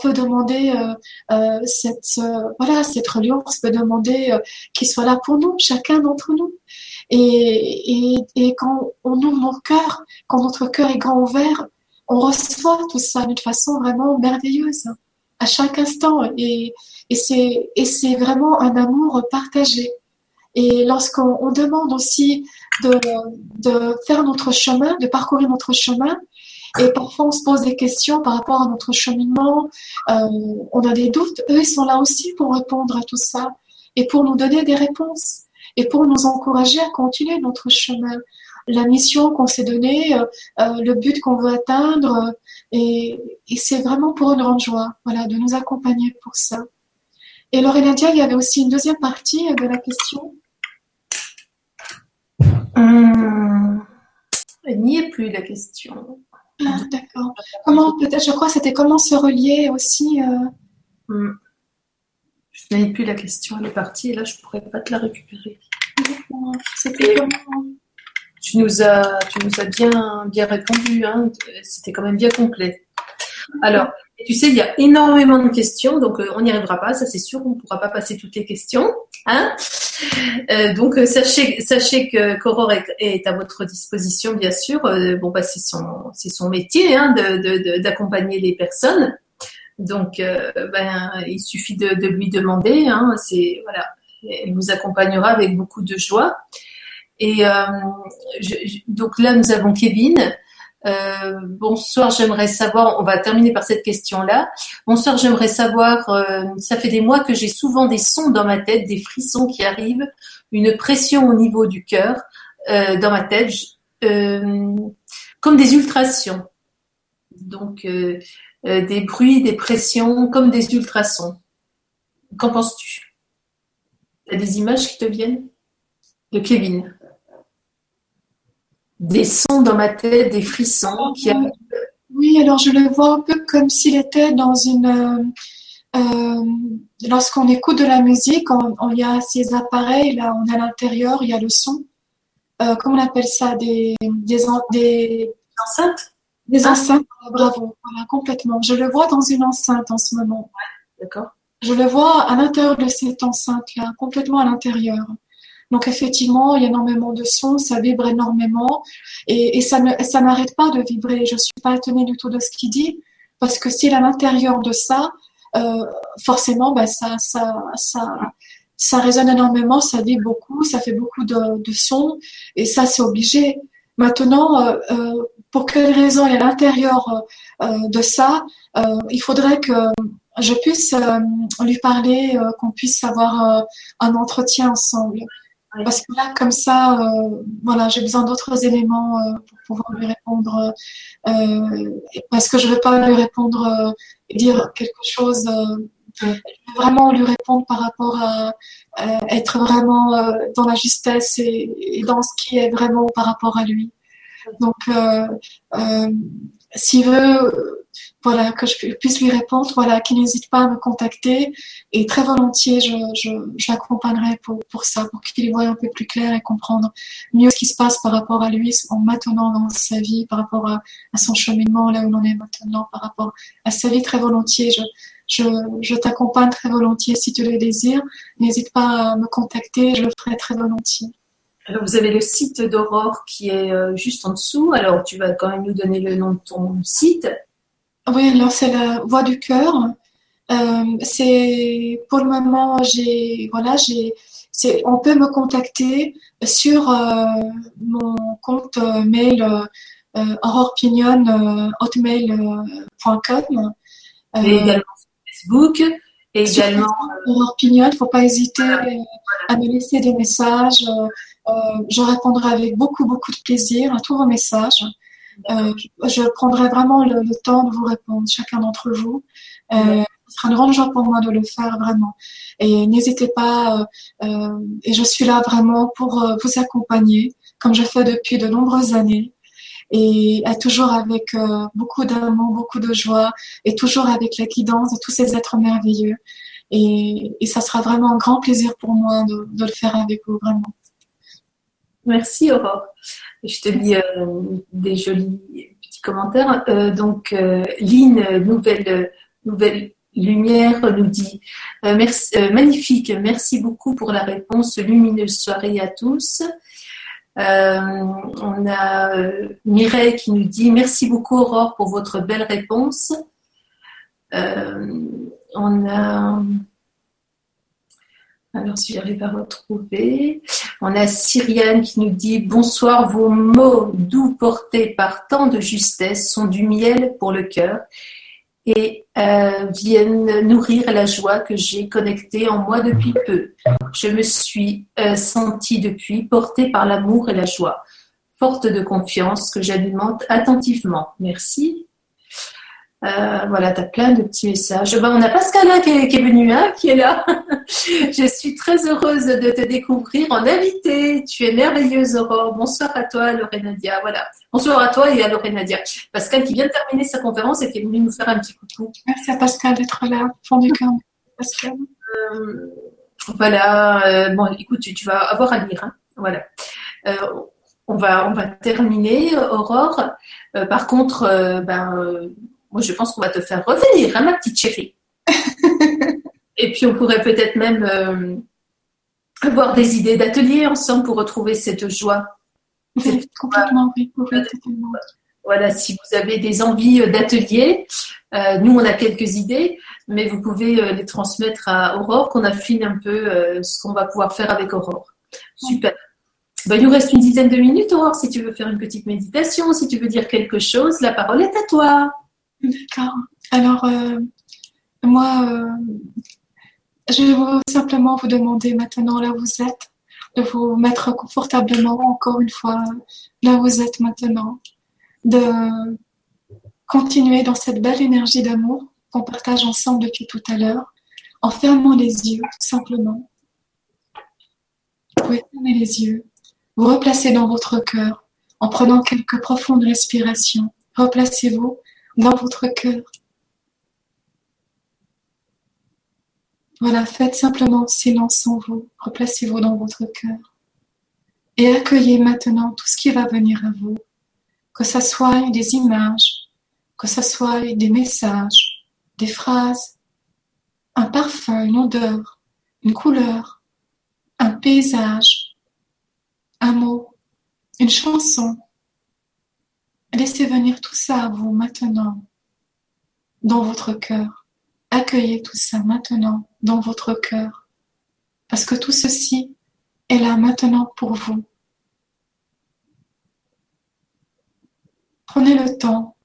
peut demander euh, euh, cette voilà cette reliance peut demander qu'il soit là pour nous, chacun d'entre nous. Et, et, quand on ouvre notre cœur, quand notre cœur est grand ouvert, on reçoit tout ça d'une façon vraiment merveilleuse à chaque instant. Et, et c'est vraiment un amour partagé. Et lorsqu'on demande aussi de, de faire notre chemin, de parcourir notre chemin, et parfois, on se pose des questions par rapport à notre cheminement. Euh, on a des doutes. Eux, ils sont là aussi pour répondre à tout ça et pour nous donner des réponses et pour nous encourager à continuer notre chemin. La mission qu'on s'est donnée, euh, euh le but qu'on veut atteindre, et, c'est vraiment pour une grande joie, voilà, de nous accompagner pour ça. Et Laurelia il y avait aussi une deuxième partie de la question. Hum, il n'y est plus la question. Ah, d'accord. Comment, peut-être, je crois, c'était comment se relier aussi. Euh... Hmm. Je n'avais plus la question, elle est partie et là, je ne pourrais pas te la récupérer. C'était comment tu nous as, tu nous as bien, bien répondu, hein. c'était quand même bien complet. Alors, tu sais, il y a énormément de questions, donc euh, on n'y arrivera pas, ça c'est sûr, on ne pourra pas passer toutes les questions. Hein euh, donc euh, sachez, sachez que Coror est, à votre disposition, bien sûr. bon, bah, c'est son, son métier hein, d'accompagner les personnes. Donc, ben, il suffit de, lui demander. Hein, c'est voilà, elle vous accompagnera avec beaucoup de joie. Et donc là, nous avons Kevin euh, bonsoir, j'aimerais savoir, on va terminer par cette question-là. Bonsoir, j'aimerais savoir, euh, ça fait des mois que j'ai souvent des sons dans ma tête, des frissons qui arrivent, une pression au niveau du cœur euh, dans ma tête, comme des ultrasons. Donc, des bruits, des pressions, comme des ultrasons. Qu'en penses-tu? Tu as des images qui te viennent? De Kevin des sons dans ma tête, des frissons qui Oui, alors je le vois un peu comme s'il était dans une. Euh, euh, lorsqu'on écoute de la musique, il y a ces appareils, là, on est à l'intérieur, il y a le son. Euh, comment on appelle ça? Des, des, des enceintes? Des enceintes, bravo, voilà, complètement. Je le vois dans une enceinte en ce moment. D'accord. Je le vois à l'intérieur de cette enceinte-là, complètement à l'intérieur. Donc effectivement, il y a énormément de sons, ça vibre énormément et, ça ne ça n'arrête pas de vibrer. Je suis pas étonnée du tout de ce qu'il dit parce que c'est à l'intérieur de ça, euh, forcément, ben ça résonne énormément, ça vibre beaucoup, ça fait beaucoup de, de sons et ça c'est obligé. Maintenant, euh, euh, pour quelle raison il est à l'intérieur de ça, il faudrait que je puisse lui parler, qu'on puisse avoir un entretien ensemble. Parce que là, comme ça, euh, voilà, j'ai besoin d'autres éléments euh, pour pouvoir lui répondre. Euh, parce que je ne veux pas lui répondre et dire quelque chose. je veux vraiment lui répondre par rapport à être vraiment dans la justesse et, et, dans ce qui est vraiment par rapport à lui. Donc, s'il veut voilà, que je puisse lui répondre, voilà, qu'il n'hésite pas à me contacter. Et très volontiers, je, je, je l'accompagnerai pour, pour ça, pour qu'il voie un peu plus clair et comprendre mieux ce qui se passe par rapport à lui en maintenant dans sa vie, par rapport à, à son cheminement, là où on en est maintenant, par rapport à sa vie. Très volontiers, je, je, je t'accompagne très volontiers si tu le désires. N'hésite pas à me contacter, je le ferai très volontiers. Alors, vous avez le site d'Aurore qui est euh, juste en dessous. Alors, tu vas quand même nous donner le nom de ton site. Oui, alors c'est la voix du cœur. Euh, c'est pour le moment, j'ai voilà, j'ai on peut me contacter sur euh, mon compte mail aureurepignon.hotmail.com. et également sur Facebook. Et également. Aurore Pignon, il ne faut pas hésiter à me laisser des messages. Je répondrai avec beaucoup, beaucoup de plaisir à tous vos messages. je prendrai vraiment le, temps de vous répondre, chacun d'entre vous. Ce sera une grande joie pour moi de le faire vraiment. Et n'hésitez pas, euh, euh, et je suis là vraiment pour euh, vous accompagner, comme je fais depuis de nombreuses années, et toujours avec beaucoup d'amour, beaucoup de joie, et toujours avec la guidance de tous ces êtres merveilleux. Et, et ça sera vraiment un grand plaisir pour moi de, de le faire avec vous, vraiment. Merci Aurore. Je te lis des jolis petits commentaires. donc, Lynn, nouvelle, Lumière nous dit euh, euh, magnifique, merci beaucoup pour la réponse. Lumineuse soirée à tous. Euh, on a Mireille qui nous dit merci beaucoup Aurore pour votre belle réponse. on a alors si j'arrive à retrouver, on a Cyriane qui nous dit bonsoir, vos mots doux portés par tant de justesse sont du miel pour le cœur et euh, viennent nourrir la joie que j'ai connectée en moi depuis peu. Je me suis euh, sentie depuis portée par l'amour et la joie, forte de confiance que j'alimente attentivement. Merci. Euh, voilà, tu as plein de petits messages. Ben, on a Pascalin qui est, qui est venu, hein, qui est là. Je suis très heureuse de te découvrir en invité. Tu es merveilleuse, Aurore. Bonsoir à toi, Lorenadia. Voilà. Bonsoir à toi et à Lorenadia. Pascal qui vient de terminer sa conférence et qui est venu nous faire un petit coucou. Merci à Pascal d'être là, fond du cœur. Pascal. Euh, voilà. Euh, bon, écoute, tu, vas avoir à lire. Hein. Voilà. on, va, on va terminer, Aurore. par contre, ben moi, je pense qu'on va te faire revenir, hein, ma petite chérie. Et puis, on pourrait peut-être même euh, avoir des idées d'atelier ensemble pour retrouver cette joie. complètement, oui, Voilà, si vous avez des envies euh, d'atelier, euh, nous, on a quelques idées, mais vous pouvez les transmettre à Aurore, qu'on affine un peu ce qu'on va pouvoir faire avec Aurore. Super. Ben, il nous reste une dizaine de minutes, Aurore, si tu veux faire une petite méditation, si tu veux dire quelque chose, la parole est à toi. D'accord. Alors, euh, moi, euh, je vais simplement vous demander maintenant là où vous êtes, de vous mettre confortablement, encore une fois, là où vous êtes maintenant, de continuer dans cette belle énergie d'amour qu'on partage ensemble depuis tout à l'heure, en fermant les yeux, tout simplement. Vous pouvez fermer les yeux, vous replacez dans votre cœur, en prenant quelques profondes respirations. Replacez-vous dans votre cœur. Voilà, faites simplement silence en vous, replacez-vous dans votre cœur et accueillez maintenant tout ce qui va venir à vous, que ce soit des images, que ce soit des messages, des phrases, un parfum, une odeur, une couleur, un paysage, un mot, une chanson, Laissez venir tout ça à vous maintenant, dans votre cœur. Accueillez tout ça maintenant, dans votre cœur. Parce que tout ceci est là maintenant pour vous. Prenez le temps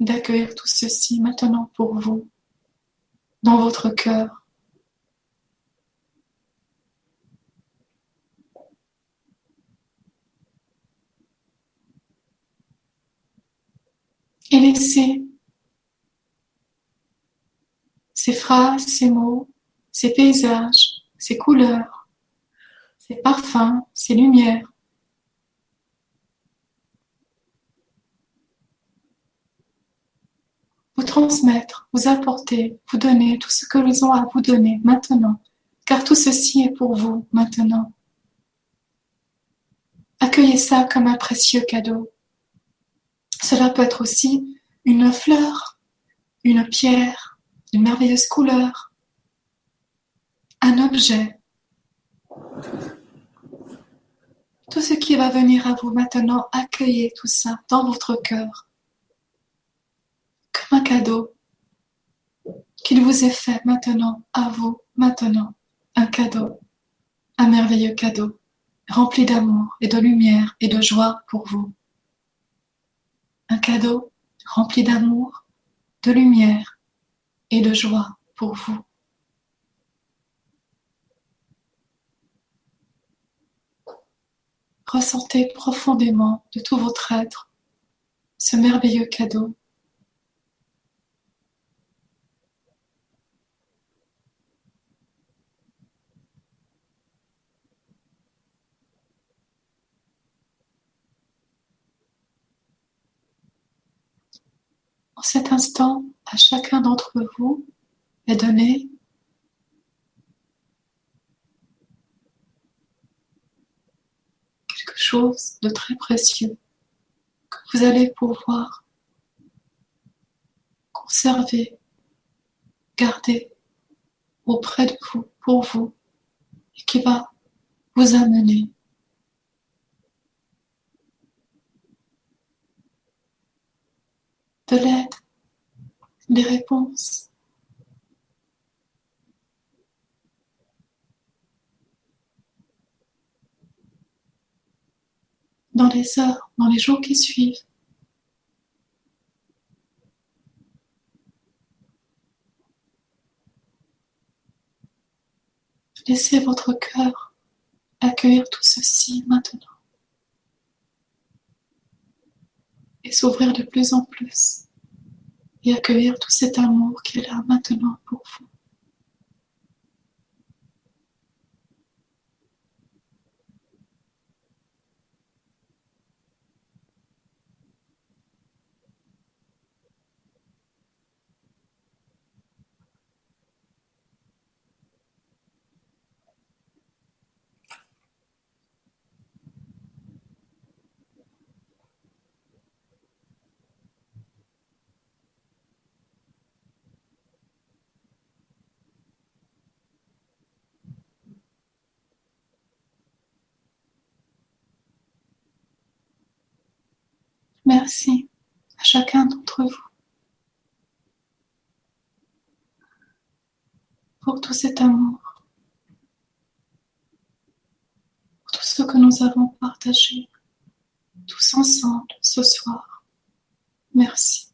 d'accueillir tout ceci maintenant pour vous, dans votre cœur. Et laissez ces phrases, ces mots, ces paysages, ces couleurs, ces parfums, ces lumières. Vous transmettre, vous apporter, vous donner tout ce que ils ont à vous donner maintenant, car tout ceci est pour vous maintenant. Accueillez ça comme un précieux cadeau. Cela peut être aussi une fleur, une pierre, une merveilleuse couleur, un objet. Tout ce qui va venir à vous maintenant, accueillez tout ça dans votre cœur comme un cadeau qu'il vous est fait maintenant, à vous, maintenant, un cadeau, un merveilleux cadeau. rempli d'amour et de lumière et de joie pour vous. Un cadeau rempli d'amour, de lumière et de joie pour vous. Ressentez profondément de tout votre être ce merveilleux cadeau En cet instant, à chacun d'entre vous est donné quelque chose de très précieux que vous allez pouvoir conserver, garder auprès de vous, pour vous, et qui va vous amener de l'aide, des réponses. Dans les heures, dans les jours qui suivent. Laissez votre cœur accueillir tout ceci maintenant. S'ouvrir de plus en plus et accueillir tout cet amour qui est là maintenant pour vous. Merci à chacun d'entre vous pour tout cet amour, pour tout ce que nous avons partagé tous ensemble ce soir. Merci.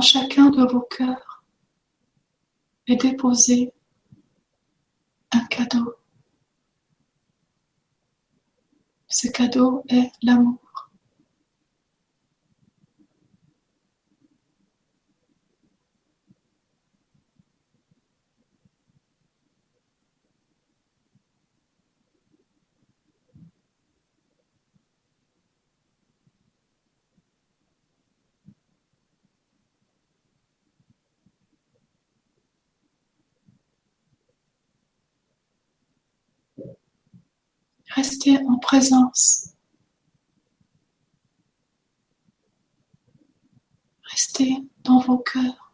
Chacun de vos cœurs et déposez un cadeau. Ce cadeau est l'amour. En présence. Restez dans vos cœurs.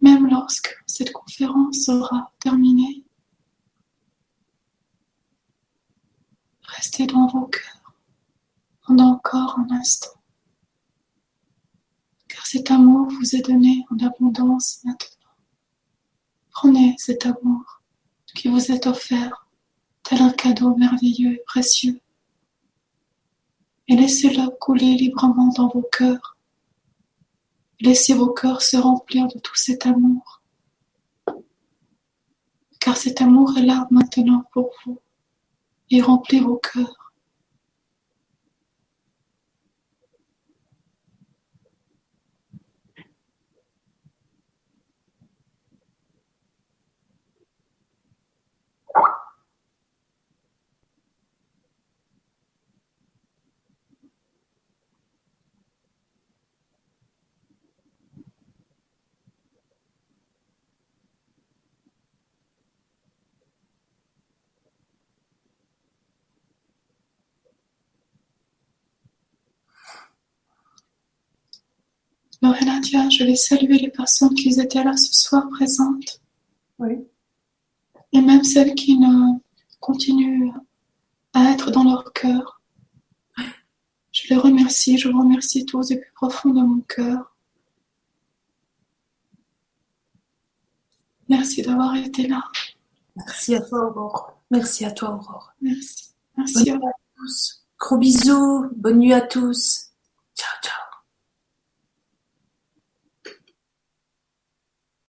Même lorsque cette conférence sera terminée, restez dans vos cœurs pendant encore un instant. Car cet amour vous est donné en abondance maintenant. Prenez cet amour qui vous est offert tel un cadeau merveilleux et précieux et laissez-le couler librement dans vos cœurs. Laissez vos cœurs se remplir de tout cet amour. Car cet amour est là maintenant pour vous et remplit vos cœurs. Nadia, je vais saluer les personnes qui étaient là ce soir présentes. Oui. Et même celles qui ne continuent à être dans leur cœur. Je les remercie, je vous remercie tous du plus profond de mon cœur. Merci d'avoir été là. Merci à toi, Aurore. Merci à toi, Aurore. Merci. Merci à tous. Gros bisous. Bonne nuit à tous. Ciao, ciao.